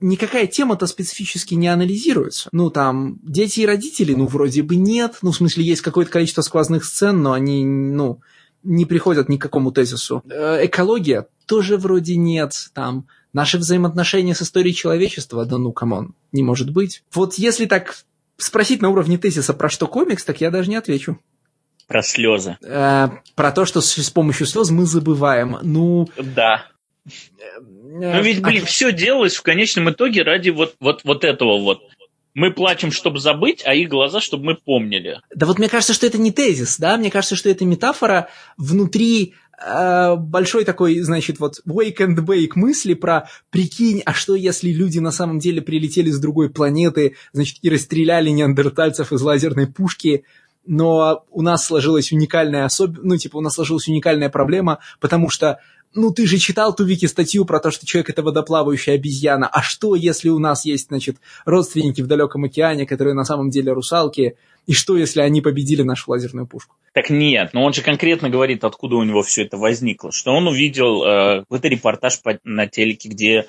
никакая тема-то специфически не анализируется. Ну, там, дети и родители, ну, вроде бы нет. Ну, в смысле, есть какое-то количество сквозных сцен, но они, ну, не приходят ни к какому тезису. Э, экология тоже вроде нет. Там, наши взаимоотношения с историей человечества, да ну, come on, не может быть. Вот если так спросить на уровне тезиса, про что комикс, так я даже не отвечу. Про слезы. Э, про то, что с, с помощью слез мы забываем. Ну... Да. Ну ведь, блин, все делалось в конечном итоге ради вот, вот, вот этого вот. Мы плачем, чтобы забыть, а их глаза, чтобы мы помнили. Да вот мне кажется, что это не тезис, да, мне кажется, что это метафора внутри э, большой такой, значит, вот wake and bake мысли про прикинь, а что если люди на самом деле прилетели с другой планеты, значит, и расстреляли неандертальцев из лазерной пушки, но у нас сложилась уникальная особенность, ну, типа, у нас сложилась уникальная проблема, потому что ну ты же читал ту вики-статью про то, что человек это водоплавающая обезьяна, а что, если у нас есть, значит, родственники в далеком океане, которые на самом деле русалки, и что, если они победили нашу лазерную пушку? Так нет, но он же конкретно говорит, откуда у него все это возникло, что он увидел э, какой-то репортаж по, на телеке, где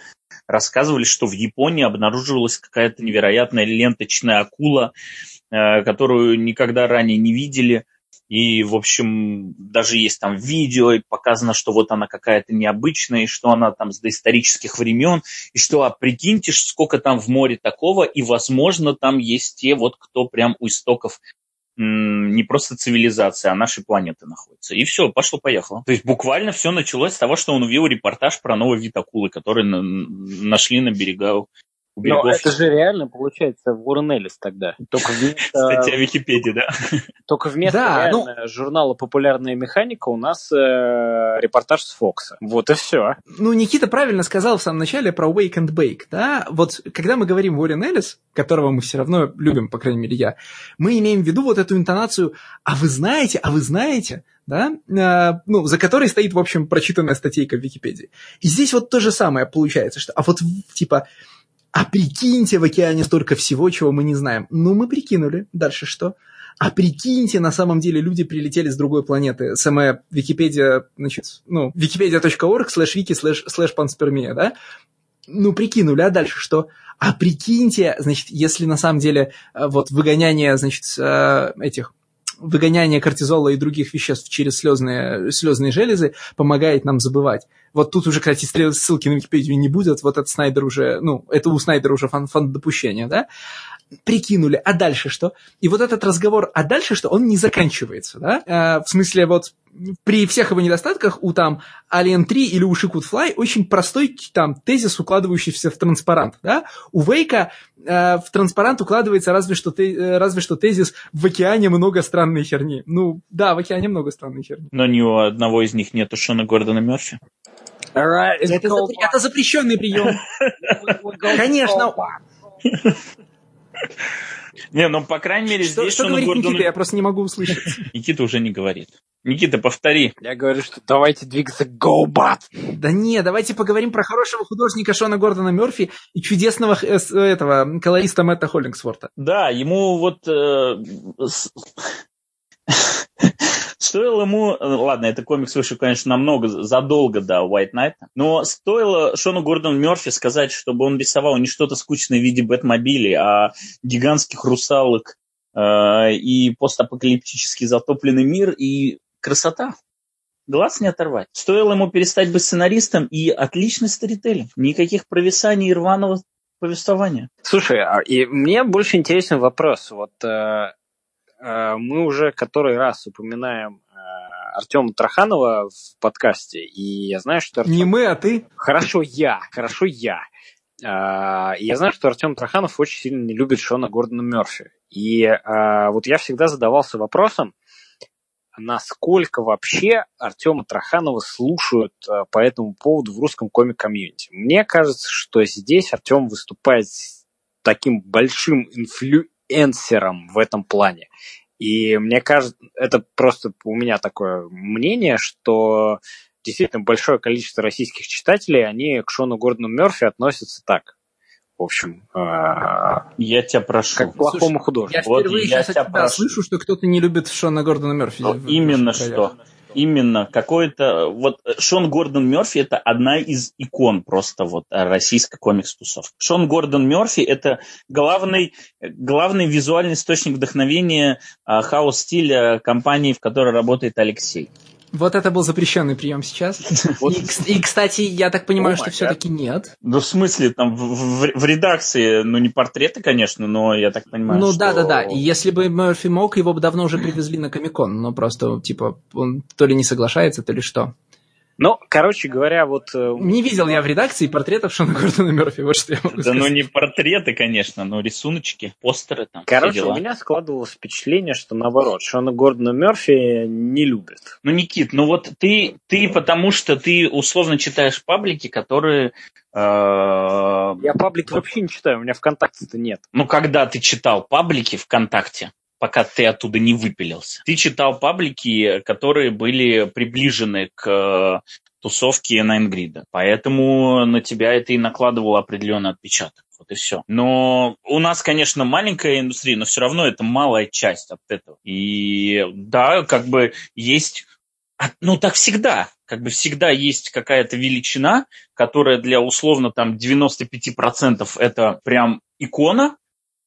рассказывали, что в Японии обнаружилась какая-то невероятная ленточная акула, которую никогда ранее не видели, и, в общем, даже есть там видео, и показано, что вот она какая-то необычная, и что она там с доисторических времен, и что, а прикиньте, сколько там в море такого, и, возможно, там есть те, вот кто прям у истоков не просто цивилизации, а нашей планеты находится. И все, пошло-поехало. То есть буквально все началось с того, что он увидел репортаж про новый вид акулы, который нашли на берегах но это же реально получается Уоррен Эллис тогда. Только вместо... Статья Википедии, да? Только вместо да, ну... журнала «Популярная механика» у нас э, репортаж с Фокса. Вот и все. Ну, Никита правильно сказал в самом начале про Wake and Bake, да? Вот когда мы говорим Уоррен Эллис, которого мы все равно любим, по крайней мере я, мы имеем в виду вот эту интонацию «а вы знаете, а вы знаете», да, э, ну, за которой стоит, в общем, прочитанная статейка в Википедии. И здесь вот то же самое получается, что, а вот, типа, а прикиньте, в океане столько всего, чего мы не знаем. Ну, мы прикинули. Дальше что? А прикиньте, на самом деле люди прилетели с другой планеты. Самая Википедия, значит, ну, wikipedia.org slash wiki slash панспермия, да? Ну, прикинули, а дальше что? А прикиньте, значит, если на самом деле э, вот выгоняние, значит, э, этих выгоняние кортизола и других веществ через слезные, слезные железы помогает нам забывать. Вот тут уже, кстати, ссылки на Википедию не будет, вот этот Снайдер уже, ну, это у Снайдера уже фан, фан допущения, да? Прикинули, а дальше что? И вот этот разговор, а дальше что, он не заканчивается, да? Э, в смысле, вот при всех его недостатках у там Alien 3 или у She Fly очень простой там тезис, укладывающийся в транспарант, да? У Вейка э, в транспарант укладывается разве что, те, э, разве что тезис «в океане много странной херни». Ну, да, в океане много странной херни. Но ни у одного из них нету Шона Гордона Мерфи. Right, это, запр... это запрещенный прием. Конечно. Не, ну, по крайней мере, что, здесь... Что говорит Гордону... Никита? Я просто не могу услышать. Никита уже не говорит. Никита, повтори. Я говорю, что давайте двигаться go, but. Да не, давайте поговорим про хорошего художника Шона Гордона Мерфи и чудесного э, этого колориста Мэтта Холлингсворта. Да, ему вот... Э, Стоило ему, э, ладно, это комикс вышел, конечно, намного задолго до White Knight, но стоило Шону Гордону Мерфи сказать, чтобы он рисовал не что-то скучное в виде Бэтмобилей, а гигантских русалок э, и постапокалиптически затопленный мир, и красота. Глаз не оторвать. Стоило ему перестать быть сценаристом и отличный сторителлинг. Никаких провисаний и рваного повествования. Слушай, а и мне больше интересен вопрос. Вот Э, мы уже который раз упоминаем э, Артема Траханова в подкасте, и я знаю, что... Артем... Не мы, а ты? Хорошо, я, хорошо, я. Э, и я знаю, что Артем Траханов очень сильно не любит Шона Гордона Мерфи. И вот я всегда задавался вопросом, насколько вообще Артема Траханова слушают по этому поводу в русском комик-комьюнити. Мне кажется, что здесь Артем выступает таким большим инфлю инфлюенсером в этом плане. И мне кажется, это просто у меня такое мнение, что действительно большое количество российских читателей, они к Шону Гордону Мерфи относятся так. В общем, а, я тебя прошу. Как к плохому художнику. Я впервые вот, сейчас я от тебя слышу, что кто-то не любит Шона Гордона Мерфи. Ну, именно что. Именно. Какой-то... Вот Шон Гордон Мерфи – это одна из икон просто вот российской комикс-тусовки. Шон Гордон Мерфи – это главный, главный визуальный источник вдохновения а, хаос-стиля компании, в которой работает Алексей. Вот это был запрещенный прием сейчас. И, и кстати, я так понимаю, что все-таки нет. Ну, в смысле, там в, в, в редакции, ну, не портреты, конечно, но я так понимаю, Ну, да, да, да. И если бы Мерфи мог, его бы давно уже привезли на Комикон. Но просто, типа, он то ли не соглашается, то ли что. Ну, короче говоря, вот... Э, не видел я в редакции портретов Шона Гордона Мерфи, вот что я могу да, сказать. Да ну не портреты, конечно, но рисуночки, постеры там. Короче, у меня складывалось впечатление, что наоборот, Шона Гордона Мерфи не любит. Ну, Никит, ну вот ты, ты потому что ты условно читаешь паблики, которые э, я паблики вообще не читаю, у меня ВКонтакте-то нет. Ну, когда ты читал паблики ВКонтакте, пока ты оттуда не выпилился. Ты читал паблики, которые были приближены к э, тусовке Найнгрида. Поэтому на тебя это и накладывало определенный отпечаток. Вот и все. Но у нас, конечно, маленькая индустрия, но все равно это малая часть от этого. И да, как бы есть ну, так всегда. Как бы всегда есть какая-то величина, которая для условно там 95% это прям икона,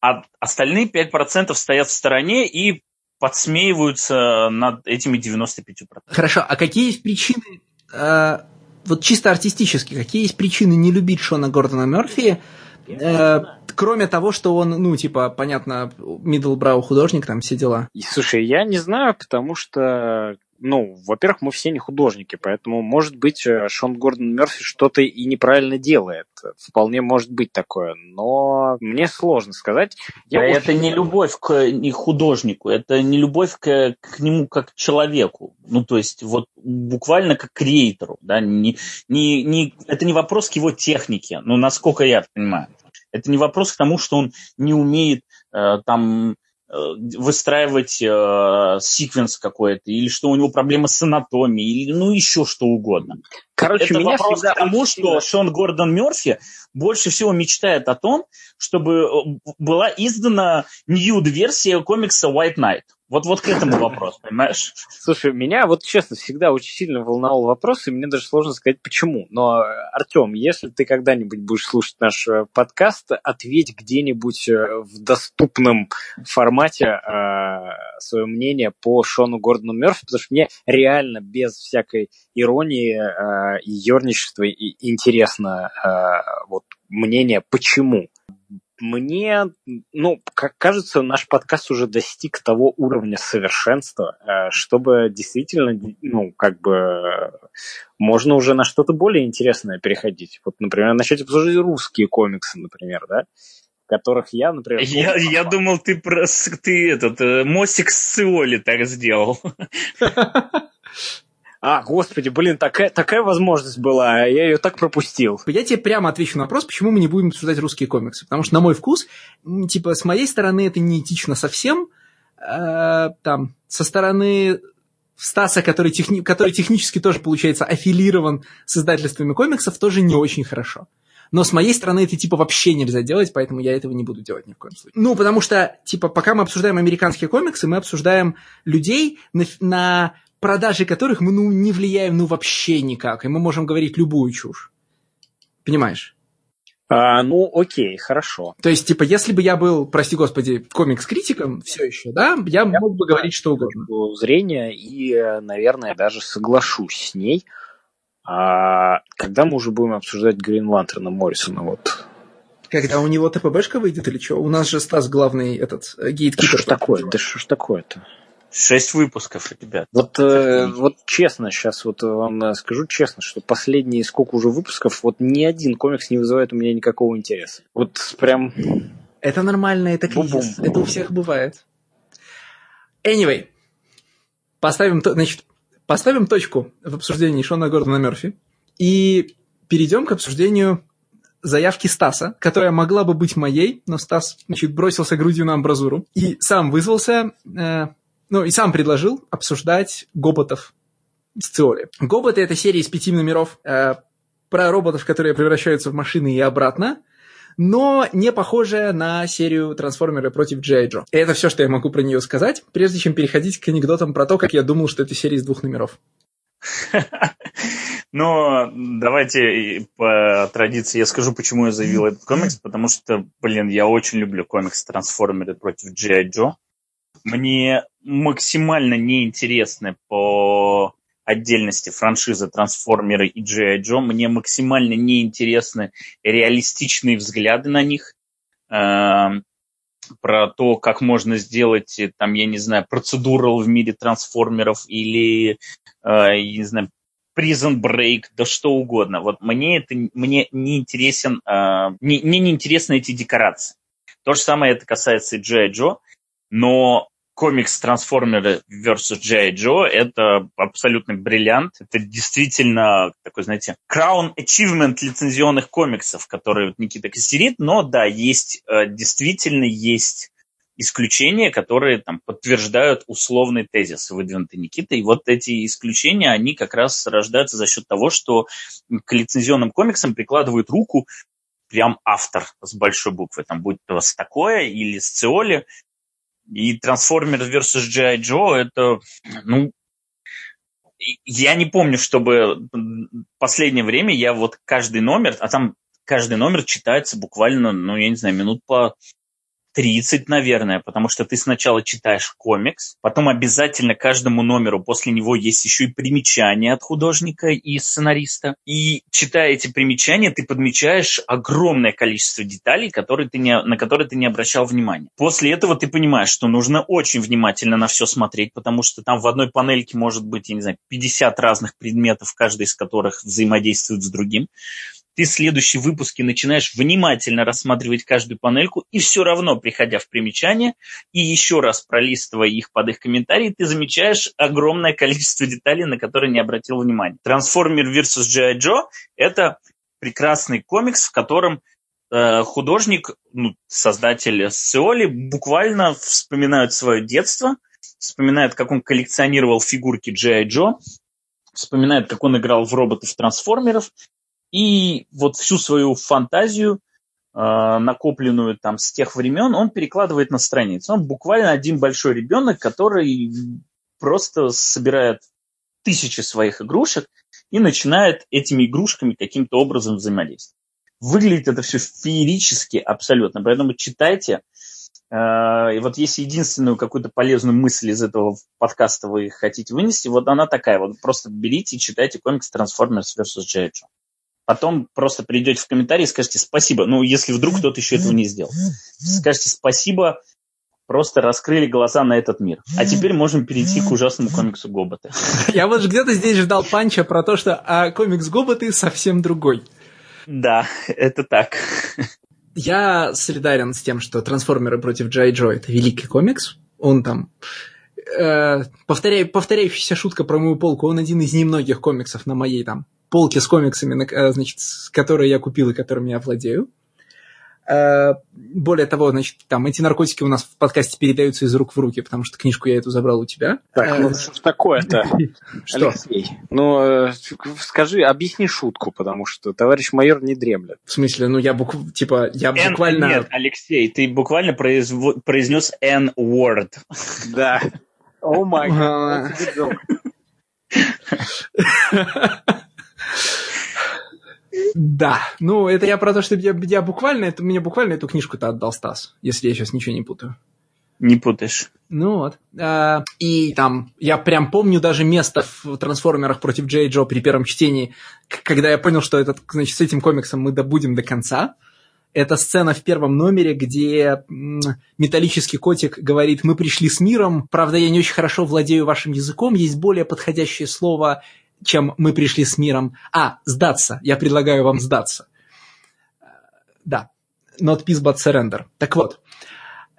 а остальные 5% стоят в стороне и подсмеиваются над этими 95%. Хорошо, а какие есть причины, э, вот чисто артистически, какие есть причины не любить Шона Гордона Мерфи, э, кроме того, что он, ну, типа, понятно, middle художник, там все дела? Слушай, я не знаю, потому что ну, во-первых, мы все не художники, поэтому, может быть, э, Шон Гордон Мерфи что-то и неправильно делает. Вполне может быть такое, но мне сложно сказать. Я да очень... Это не любовь к не художнику, это не любовь к, к нему как к человеку. Ну, то есть, вот буквально как к креатору, да, не, не, не, это не вопрос к его технике, ну, насколько я понимаю. Это не вопрос к тому, что он не умеет э, там Э, выстраивать э, секвенс какой-то, или что у него проблемы с анатомией, или ну еще что угодно. Короче, Это меня вопрос к тому, что Шон Гордон Мерфи больше всего мечтает о том, чтобы э, была издана ньюд-версия комикса White Knight. Вот, вот к этому вопрос, понимаешь? Слушай, меня вот честно всегда очень сильно волновал вопрос, и мне даже сложно сказать почему. Но, Артем, если ты когда-нибудь будешь слушать наш э, подкаст, ответь где-нибудь э, в доступном формате э, свое мнение по Шону Гордону Мерфи, потому что мне реально без всякой иронии э, и ерничества и интересно э, вот мнение, почему мне, ну, как кажется, наш подкаст уже достиг того уровня совершенства, э, чтобы действительно, ну, как бы, можно уже на что-то более интересное переходить. Вот, например, начать обсуждать русские комиксы, например, да, которых я, например... Я, я думал, ты, про, ты этот, э, мостик с Сиоли так сделал. А, господи, блин, такая, такая возможность была, я ее так пропустил. Я тебе прямо отвечу на вопрос, почему мы не будем обсуждать русские комиксы. Потому что, на мой вкус, типа, с моей стороны это неэтично совсем. Э, там, со стороны Стаса, который, техни... который технически тоже, получается, аффилирован с издательствами комиксов, тоже не очень хорошо. Но с моей стороны это типа вообще нельзя делать, поэтому я этого не буду делать ни в коем случае. Ну, потому что, типа, пока мы обсуждаем американские комиксы, мы обсуждаем людей на, на продажи которых мы ну, не влияем ну вообще никак, и мы можем говорить любую чушь. Понимаешь? А, ну, окей, хорошо. То есть, типа, если бы я был, прости господи, комикс-критиком все еще, да, я, я мог бы говорить что угодно. Зрения и, наверное, даже соглашусь с ней. А когда мы уже будем обсуждать Грин Лантерна Моррисона, вот когда у него ТПБшка выйдет или что? У нас же Стас главный этот гейткипер. Да что ж такое? Да что ж такое-то? Шесть выпусков, ребят. Вот, э, вот честно, сейчас вот вам э, скажу честно, что последние сколько уже выпусков, вот ни один комикс не вызывает у меня никакого интереса. Вот прям... Это нормально, это кризис. Бу-бум. Это у всех бывает. Anyway, поставим, значит, поставим точку в обсуждении Шона Гордона Мерфи и перейдем к обсуждению заявки Стаса, которая могла бы быть моей, но Стас значит, бросился грудью на амбразуру и сам вызвался э, ну и сам предложил обсуждать гоботов с Циоли. Гоботы — это серия из пяти номеров э, про роботов, которые превращаются в машины и обратно, но не похожая на серию «Трансформеры против Джей Джо». Это все, что я могу про нее сказать, прежде чем переходить к анекдотам про то, как я думал, что это серия из двух номеров. Но давайте по традиции я скажу, почему я заявил этот комикс, потому что, блин, я очень люблю комикс «Трансформеры против Джей Джо». Мне максимально неинтересны по отдельности франшизы Трансформеры и G.I. Джо. Мне максимально неинтересны реалистичные взгляды на них. Э, про то, как можно сделать, там, я не знаю, процедурал в мире трансформеров или, э, я не знаю, Prison Break, да что угодно. Вот мне это мне не интересен, э, мне, мне не интересны эти декорации. То же самое это касается и. Джо, но комикс Трансформеры vs. G.I. Joe — это абсолютный бриллиант. Это действительно такой, знаете, crown achievement лицензионных комиксов, которые вот Никита костерит. Но да, есть, э, действительно есть исключения, которые там подтверждают условный тезис, выдвинутый Никитой. И вот эти исключения, они как раз рождаются за счет того, что к лицензионным комиксам прикладывают руку прям автор с большой буквы, там будь то с такое или с Циоли, и Transformers vs. G.I. Joe это, ну, я не помню, чтобы последнее время я вот каждый номер, а там каждый номер читается буквально, ну, я не знаю, минут по 30, наверное, потому что ты сначала читаешь комикс, потом обязательно каждому номеру после него есть еще и примечания от художника и сценариста. И читая эти примечания, ты подмечаешь огромное количество деталей, которые ты не, на которые ты не обращал внимания. После этого ты понимаешь, что нужно очень внимательно на все смотреть, потому что там в одной панельке может быть, я не знаю, 50 разных предметов, каждый из которых взаимодействует с другим ты следующие выпуски начинаешь внимательно рассматривать каждую панельку, и все равно, приходя в примечание и еще раз пролистывая их под их комментарии, ты замечаешь огромное количество деталей, на которые не обратил внимания. Трансформер vs. G.I. Joe – это прекрасный комикс, в котором э, художник, ну, создатель Сеоли буквально вспоминают свое детство, вспоминают, как он коллекционировал фигурки G.I. Joe, вспоминает, как он играл в роботов-трансформеров, и вот всю свою фантазию накопленную там с тех времен, он перекладывает на страницу. Он буквально один большой ребенок, который просто собирает тысячи своих игрушек и начинает этими игрушками каким-то образом взаимодействовать. Выглядит это все феерически абсолютно, поэтому читайте. Э, и вот если единственную какую-то полезную мысль из этого подкаста вы хотите вынести, вот она такая, вот просто берите и читайте комикс Transformers vs. Joe. Потом просто придете в комментарии и скажете спасибо. Ну, если вдруг кто-то еще этого не сделал. Скажете спасибо, просто раскрыли глаза на этот мир. А теперь можем перейти к ужасному комиксу Гоботы. Я вот где-то здесь ждал панча про то, что а комикс Гоботы совсем другой. Да, это так. Я солидарен с тем, что «Трансформеры против Джай Джо» — это великий комикс. Он там... Э, повторяй, повторяющаяся шутка про мою полку, он один из немногих комиксов на моей там полке с комиксами, э, значит, которые я купил и которыми я владею. Э, более того, значит, там эти наркотики у нас в подкасте передаются из рук в руки, потому что книжку я эту забрал у тебя. Так, ну что ж такое-то, что? Алексей? Ну, э, скажи, объясни шутку, потому что товарищ майор не дремлет. В смысле, ну я букв... типа, я буквально... Нет, Алексей, ты буквально произв... произнес N-word. Да. О май гад. Да, ну это я про то, что я, я буквально, это, мне буквально эту книжку-то отдал Стас, если я сейчас ничего не путаю. Не путаешь. Ну вот. А, и там, я прям помню даже место в «Трансформерах против Джей Джо» при первом чтении, когда я понял, что этот, значит, с этим комиксом мы добудем до конца. Это сцена в первом номере, где металлический котик говорит, мы пришли с миром, правда, я не очень хорошо владею вашим языком, есть более подходящее слово чем мы пришли с миром. А, сдаться. Я предлагаю вам сдаться. Да. Not peace, but surrender. Так вот.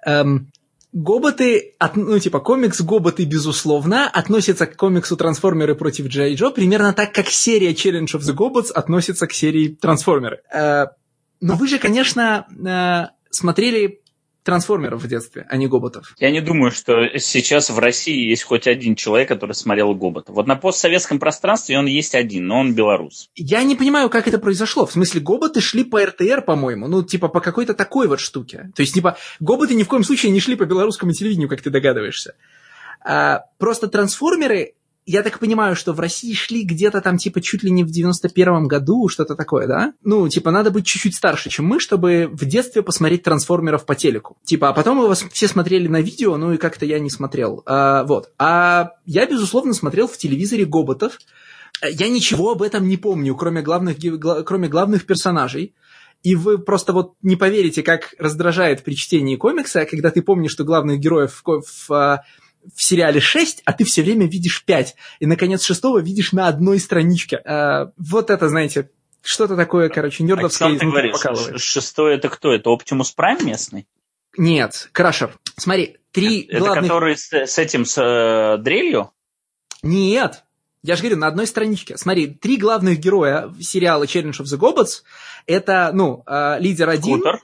Эм, Гоботы, от, ну, типа, комикс Гоботы, безусловно, относится к комиксу Трансформеры против Джей Джо примерно так, как серия Challenge of the Gobots относится к серии Трансформеры. Э, но вы же, конечно, э, смотрели трансформеров в детстве, а не гоботов. Я не думаю, что сейчас в России есть хоть один человек, который смотрел гобота. Вот на постсоветском пространстве он есть один, но он белорус. Я не понимаю, как это произошло. В смысле, гоботы шли по РТР, по-моему, ну, типа, по какой-то такой вот штуке. То есть, типа, гоботы ни в коем случае не шли по белорусскому телевидению, как ты догадываешься. А, просто трансформеры я так понимаю, что в России шли где-то там типа чуть ли не в 91-м году, что-то такое, да? Ну, типа, надо быть чуть-чуть старше, чем мы, чтобы в детстве посмотреть трансформеров по телеку. Типа, а потом вас все смотрели на видео, ну и как-то я не смотрел. А, вот. А я, безусловно, смотрел в телевизоре Гоботов. Я ничего об этом не помню, кроме главных, кроме главных персонажей. И вы просто вот не поверите, как раздражает при чтении комикса, когда ты помнишь, что главных героев в, в а, в сериале 6, а ты все время видишь 5. И, наконец, шестого видишь на одной страничке. А, вот это, знаете, что-то такое, короче, нердовское. А ты говоришь, шестой это кто? Это Optimus Prime местный? Нет, Крашер. Смотри, три это, главных... Это который с, с этим, с э, дрелью? Нет. Я же говорю, на одной страничке. Смотри, три главных героя сериала Challenge of the Gobots это, ну, э, лидер один... Скутер.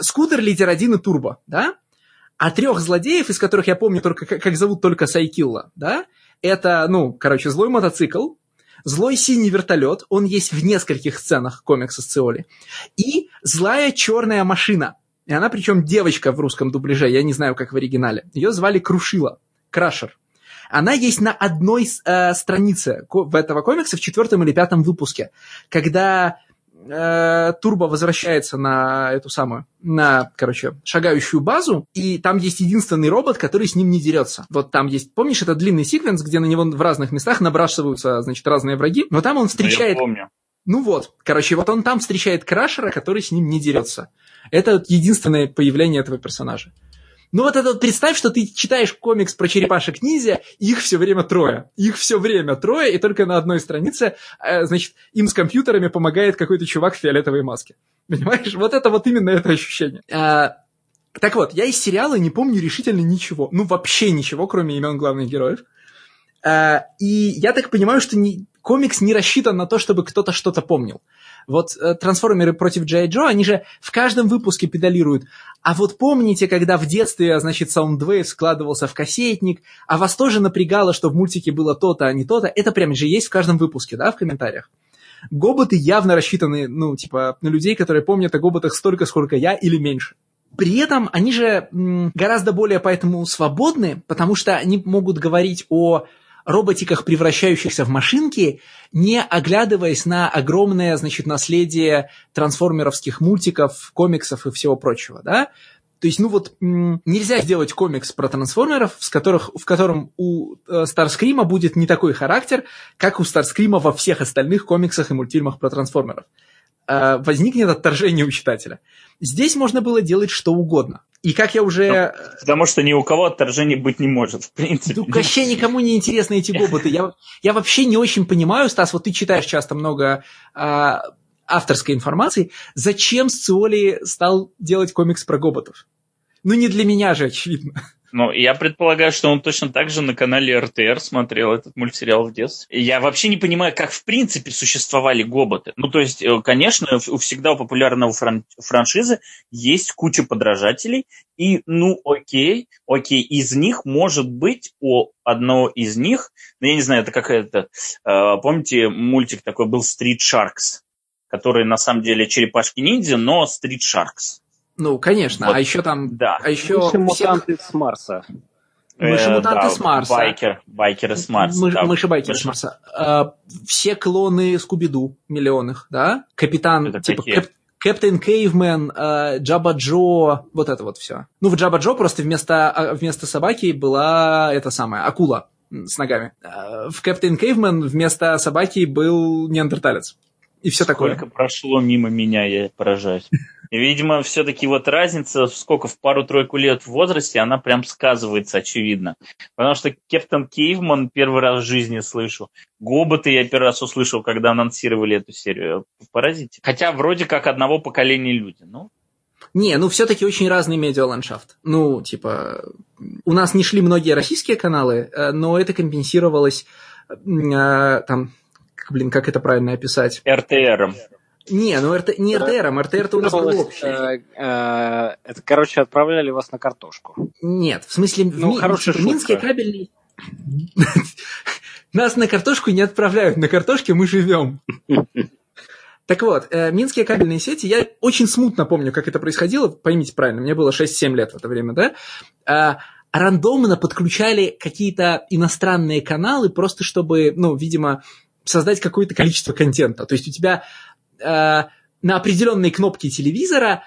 Скутер, лидер один и Турбо, да? А трех злодеев, из которых я помню только, как, зовут только Сайкилла, да, это, ну, короче, злой мотоцикл, злой синий вертолет, он есть в нескольких сценах комикса с Циоли, и злая черная машина. И она причем девочка в русском дубляже, я не знаю, как в оригинале. Ее звали Крушила, Крашер. Она есть на одной э, странице в этого комикса в четвертом или пятом выпуске, когда э, Турбо возвращается на эту самую, на, короче, шагающую базу, и там есть единственный робот, который с ним не дерется. Вот там есть, помнишь, это длинный секвенс, где на него в разных местах набрасываются, значит, разные враги, но там он встречает... Я помню. Ну вот, короче, вот он там встречает Крашера, который с ним не дерется. Это единственное появление этого персонажа. Ну вот это вот представь, что ты читаешь комикс про черепашек ниндзя, их все время трое. Их все время трое, и только на одной странице, э, значит, им с компьютерами помогает какой-то чувак в фиолетовой маске. Понимаешь? Вот это вот именно это ощущение. А, так вот, я из сериала не помню решительно ничего. Ну, вообще ничего, кроме имен главных героев. А, и я так понимаю, что не, комикс не рассчитан на то, чтобы кто-то что-то помнил. Вот э, трансформеры против Джей Джо, они же в каждом выпуске педалируют. А вот помните, когда в детстве, значит, Soundwave складывался в кассетник, а вас тоже напрягало, что в мультике было то-то, а не то-то? Это прям же есть в каждом выпуске, да, в комментариях? Гоботы явно рассчитаны, ну, типа, на людей, которые помнят о гоботах столько, сколько я, или меньше. При этом они же гораздо более поэтому свободны, потому что они могут говорить о роботиках, превращающихся в машинки, не оглядываясь на огромное, значит, наследие трансформеровских мультиков, комиксов и всего прочего, да? То есть, ну вот, нельзя сделать комикс про трансформеров, в, которых, в котором у э, Старскрима будет не такой характер, как у Старскрима во всех остальных комиксах и мультфильмах про трансформеров. Э, возникнет отторжение у читателя. Здесь можно было делать что угодно. И как я уже... Ну, потому что ни у кого отторжения быть не может, в принципе. Ну, вообще никому не интересны эти гоботы. Я, я вообще не очень понимаю, Стас, вот ты читаешь часто много а, авторской информации, зачем Сциоли стал делать комикс про гоботов? Ну, не для меня же, очевидно. Ну, я предполагаю, что он точно так же на канале РТР смотрел этот мультсериал в детстве. Я вообще не понимаю, как в принципе существовали гоботы. Ну, то есть, э, конечно, у всегда у популярного фран- франшизы есть куча подражателей, и, ну, окей, окей, из них может быть у одного из них, ну, я не знаю, это какая-то, э, помните, мультик такой был Street Sharks, который на самом деле черепашки-ниндзя, но Street Sharks. Ну, конечно. Вот. А еще там... Да. А еще Мыши-мутанты всех... с Марса. Мыши-мутанты э, с Марса. Байкер, байкеры с Марса. Мыши, да. Мыши-байкеры с Марса. А, все клоны Скуби-Ду миллионных, да? Капитан, это типа, Кэп, Captain Caveman, Jabberjaw, вот это вот все. Ну, в Jabberjaw просто вместо, а, вместо собаки была эта самая акула с ногами. А, в Captain Caveman вместо собаки был неандерталец. И все Сколько такое. Сколько прошло мимо меня, я поражаюсь. Видимо, все-таки вот разница, сколько в пару-тройку лет в возрасте, она прям сказывается, очевидно. Потому что Кептон Кейвман первый раз в жизни слышу. Гоботы я первый раз услышал, когда анонсировали эту серию. Поразите. Хотя вроде как одного поколения люди. Ну, не, ну все-таки очень разный медиаландшафт. Ну, типа, у нас не шли многие российские каналы, э, но это компенсировалось э, там, блин, как это правильно описать? РТРом. Не, ну РТ, не РТРом, РТР-то у нас был общий. Э, э, это, короче, отправляли вас на картошку. Нет, в смысле, ну, в, хорошая типа, Минске кабельный... Нас на картошку не отправляют, на картошке мы живем. Так вот, э, минские кабельные сети, я очень смутно помню, как это происходило, поймите правильно, мне было 6-7 лет в это время, да, э, рандомно подключали какие-то иностранные каналы, просто чтобы, ну, видимо, создать какое-то количество контента. То есть у тебя э, на определенной кнопке телевизора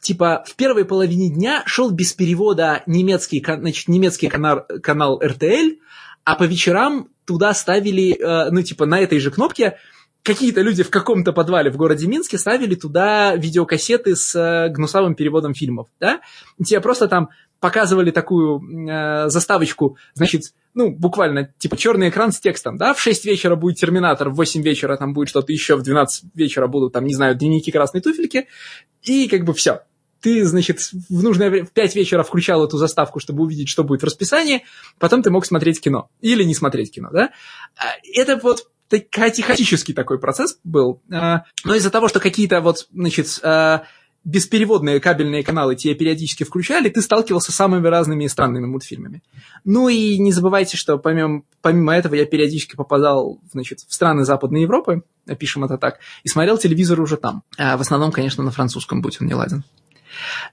типа в первой половине дня шел без перевода немецкий, значит, немецкий канал, канал RTL, а по вечерам туда ставили, э, ну, типа, на этой же кнопке какие-то люди в каком-то подвале в городе Минске ставили туда видеокассеты с э, гнусавым переводом фильмов, да? И тебе просто там показывали такую э, заставочку, значит, ну, буквально, типа, черный экран с текстом, да, в 6 вечера будет Терминатор, в 8 вечера там будет что-то еще, в 12 вечера будут, там, не знаю, дневники красной туфельки, и как бы все. Ты, значит, в нужное время, в 5 вечера включал эту заставку, чтобы увидеть, что будет в расписании, потом ты мог смотреть кино. Или не смотреть кино, да. А, это вот хаотический такой процесс был. А, но из-за того, что какие-то вот, значит, а, беспереводные кабельные каналы тебе периодически включали, ты сталкивался с самыми разными и странными мультфильмами. Ну и не забывайте, что помимо, помимо этого я периодически попадал значит, в страны Западной Европы, опишем это так, и смотрел телевизор уже там. А в основном, конечно, на французском, будь он не ладен.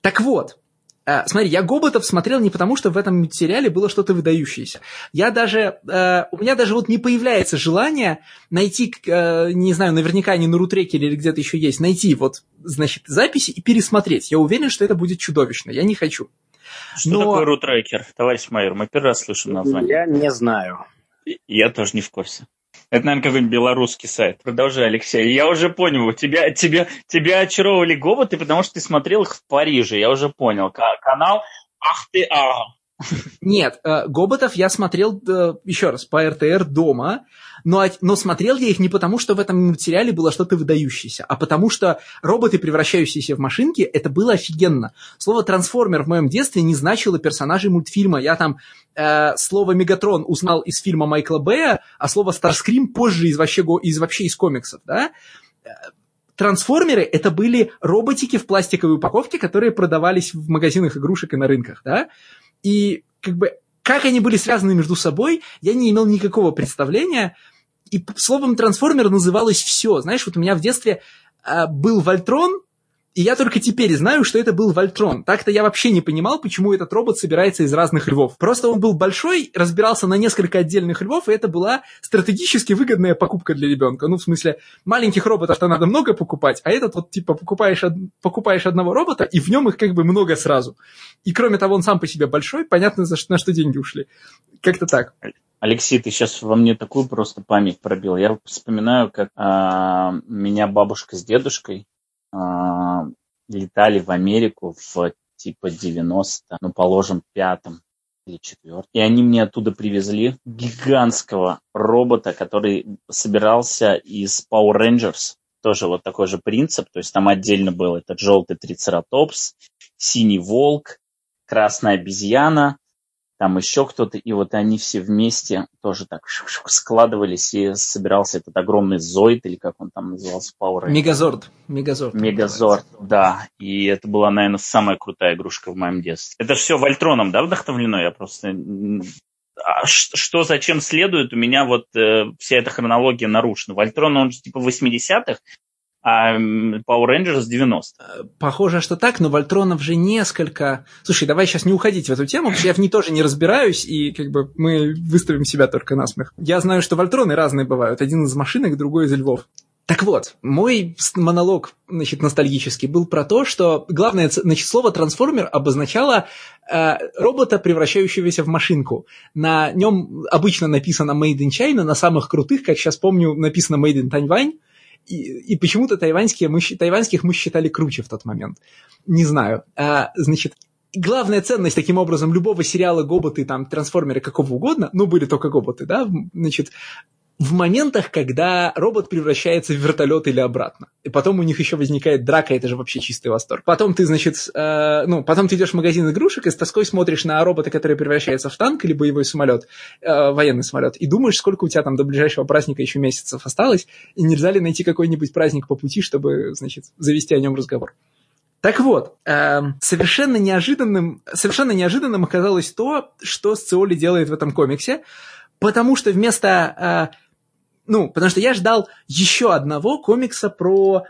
Так вот, Uh, смотри, я Гоботов смотрел не потому, что в этом сериале было что-то выдающееся. Я даже, uh, у меня даже вот не появляется желание найти, uh, не знаю, наверняка не на Рутреке или где-то еще есть, найти вот, значит, записи и пересмотреть. Я уверен, что это будет чудовищно. Я не хочу. Что Но... такое рутрекер, товарищ майор? Мы первый раз слышим название. Я не знаю. Я тоже не в курсе. Это, наверное, какой-нибудь белорусский сайт. Продолжай, Алексей. Я уже понял, тебя, тебя, тебя очаровывали гоботы, потому что ты смотрел их в Париже. Я уже понял. Канал Ах ты а. Нет, э, Гоботов я смотрел, э, еще раз, по РТР дома, но, но смотрел я их не потому, что в этом материале было что-то выдающееся, а потому что роботы, превращающиеся в машинки, это было офигенно. Слово «трансформер» в моем детстве не значило персонажей мультфильма. Я там э, слово «мегатрон» узнал из фильма Майкла Бэя, а слово «старскрим» позже из вообще, из вообще из комиксов, да? Трансформеры — это были роботики в пластиковой упаковке, которые продавались в магазинах игрушек и на рынках, да? И как бы как они были связаны между собой, я не имел никакого представления. И словом трансформер называлось все. Знаешь, вот у меня в детстве э, был Вольтрон, и я только теперь знаю, что это был Вольтрон. Так-то я вообще не понимал, почему этот робот собирается из разных львов. Просто он был большой, разбирался на несколько отдельных львов, и это была стратегически выгодная покупка для ребенка. Ну, в смысле, маленьких роботов-то надо много покупать, а этот вот, типа, покупаешь, од... покупаешь одного робота, и в нем их как бы много сразу. И кроме того, он сам по себе большой, понятно, за что, на что деньги ушли. Как-то так. Алексей, ты сейчас во мне такую просто память пробил. Я вспоминаю, как а, меня бабушка с дедушкой а, летали в Америку в типа 90, ну, положим, пятом или четвертом. И они мне оттуда привезли гигантского робота, который собирался из Power Rangers. Тоже вот такой же принцип. То есть там отдельно был этот желтый трицератопс, синий волк, красная обезьяна, там еще кто-то, и вот они все вместе тоже так складывались, и собирался этот огромный Зоид, или как он там назывался, Power Мегазорд. Мегазорд. Мегазорд, да. И это была, наверное, самая крутая игрушка в моем детстве. Это все Вольтроном, да, вдохновлено? Я просто... А что зачем следует, у меня вот э, вся эта хронология нарушена. Вольтрон, он же типа 80-х, а Power Rangers 90. Э, похоже, что так, но Вольтронов же несколько... Слушай, давай сейчас не уходить в эту тему, потому что я в ней тоже не разбираюсь, и как бы мы выставим себя только на смех. Я знаю, что Вольтроны разные бывают. Один из машинок, другой из львов. Так вот, мой монолог, значит, ностальгический был про то, что главное, значит, слово трансформер обозначало э, робота, превращающегося в машинку. На нем обычно написано Made in China, на самых крутых, как сейчас помню, написано Made in Taiwan, и, и почему-то тайваньские мы, тайваньских мы считали круче в тот момент. Не знаю. А, значит, главная ценность, таким образом, любого сериала Гоботы, там, трансформеры, какого угодно, ну, были только Гоботы, да, значит, в моментах, когда робот превращается в вертолет или обратно. И потом у них еще возникает драка, это же вообще чистый восторг. Потом ты, значит, э, ну, потом ты идешь в магазин игрушек и с тоской смотришь на робота, который превращается в танк или боевой самолет, э, военный самолет, и думаешь, сколько у тебя там до ближайшего праздника еще месяцев осталось, и нельзя ли найти какой-нибудь праздник по пути, чтобы, значит, завести о нем разговор. Так вот, э, совершенно неожиданным, совершенно неожиданным оказалось то, что Сциоли делает в этом комиксе, потому что вместо э, ну, потому что я ждал еще одного комикса про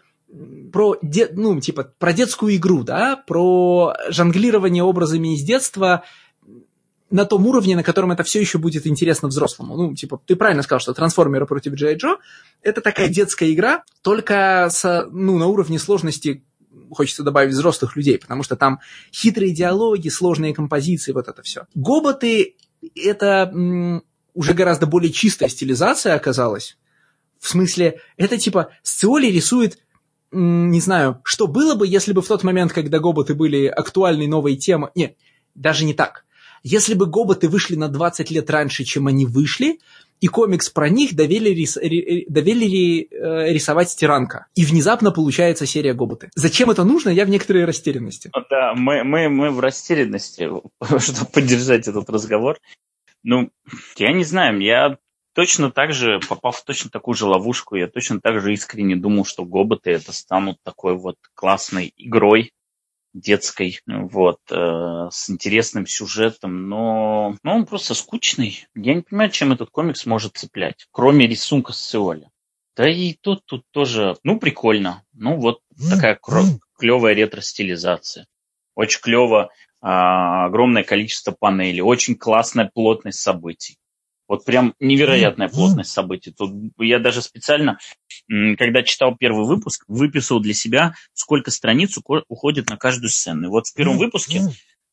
про, де, ну, типа, про детскую игру, да, про жонглирование образами из детства на том уровне, на котором это все еще будет интересно взрослому. Ну, типа, ты правильно сказал, что трансформеры против Джей Джо – это такая детская игра, только с, ну, на уровне сложности хочется добавить взрослых людей, потому что там хитрые диалоги, сложные композиции, вот это все. Гоботы – это уже гораздо более чистая стилизация оказалась. В смысле, это типа Сциоли рисует не знаю, что было бы, если бы в тот момент, когда гоботы были актуальной новой темой... Не, даже не так. Если бы гоботы вышли на 20 лет раньше, чем они вышли, и комикс про них довели, рис, довели э, рисовать Стиранка. И внезапно получается серия Гоботы. Зачем это нужно, я в некоторой растерянности. Да, мы, мы, мы в растерянности, чтобы поддержать этот разговор. Ну, я не знаю, я точно так же, попав в точно такую же ловушку, я точно так же искренне думал, что гоботы это станут такой вот классной игрой детской, вот, э, с интересным сюжетом, но, но он просто скучный. Я не понимаю, чем этот комикс может цеплять, кроме рисунка с Сеоли. Да и тут, тут тоже, ну, прикольно. Ну, вот такая клевая ретро-стилизация. Очень клево огромное количество панелей, очень классная плотность событий. Вот прям невероятная плотность событий. Тут я даже специально, когда читал первый выпуск, выписал для себя, сколько страниц уходит на каждую сцену. И вот в первом выпуске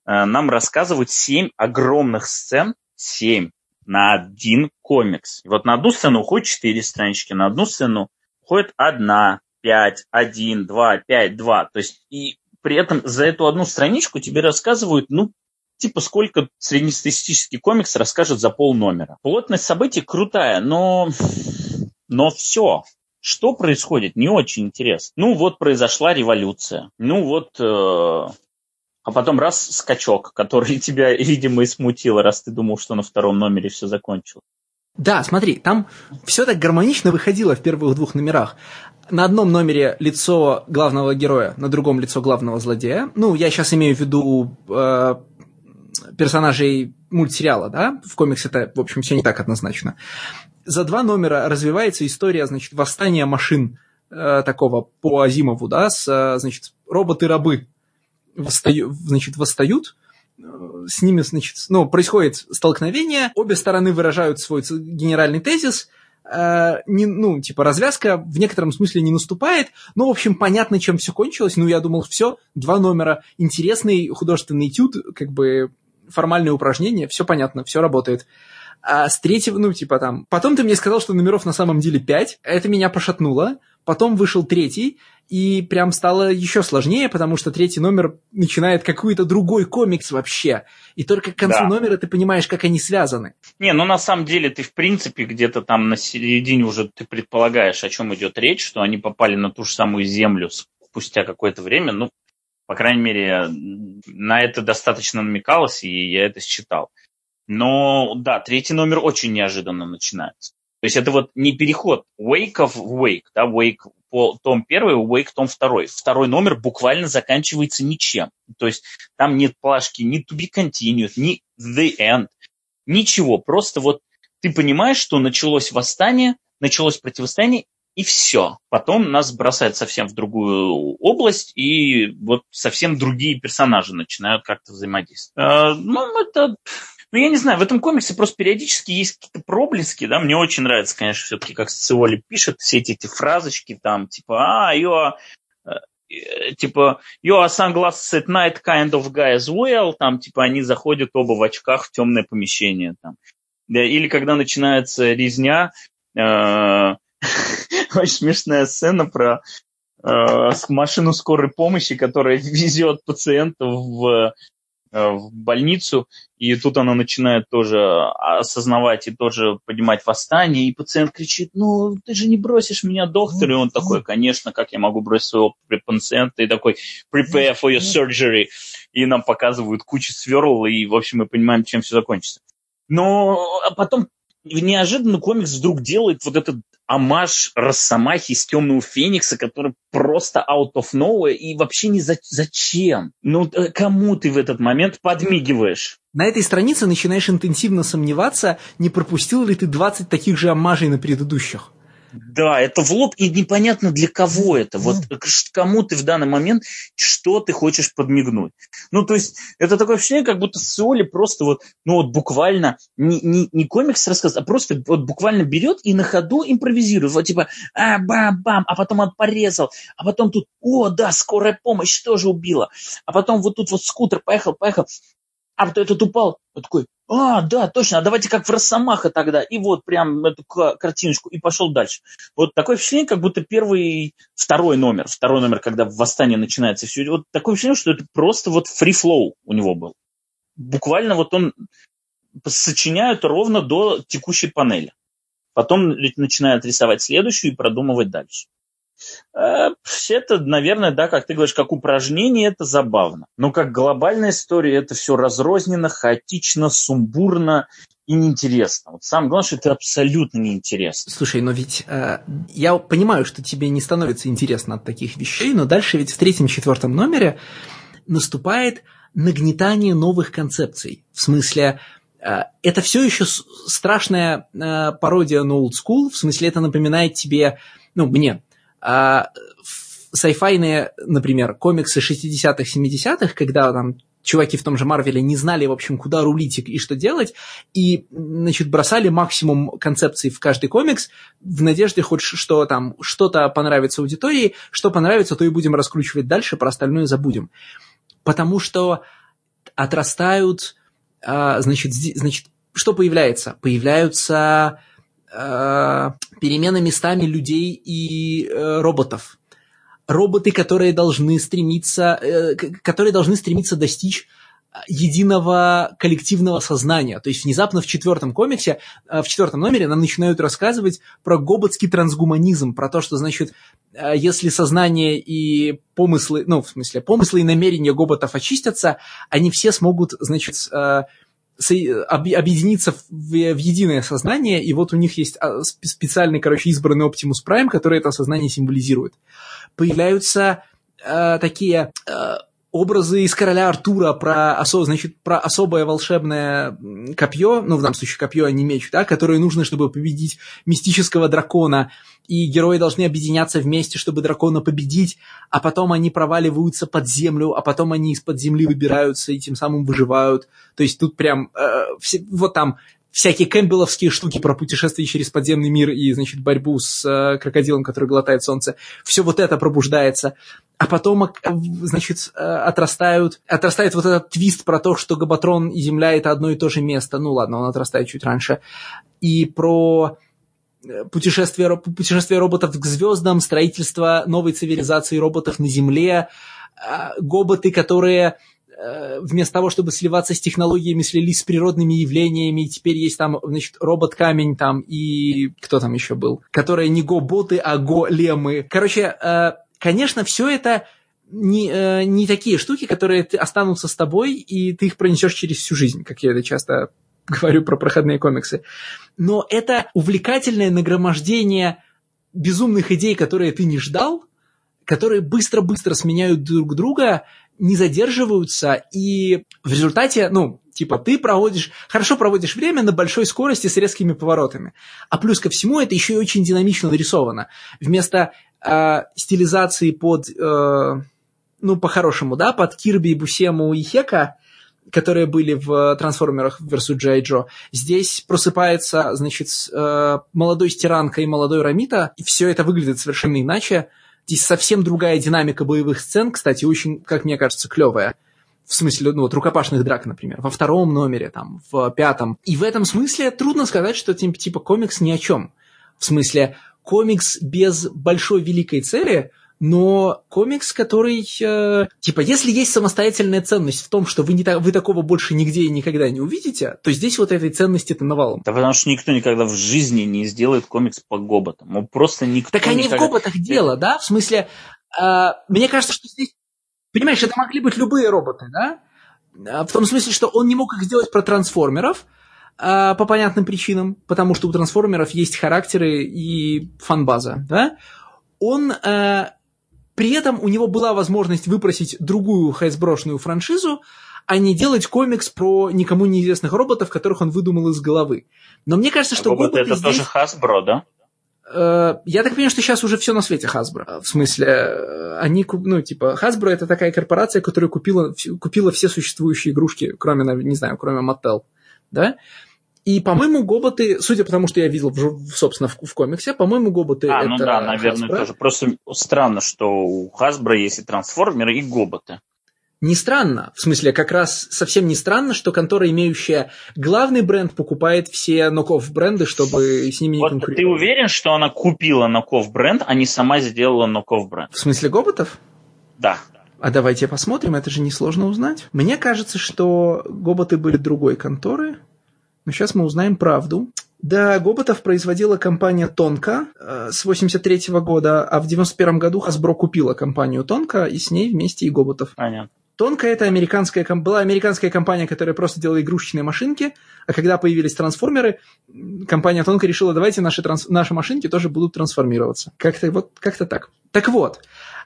э, нам рассказывают семь огромных сцен, семь на один комикс. И вот на одну сцену уходит четыре странички, на одну сцену уходит одна, пять, один, два, пять, два. То есть и при этом за эту одну страничку тебе рассказывают, ну, типа сколько среднестатистический комикс расскажет за пол номера. Плотность событий крутая, но, но все. Что происходит, не очень интересно. Ну вот произошла революция. Ну вот, э, а потом раз скачок, который тебя, видимо, и смутил, раз ты думал, что на втором номере все закончилось. Да, смотри, там все так гармонично выходило в первых двух номерах на одном номере лицо главного героя, на другом лицо главного злодея. Ну, я сейчас имею в виду э, персонажей мультсериала, да? В комиксе это, в общем, все не так однозначно. за два номера развивается история, значит, восстания машин э, такого по Азимову, да, с, э, значит, роботы-рабы восстаю, значит, восстают, э, с ними, значит, ну, происходит столкновение, обе стороны выражают свой генеральный тезис, э, не, ну, типа, развязка в некотором смысле не наступает, но, в общем, понятно, чем все кончилось, ну, я думал, все, два номера, интересный художественный этюд, как бы, формальные упражнения, все понятно, все работает. А с третьего, ну, типа там... Потом ты мне сказал, что номеров на самом деле пять. Это меня пошатнуло. Потом вышел третий, и прям стало еще сложнее, потому что третий номер начинает какой-то другой комикс вообще. И только к концу да. номера ты понимаешь, как они связаны. Не, ну на самом деле ты в принципе где-то там на середине уже ты предполагаешь, о чем идет речь, что они попали на ту же самую землю спустя какое-то время. Ну, по крайней мере, на это достаточно намекалось, и я это считал. Но да, третий номер очень неожиданно начинается. То есть это вот не переход Wake в Wake, да, Wake по том первый, Wake том второй. Второй номер буквально заканчивается ничем. То есть там нет плашки ни to be continued, ни the end, ничего. Просто вот ты понимаешь, что началось восстание, началось противостояние, и все. Потом нас бросает совсем в другую область, и вот совсем другие персонажи начинают как-то взаимодействовать. Э, ну, это ну, я не знаю, в этом комиксе просто периодически есть какие-то проблески, да, мне очень нравится, конечно, все-таки, как Сциоли пишет, все эти, эти фразочки там, типа, а, ее э, типа, your sunglasses at night kind of guy as well, там, типа, они заходят оба в очках в темное помещение, там. Да, или когда начинается резня, э, очень смешная сцена про э, машину скорой помощи, которая везет пациентов в в больницу, и тут она начинает тоже осознавать и тоже поднимать восстание, и пациент кричит, ну, ты же не бросишь меня, доктор, и он такой, конечно, как я могу бросить своего пациента, и такой, prepare for your surgery, и нам показывают кучу сверл, и, в общем, мы понимаем, чем все закончится. Но а потом неожиданно комикс вдруг делает вот этот амаш Росомахи из Темного Феникса, который просто out of nowhere и вообще не за... зачем? Ну, э, кому ты в этот момент подмигиваешь? На этой странице начинаешь интенсивно сомневаться, не пропустил ли ты 20 таких же амажей на предыдущих. Да, это в лоб, и непонятно для кого это. Вот кому ты в данный момент, что ты хочешь подмигнуть. Ну, то есть, это такое ощущение, как будто Соли просто вот, ну вот буквально, не, не, не комикс рассказ, а просто вот буквально берет и на ходу импровизирует. Вот типа, а, бам-бам, а потом он порезал, а потом тут, о, да, скорая помощь тоже убила. А потом вот тут вот скутер поехал, поехал, а вот этот упал, вот такой, а, да, точно, а давайте как в Росомаха тогда. И вот прям эту картиночку, и пошел дальше. Вот такое впечатление, как будто первый, второй номер, второй номер, когда восстание начинается, все, вот такое впечатление, что это просто вот flow у него был. Буквально вот он сочиняет ровно до текущей панели. Потом начинает рисовать следующую и продумывать дальше. Э, это, наверное, да, как ты говоришь, как упражнение, это забавно. Но как глобальная история, это все разрозненно, хаотично, сумбурно и неинтересно. Вот самое главное, что это абсолютно неинтересно. Слушай, но ведь э, я понимаю, что тебе не становится интересно от таких вещей, но дальше ведь в третьем-четвертом номере наступает нагнетание новых концепций. В смысле, э, это все еще страшная э, пародия на old school, в смысле, это напоминает тебе, ну, мне, а, сайфайные, например, комиксы 60-х, 70-х, когда там чуваки в том же Марвеле не знали, в общем, куда рулить и что делать, и, значит, бросали максимум концепций в каждый комикс в надежде хоть что там, что-то понравится аудитории, что понравится, то и будем раскручивать дальше, про остальное забудем. Потому что отрастают, а, значит, значит, что появляется? Появляются э, перемена местами людей и э, роботов. Роботы, которые должны стремиться, э, которые должны стремиться достичь единого коллективного сознания. То есть внезапно в четвертом комиксе, э, в четвертом номере нам начинают рассказывать про гоботский трансгуманизм, про то, что, значит, э, если сознание и помыслы, ну, в смысле, помыслы и намерения гоботов очистятся, они все смогут, значит, э, объединиться в, в единое сознание, и вот у них есть а, специальный, короче, избранный Optimus Prime, который это сознание символизирует. Появляются э, такие э, образы из короля Артура про, осо, значит, про особое волшебное копье, ну, в данном случае копье, а не меч, да, которое нужно, чтобы победить мистического дракона, и герои должны объединяться вместе, чтобы дракона победить, а потом они проваливаются под землю, а потом они из-под земли выбираются и тем самым выживают. То есть тут прям э, все, вот там всякие кэмпбелловские штуки про путешествие через подземный мир и, значит, борьбу с э, крокодилом, который глотает солнце. Все вот это пробуждается. А потом, э, значит, э, отрастают, отрастает вот этот твист про то, что Габатрон и Земля это одно и то же место. Ну ладно, он отрастает чуть раньше. И про э, путешествие, путешествие роботов к звездам, строительство новой цивилизации роботов на Земле, э, гоботы, которые вместо того, чтобы сливаться с технологиями, слились с природными явлениями, и теперь есть там, значит, робот-камень там и кто там еще был, которые не го-боты, а го-лемы. Короче, э, конечно, все это не, э, не такие штуки, которые останутся с тобой, и ты их пронесешь через всю жизнь, как я это часто говорю про проходные комиксы. Но это увлекательное нагромождение безумных идей, которые ты не ждал, которые быстро-быстро сменяют друг друга, не задерживаются, и в результате, ну, типа, ты проводишь, хорошо проводишь время на большой скорости с резкими поворотами. А плюс ко всему это еще и очень динамично нарисовано. Вместо э, стилизации под, э, ну, по-хорошему, да, под Кирби, Бусему и Хека, которые были в трансформерах versus G.I. Джо. Здесь просыпается, значит, э, молодой Стиранка и молодой Рамита, и все это выглядит совершенно иначе. Здесь совсем другая динамика боевых сцен, кстати, очень, как мне кажется, клевая. В смысле, ну вот рукопашных драк, например, во втором номере, там, в пятом. И в этом смысле трудно сказать, что типа комикс ни о чем. В смысле, комикс без большой великой цели – но комикс, который, э, типа, если есть самостоятельная ценность в том, что вы, не та, вы такого больше нигде и никогда не увидите, то здесь вот этой ценности-то навалом. Да потому что никто никогда в жизни не сделает комикс по гоботам. Ну, просто никто Так они никогда... в гоботах дело, да? В смысле, э, мне кажется, что здесь, понимаешь, это могли быть любые роботы, да? Э, в том смысле, что он не мог их сделать про трансформеров, э, по понятным причинам, потому что у трансформеров есть характеры и фанбаза, да? Он э, при этом у него была возможность выпросить другую хайсброшную франшизу, а не делать комикс про никому неизвестных роботов, которых он выдумал из головы. Но мне кажется, что... Роботы это здесь... тоже Hasbro, да? Э, я так понимаю, что сейчас уже все на свете Hasbro. В смысле, э, они, ну, типа, Hasbro это такая корпорация, которая купила, купила все существующие игрушки, кроме, не знаю, кроме Mattel, да? И, по-моему, гоботы, судя по тому, что я видел, собственно, в, в комиксе, по-моему, гоботы а, это ну да, наверное, Hasbro. тоже. Просто странно, что у Hasbro есть и трансформеры, и гоботы. Не странно. В смысле, как раз совсем не странно, что контора, имеющая главный бренд, покупает все ноков бренды, чтобы с ними не вот конкурировать. Ты уверен, что она купила ноков бренд, а не сама сделала ноков бренд? В смысле гоботов? Да. А давайте посмотрим, это же несложно узнать. Мне кажется, что гоботы были другой конторы. Но сейчас мы узнаем правду. Да, Гоботов производила компания Тонка э, с 83 -го года, а в 91 году Hasbro купила компанию Тонка, и с ней вместе и Гоботов. Понятно. Тонка это американская, была американская компания, которая просто делала игрушечные машинки, а когда появились трансформеры, компания Тонка решила, давайте наши, транс, наши машинки тоже будут трансформироваться. Как-то вот, как-то так. Так вот,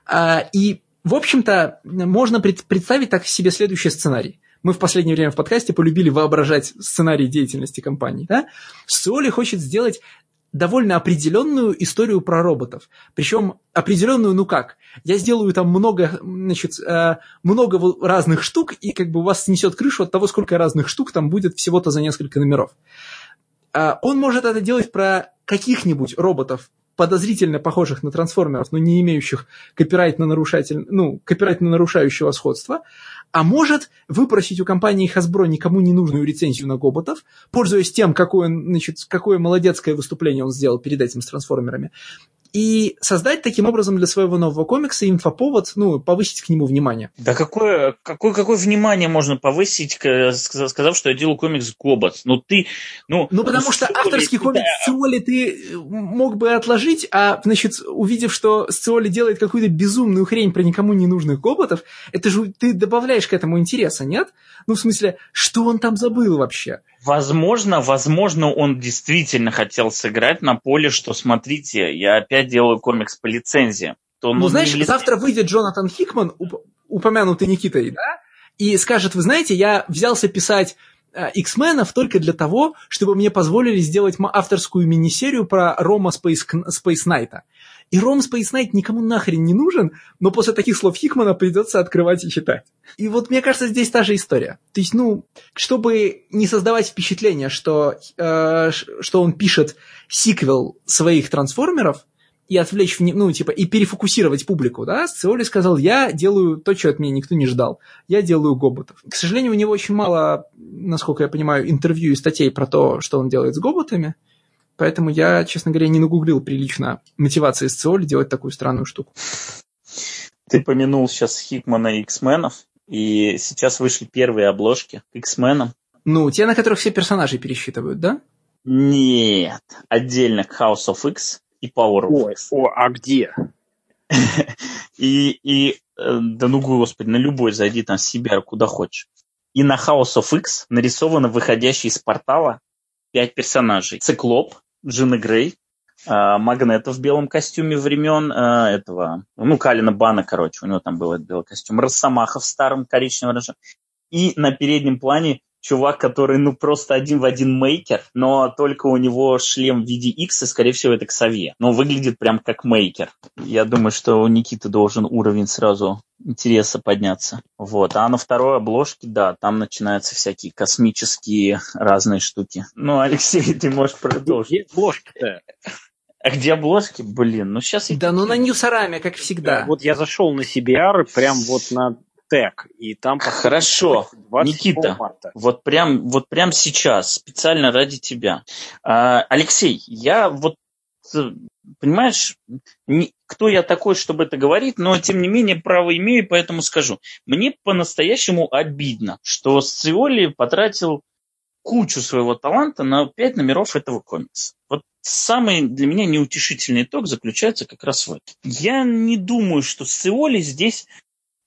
а, и, в общем-то, можно пред, представить так себе следующий сценарий мы в последнее время в подкасте полюбили воображать сценарий деятельности компании. Да? Соли хочет сделать довольно определенную историю про роботов. Причем определенную, ну как? Я сделаю там много, значит, э, много разных штук, и как бы у вас снесет крышу от того, сколько разных штук там будет всего-то за несколько номеров. Э, он может это делать про каких-нибудь роботов, подозрительно похожих на трансформеров, но не имеющих копирайтно, нарушатель, ну, копирайтно нарушающего сходства, а может выпросить у компании Hasbro никому не нужную рецензию на Гоботов, пользуясь тем, какое, значит, какое молодецкое выступление он сделал перед этим с трансформерами, и создать таким образом для своего нового комикса инфоповод, ну, повысить к нему внимание. Да какое, какое, какое внимание можно повысить, сказав, что я делаю комикс Гобот? Ну ты, ну... Ну потому что авторский да. комикс Сциоли ты мог бы отложить, а, значит, увидев, что Сциоли делает какую-то безумную хрень про никому не нужных Гоботов, это же ты добавляешь к этому интереса, нет? Ну, в смысле, что он там забыл вообще? Возможно, возможно, он действительно хотел сыграть на поле, что, смотрите, я опять делаю комикс по лицензии. То, ну, знаешь, влез... завтра выйдет Джонатан Хикман, упомянутый Никитой, да, и скажет, вы знаете, я взялся писать X-менов только для того, чтобы мне позволили сделать авторскую мини-серию про Рома Space, Space Knight. И Ром Space Knight никому нахрен не нужен, но после таких слов Хикмана придется открывать и читать. И вот мне кажется, здесь та же история. То есть, ну, чтобы не создавать впечатление, что, э, что он пишет сиквел своих трансформеров, и отвлечь, ну, типа, и перефокусировать публику, да, Сциоли сказал, я делаю то, что от меня никто не ждал, я делаю гоботов. К сожалению, у него очень мало, насколько я понимаю, интервью и статей про то, что он делает с гоботами, поэтому я, честно говоря, не нагуглил прилично мотивации Сциоли делать такую странную штуку. Ты помянул сейчас Хикмана и X-менов, и сейчас вышли первые обложки к X-менам. Ну, те, на которых все персонажи пересчитывают, да? Нет, отдельно к House of X и Power of Ой, О, а где? и, и, э, да ну господи, на любой зайди там CBR, куда хочешь. И на House of X нарисовано выходящий из портала пять персонажей. Циклоп, Джина Грей, э, Магнета в белом костюме времен э, этого, ну, Калина Бана, короче, у него там был этот белый костюм, Росомаха в старом коричневом рыжем. И на переднем плане чувак, который, ну, просто один в один мейкер, но только у него шлем в виде X, и, скорее всего, это Ксавье. Но выглядит прям как мейкер. Я думаю, что у Никиты должен уровень сразу интереса подняться. Вот. А на второй обложке, да, там начинаются всякие космические разные штуки. Ну, Алексей, ты можешь продолжить. Где обложки-то? А где обложки? Блин, ну сейчас... Да, ну на Ньюсараме, как всегда. Вот я зашел на CBR, прям вот на тег, и там... Хорошо, Никита, марта. вот прям, вот прям сейчас, специально ради тебя. А, Алексей, я вот понимаешь, не, кто я такой, чтобы это говорить, но тем не менее право имею, поэтому скажу. Мне по-настоящему обидно, что Сциоли потратил кучу своего таланта на пять номеров этого комикса. Вот самый для меня неутешительный итог заключается как раз в этом. Я не думаю, что Сциоли здесь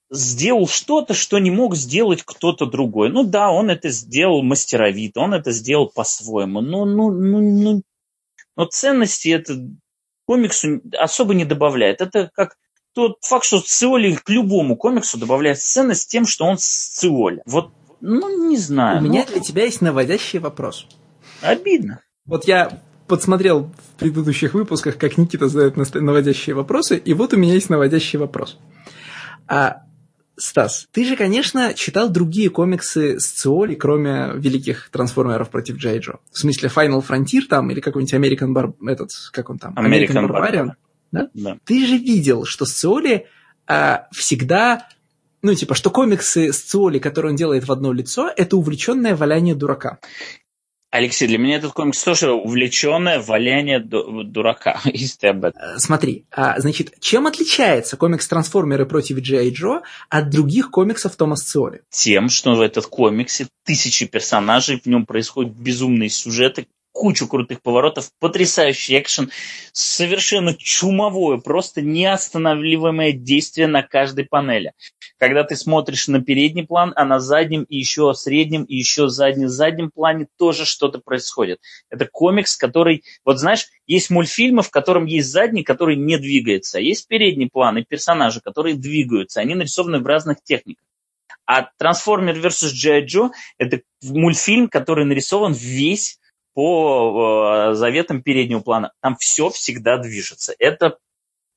сделал что-то, что не мог сделать кто-то другой. Ну да, он это сделал мастеровито, он это сделал по-своему. Но, ну, ну, ну, но ценности это комиксу особо не добавляет. Это как тот факт, что Сциоли к любому комиксу добавляет ценность тем, что он Сциоли. Вот, ну, не знаю. У ну, меня для тебя есть наводящий вопрос. Обидно. Вот я подсмотрел в предыдущих выпусках, как Никита задает наводящие вопросы, и вот у меня есть наводящий вопрос. А Стас, ты же, конечно, читал другие комиксы с Циоли, кроме великих трансформеров против Джей Джо. В смысле Final Frontier там или какой-нибудь American Bar... этот, как он там? American, American Barbarian. Да? да? Ты же видел, что Сциоли а, всегда ну, типа, что комиксы с Циоли, которые он делает в одно лицо, это увлеченное валяние дурака. Алексей, для меня этот комикс тоже увлеченное валяние дурака, если ты об этом. Э, смотри, а, значит, чем отличается комикс «Трансформеры против Джей Джо» от других комиксов Томаса Циоли? Тем, что в этот комиксе тысячи персонажей, в нем происходят безумные сюжеты, кучу крутых поворотов, потрясающий экшен, совершенно чумовое, просто неостанавливаемое действие на каждой панели. Когда ты смотришь на передний план, а на заднем и еще среднем, и еще заднем, заднем плане тоже что-то происходит. Это комикс, который, вот знаешь, есть мультфильмы, в котором есть задний, который не двигается, есть передний план и персонажи, которые двигаются, они нарисованы в разных техниках. А Трансформер vs. G.I. Joe – это мультфильм, который нарисован весь по э, заветам переднего плана. Там все всегда движется. Это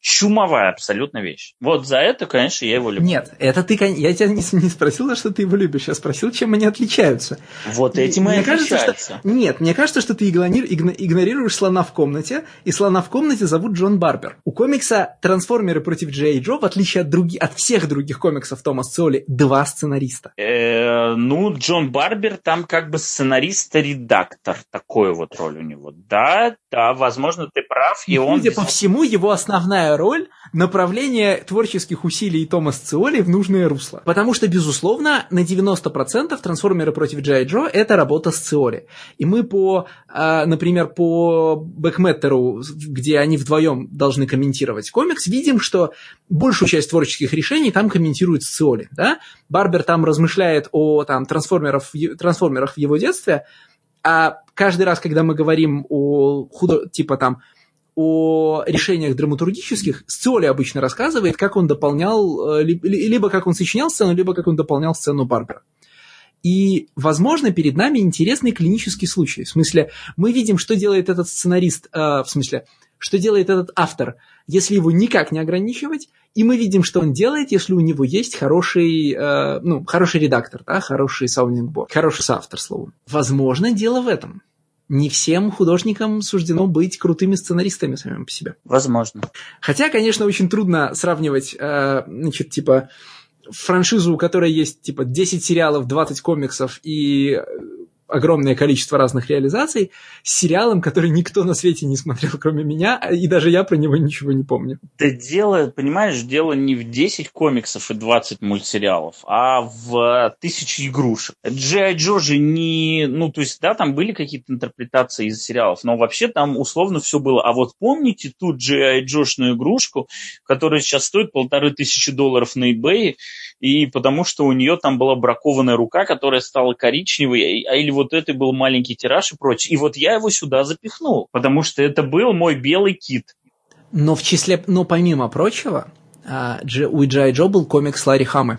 чумовая абсолютно вещь. Вот за это, конечно, я его люблю. Нет, это ты, я тебя не, не спросил, за что ты его любишь, я спросил, чем они отличаются. Вот этим мне и кажется, что, Нет, мне кажется, что ты игнорируешь слона в комнате, и слона в комнате зовут Джон Барбер. У комикса «Трансформеры против Джей Джо», в отличие от, други, от всех других комиксов Томас Соли, два сценариста. Э, ну, Джон Барбер там как бы сценарист-редактор, такой вот роль у него. Да, да, возможно, ты прав. И, и он... Судя по всему, его основная роль направление творческих усилий Томас Циоли в нужное русло. Потому что, безусловно, на 90% трансформеры против Джай Джо это работа с Циоли. И мы по, а, например, по Бэкметтеру, где они вдвоем должны комментировать комикс, видим, что большую часть творческих решений там комментирует Сциоли. Да? Барбер там размышляет о там, трансформерах, трансформерах в его детстве, а каждый раз, когда мы говорим о худо, типа там о решениях драматургических, Сциоли обычно рассказывает, как он дополнял, э, либо как он сочинял сцену, либо как он дополнял сцену Барбера. И, возможно, перед нами интересный клинический случай. В смысле, мы видим, что делает этот сценарист, э, в смысле, что делает этот автор, если его никак не ограничивать, и мы видим, что он делает, если у него есть хороший, э, ну, хороший редактор, да, хороший саундингборд, хороший соавтор, словом. Возможно, дело в этом. Не всем художникам суждено быть крутыми сценаристами самим по себе. Возможно. Хотя, конечно, очень трудно сравнивать, э, значит, типа, франшизу, у которой есть, типа, 10 сериалов, 20 комиксов и огромное количество разных реализаций с сериалом, который никто на свете не смотрел, кроме меня, и даже я про него ничего не помню. Да дело, понимаешь, дело не в 10 комиксов и 20 мультсериалов, а в тысячи игрушек. Джей Джо же не... Ну, то есть, да, там были какие-то интерпретации из сериалов, но вообще там условно все было. А вот помните ту Джей Джошную игрушку, которая сейчас стоит полторы тысячи долларов на eBay, и потому что у нее там была бракованная рука, которая стала коричневой, а или вот это был маленький тираж и прочее. И вот я его сюда запихнул, потому что это был мой белый кит. Но в числе, но помимо прочего, а, у Джай Джо был комикс Ларри Хаммы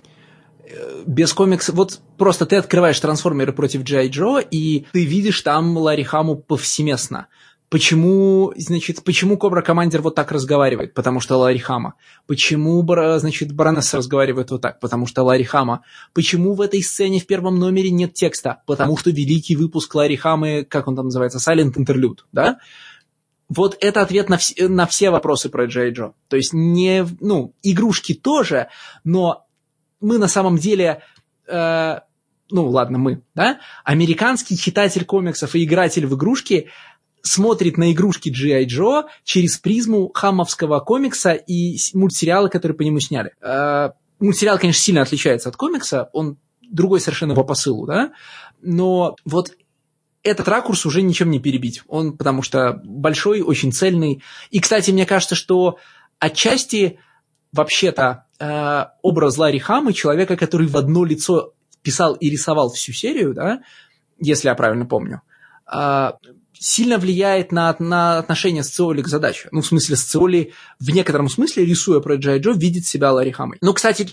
э, без комикса, вот просто ты открываешь трансформеры против Джай Джо, и ты видишь там Ларри Хаму повсеместно. Почему, значит, почему Кобра Командер вот так разговаривает? Потому что Ларри Хама. Почему, значит, Баронесса разговаривает вот так? Потому что Ларри Хама. Почему в этой сцене в первом номере нет текста? Потому что великий выпуск Ларри Хамы, как он там называется, Silent Interlude, да? Вот это ответ на, вс- на все вопросы про Джей Джо. То есть не, ну, игрушки тоже, но мы на самом деле, э, ну ладно, мы, да, американский читатель комиксов и игратель в игрушки – смотрит на игрушки G.I. Joe через призму хамовского комикса и мультсериала, который по нему сняли. Э, мультсериал, конечно, сильно отличается от комикса, он другой совершенно по посылу, да, но вот этот ракурс уже ничем не перебить. Он, потому что большой, очень цельный. И, кстати, мне кажется, что отчасти вообще-то э, образ Ларри Хамы, человека, который в одно лицо писал и рисовал всю серию, да, если я правильно помню, э, сильно влияет на, на отношение Сциоли к задаче. Ну, в смысле, Сциоли в некотором смысле, рисуя про Джай Джо, видит себя Ларри Хамой. Ну, кстати,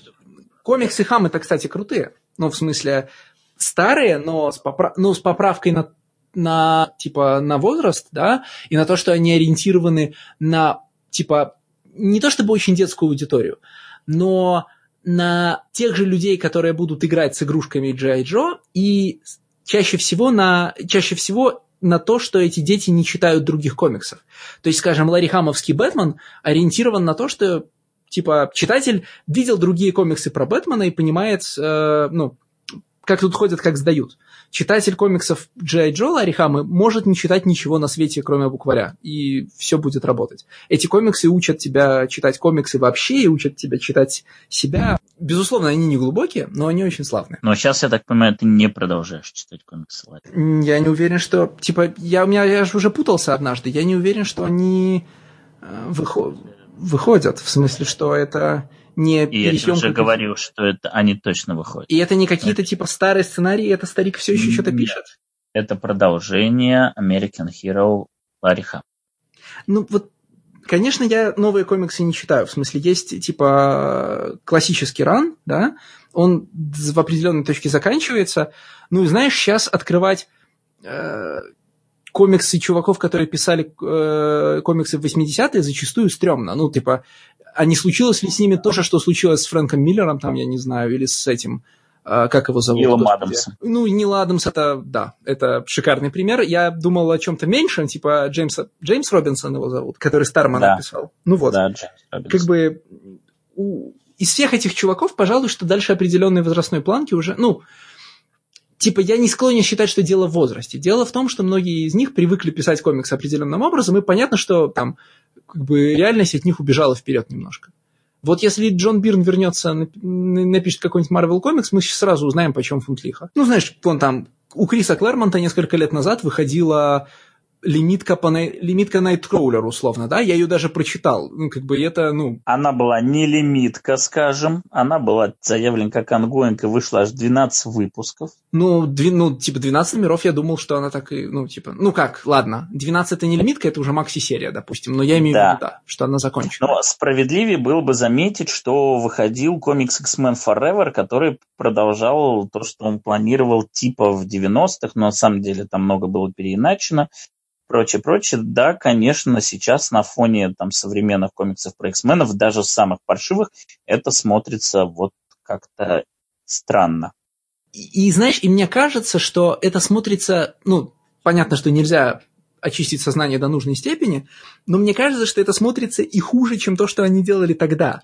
комиксы Хамы-то, кстати, крутые. Ну, в смысле, старые, но с, поправ... но с поправкой на, на, типа, на возраст, да, и на то, что они ориентированы на, типа, не то чтобы очень детскую аудиторию, но на тех же людей, которые будут играть с игрушками G.I. Joe, и чаще всего, на, чаще всего на то, что эти дети не читают других комиксов. То есть, скажем, Ларри Хамовский Бэтмен ориентирован на то, что типа читатель видел другие комиксы про Бэтмена и понимает, э, ну, как тут ходят, как сдают. Читатель комиксов Джей Джо Ларихамы может не читать ничего на свете, кроме букваря, и все будет работать. Эти комиксы учат тебя читать комиксы вообще и учат тебя читать себя. Безусловно, они не глубокие, но они очень славные. Но сейчас, я так понимаю, ты не продолжаешь читать комиксы Ларри. Я не уверен, что... Типа, я, у меня, я же уже путался однажды. Я не уверен, что они э, выход, выходят. В смысле, что это не И я уже говорил, что это они точно выходят. И это не какие-то это... типа старые сценарии, это старик все еще что-то пишет? Это продолжение American Hero Лариха. Ну вот, конечно, я новые комиксы не читаю. В смысле, есть типа классический ран, да, он в определенной точке заканчивается. Ну и знаешь, сейчас открывать э, комиксы чуваков, которые писали э, комиксы в 80-е, зачастую стрёмно. Ну, типа, а не случилось ли с ними то же, что случилось с Фрэнком Миллером, там, я не знаю, или с этим, э, как его зовут? Нилом Адамсом. Ну, Нил Адамс, это, да, это шикарный пример. Я думал о чем-то меньшем, типа Джеймса, Джеймс Робинсон его зовут, который Старман да. написал. Ну вот. Да, Джеймс Как бы у, из всех этих чуваков, пожалуй, что дальше определенной возрастной планки уже, ну, типа, я не склонен считать, что дело в возрасте. Дело в том, что многие из них привыкли писать комиксы определенным образом, и понятно, что там как бы реальность от них убежала вперед немножко. Вот если Джон Бирн вернется, напишет какой-нибудь Marvel комикс, мы сразу узнаем, почем фунт лиха. Ну, знаешь, вон там у Криса Клэрмонта несколько лет назад выходила лимитка, по, лимитка Nightcrawler, условно, да? Я ее даже прочитал. Ну, как бы это, ну... Она была не лимитка, скажем. Она была заявлена как ongoing и вышла аж 12 выпусков. Ну, дви, ну, типа 12 номеров я думал, что она так и, ну, типа... Ну как, ладно, 12 это не лимитка, это уже макси-серия, допустим. Но я имею да. в виду, да, что она закончена. Но справедливее было бы заметить, что выходил комикс X-Men Forever, который продолжал то, что он планировал типа в 90-х, но на самом деле там много было переиначено прочее, прочее. Да, конечно, сейчас на фоне там современных комиксов про X-менов, даже самых паршивых, это смотрится вот как-то странно. И, и знаешь, и мне кажется, что это смотрится, ну, понятно, что нельзя очистить сознание до нужной степени, но мне кажется, что это смотрится и хуже, чем то, что они делали тогда.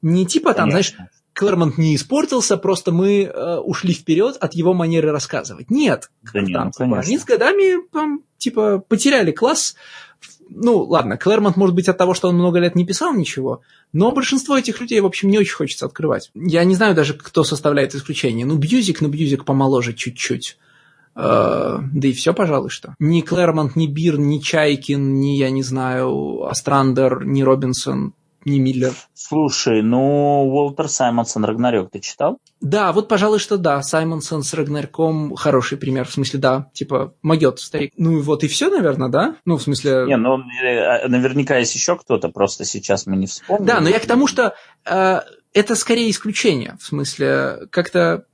Не типа там, Конечно. знаешь, Клэрмонт не испортился, просто мы э, ушли вперед от его манеры рассказывать. Нет, да нет там, ну, типа, они с годами там, типа потеряли класс. Ну, ладно, Клэрмонт, может быть, от того, что он много лет не писал ничего, но большинство этих людей, в общем, не очень хочется открывать. Я не знаю даже, кто составляет исключение. Ну, Бьюсик, ну, Бьюсик помоложе чуть-чуть. Э, да и все, пожалуй, что. Ни Клэрмонт, ни Бирн, ни Чайкин, ни, я не знаю, Острандер, ни Робинсон ни Миллер. Слушай, ну, Уолтер Саймонсон Рагнарёк ты читал? Да, вот, пожалуй, что да. Саймонсон с Рагнарёком хороший пример. В смысле, да, типа, могет старик. Ну вот и все, наверное, да? Ну, в смысле... Не, ну, э, наверняка есть еще кто-то, просто сейчас мы не вспомним. Да, но я к тому, что э, это скорее исключение. В смысле, как-то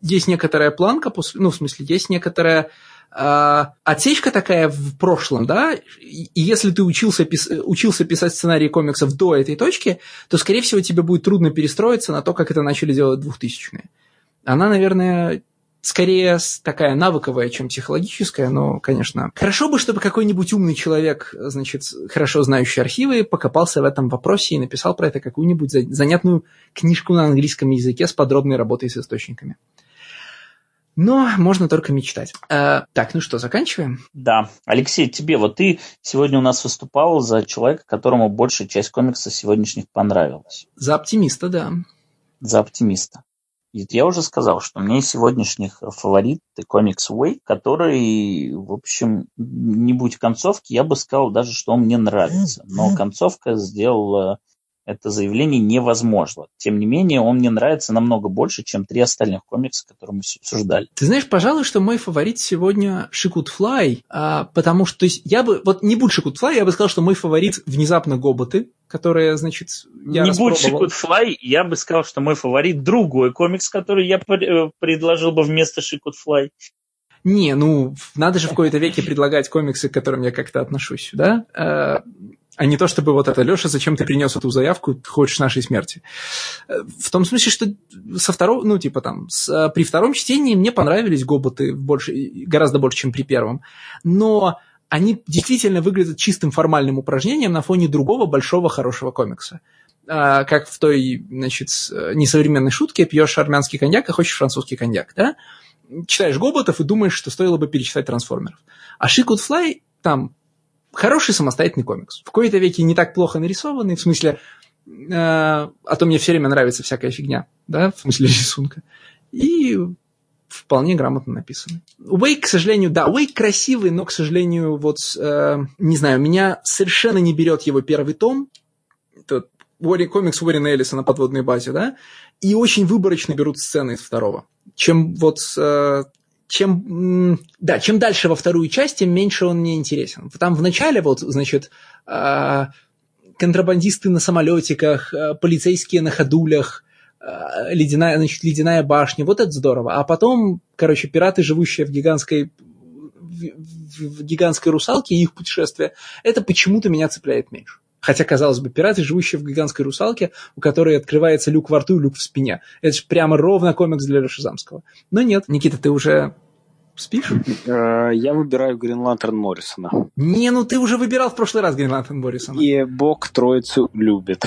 есть некоторая планка, после, ну, в смысле, есть некоторая а, отсечка такая в прошлом, да, и если ты учился, пис... учился писать сценарии комиксов до этой точки, то, скорее всего, тебе будет трудно перестроиться на то, как это начали делать двухтысячные. Она, наверное, скорее такая навыковая, чем психологическая, но, конечно. Хорошо бы, чтобы какой-нибудь умный человек, значит, хорошо знающий архивы, покопался в этом вопросе и написал про это какую-нибудь занятную книжку на английском языке с подробной работой с источниками. Но можно только мечтать. Э, так, ну что, заканчиваем? Да. Алексей, тебе, вот ты сегодня у нас выступал за человека, которому большая часть комикса сегодняшних понравилась. За оптимиста, да. За оптимиста. Я уже сказал, что у меня из сегодняшних фаворит комикс Way, который, в общем, не будь концовки, я бы сказал даже, что он мне нравится. Но концовка сделала это заявление невозможно. Тем не менее, он мне нравится намного больше, чем три остальных комикса, которые мы обсуждали. Ты знаешь, пожалуй, что мой фаворит сегодня Шикут Флай, а, потому что то есть, я бы, вот не будь Шикут Флай, я бы сказал, что мой фаворит внезапно Гоботы, которые, значит, я Не будь Шикут Флай, я бы сказал, что мой фаворит другой комикс, который я э, предложил бы вместо Шикут Флай. Не, ну, надо же в какой-то веке предлагать комиксы, к которым я как-то отношусь, да? А, а не то, чтобы вот это, Леша, зачем ты принес эту заявку, ты хочешь нашей смерти. Э, в том смысле, что со второго, ну, типа там, с, э, при втором чтении мне понравились гоботы больше, гораздо больше, чем при первом. Но они действительно выглядят чистым формальным упражнением на фоне другого большого хорошего комикса. А, как в той, значит, несовременной шутке «пьешь армянский коньяк, а хочешь французский коньяк», да? Читаешь гоботов и думаешь, что стоило бы перечитать трансформеров. А Шикут Флай там хороший самостоятельный комикс. В какой-то веке не так плохо нарисованный, в смысле, э, а то мне все время нравится всякая фигня, да, в смысле рисунка. И вполне грамотно написаны. Уэйк, к сожалению, да, Уэйк красивый, но, к сожалению, вот, э, не знаю, меня совершенно не берет его первый том, это комикс Уоррена Эллиса на подводной базе, да, и очень выборочно берут сцены из второго. Чем вот э, чем, да, чем дальше во вторую часть, тем меньше он мне интересен. Там в начале вот, значит, а, контрабандисты на самолетиках, а, полицейские на ходулях, ледяная, значит, ледяная башня, вот это здорово. А потом, короче, пираты, живущие в гигантской в гигантской русалке и их путешествие, это почему-то меня цепляет меньше. Хотя, казалось бы, пираты, живущие в гигантской русалке, у которой открывается люк во рту и люк в спине. Это же прямо ровно комикс для Леши Замского. Но нет, Никита, ты уже спишь? Э, я выбираю Грин Лантерн Моррисона. Не, ну ты уже выбирал в прошлый раз Грин Лантерн Моррисона. И Бог Троицу любит.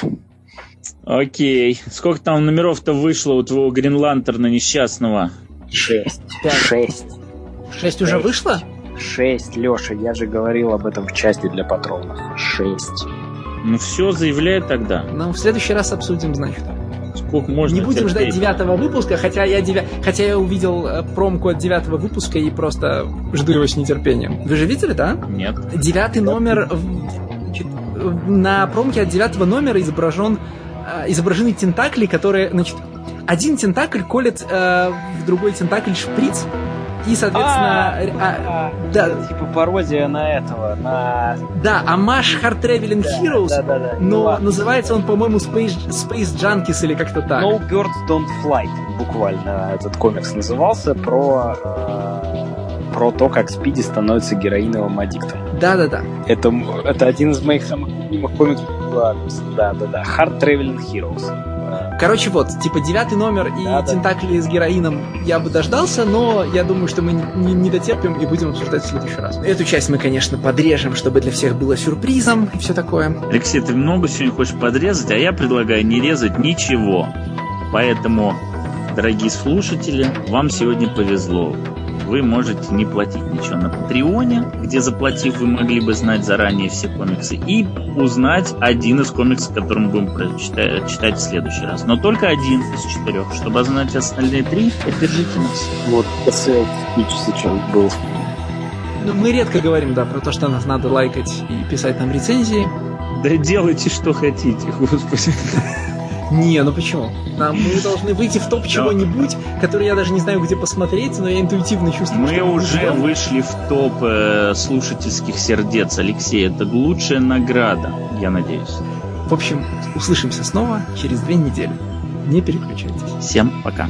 Окей. Сколько там номеров-то вышло у твоего Грин Лантерна несчастного? Шесть. Шесть. Шесть уже вышло? Шесть, Леша, я же говорил об этом в части для патронов. Шесть. Ну все, заявляй тогда. Ну, в следующий раз обсудим, значит. сколько можно Не будем ждать девятого выпуска, хотя я, девя... хотя я увидел э, промку от девятого выпуска и просто жду его с нетерпением. Вы же видели, да? Нет. Девятый номер... На промке от девятого номера изображен э, изображены тентакли, которые, значит, один тентакль колет э, в другой тентакль шприц, и, соответственно... А, а, да. Типа пародия на этого, на... Да, Амаш Hard Traveling да, Heroes, да, да, да, но ну, называется он, по-моему, Space, Space Junkies или как-то так. No Birds Don't Fly, буквально этот комикс назывался, про, э, про то, как Спиди становится героиновым аддиктом. Да-да-да. Это, это один из моих самых любимых комиксов. Да-да-да. Hard Traveling Heroes. Короче, вот, типа девятый номер и да, тентакли да. с героином я бы дождался, но я думаю, что мы не, не дотерпим и будем обсуждать в следующий раз. Эту часть мы, конечно, подрежем, чтобы для всех было сюрпризом и все такое. Алексей, ты много сегодня хочешь подрезать, а я предлагаю не резать ничего. Поэтому, дорогие слушатели, вам сегодня повезло вы можете не платить ничего на Патреоне, где заплатив, вы могли бы знать заранее все комиксы и узнать один из комиксов, который мы будем читать, читать в следующий раз. Но только один из четырех. Чтобы знать остальные три, поддержите нас. Вот, спич сейчас был. Ну, мы редко говорим, да, про то, что нас надо лайкать и писать нам рецензии. Да делайте, что хотите, господи. Не, ну почему? Нам мы должны выйти в топ чего-нибудь, который я даже не знаю, где посмотреть, но я интуитивно чувствую. Мы уже вышли в топ э, слушательских сердец, Алексей. Это лучшая награда, я надеюсь. В общем, услышимся снова через две недели. Не переключайтесь. Всем пока.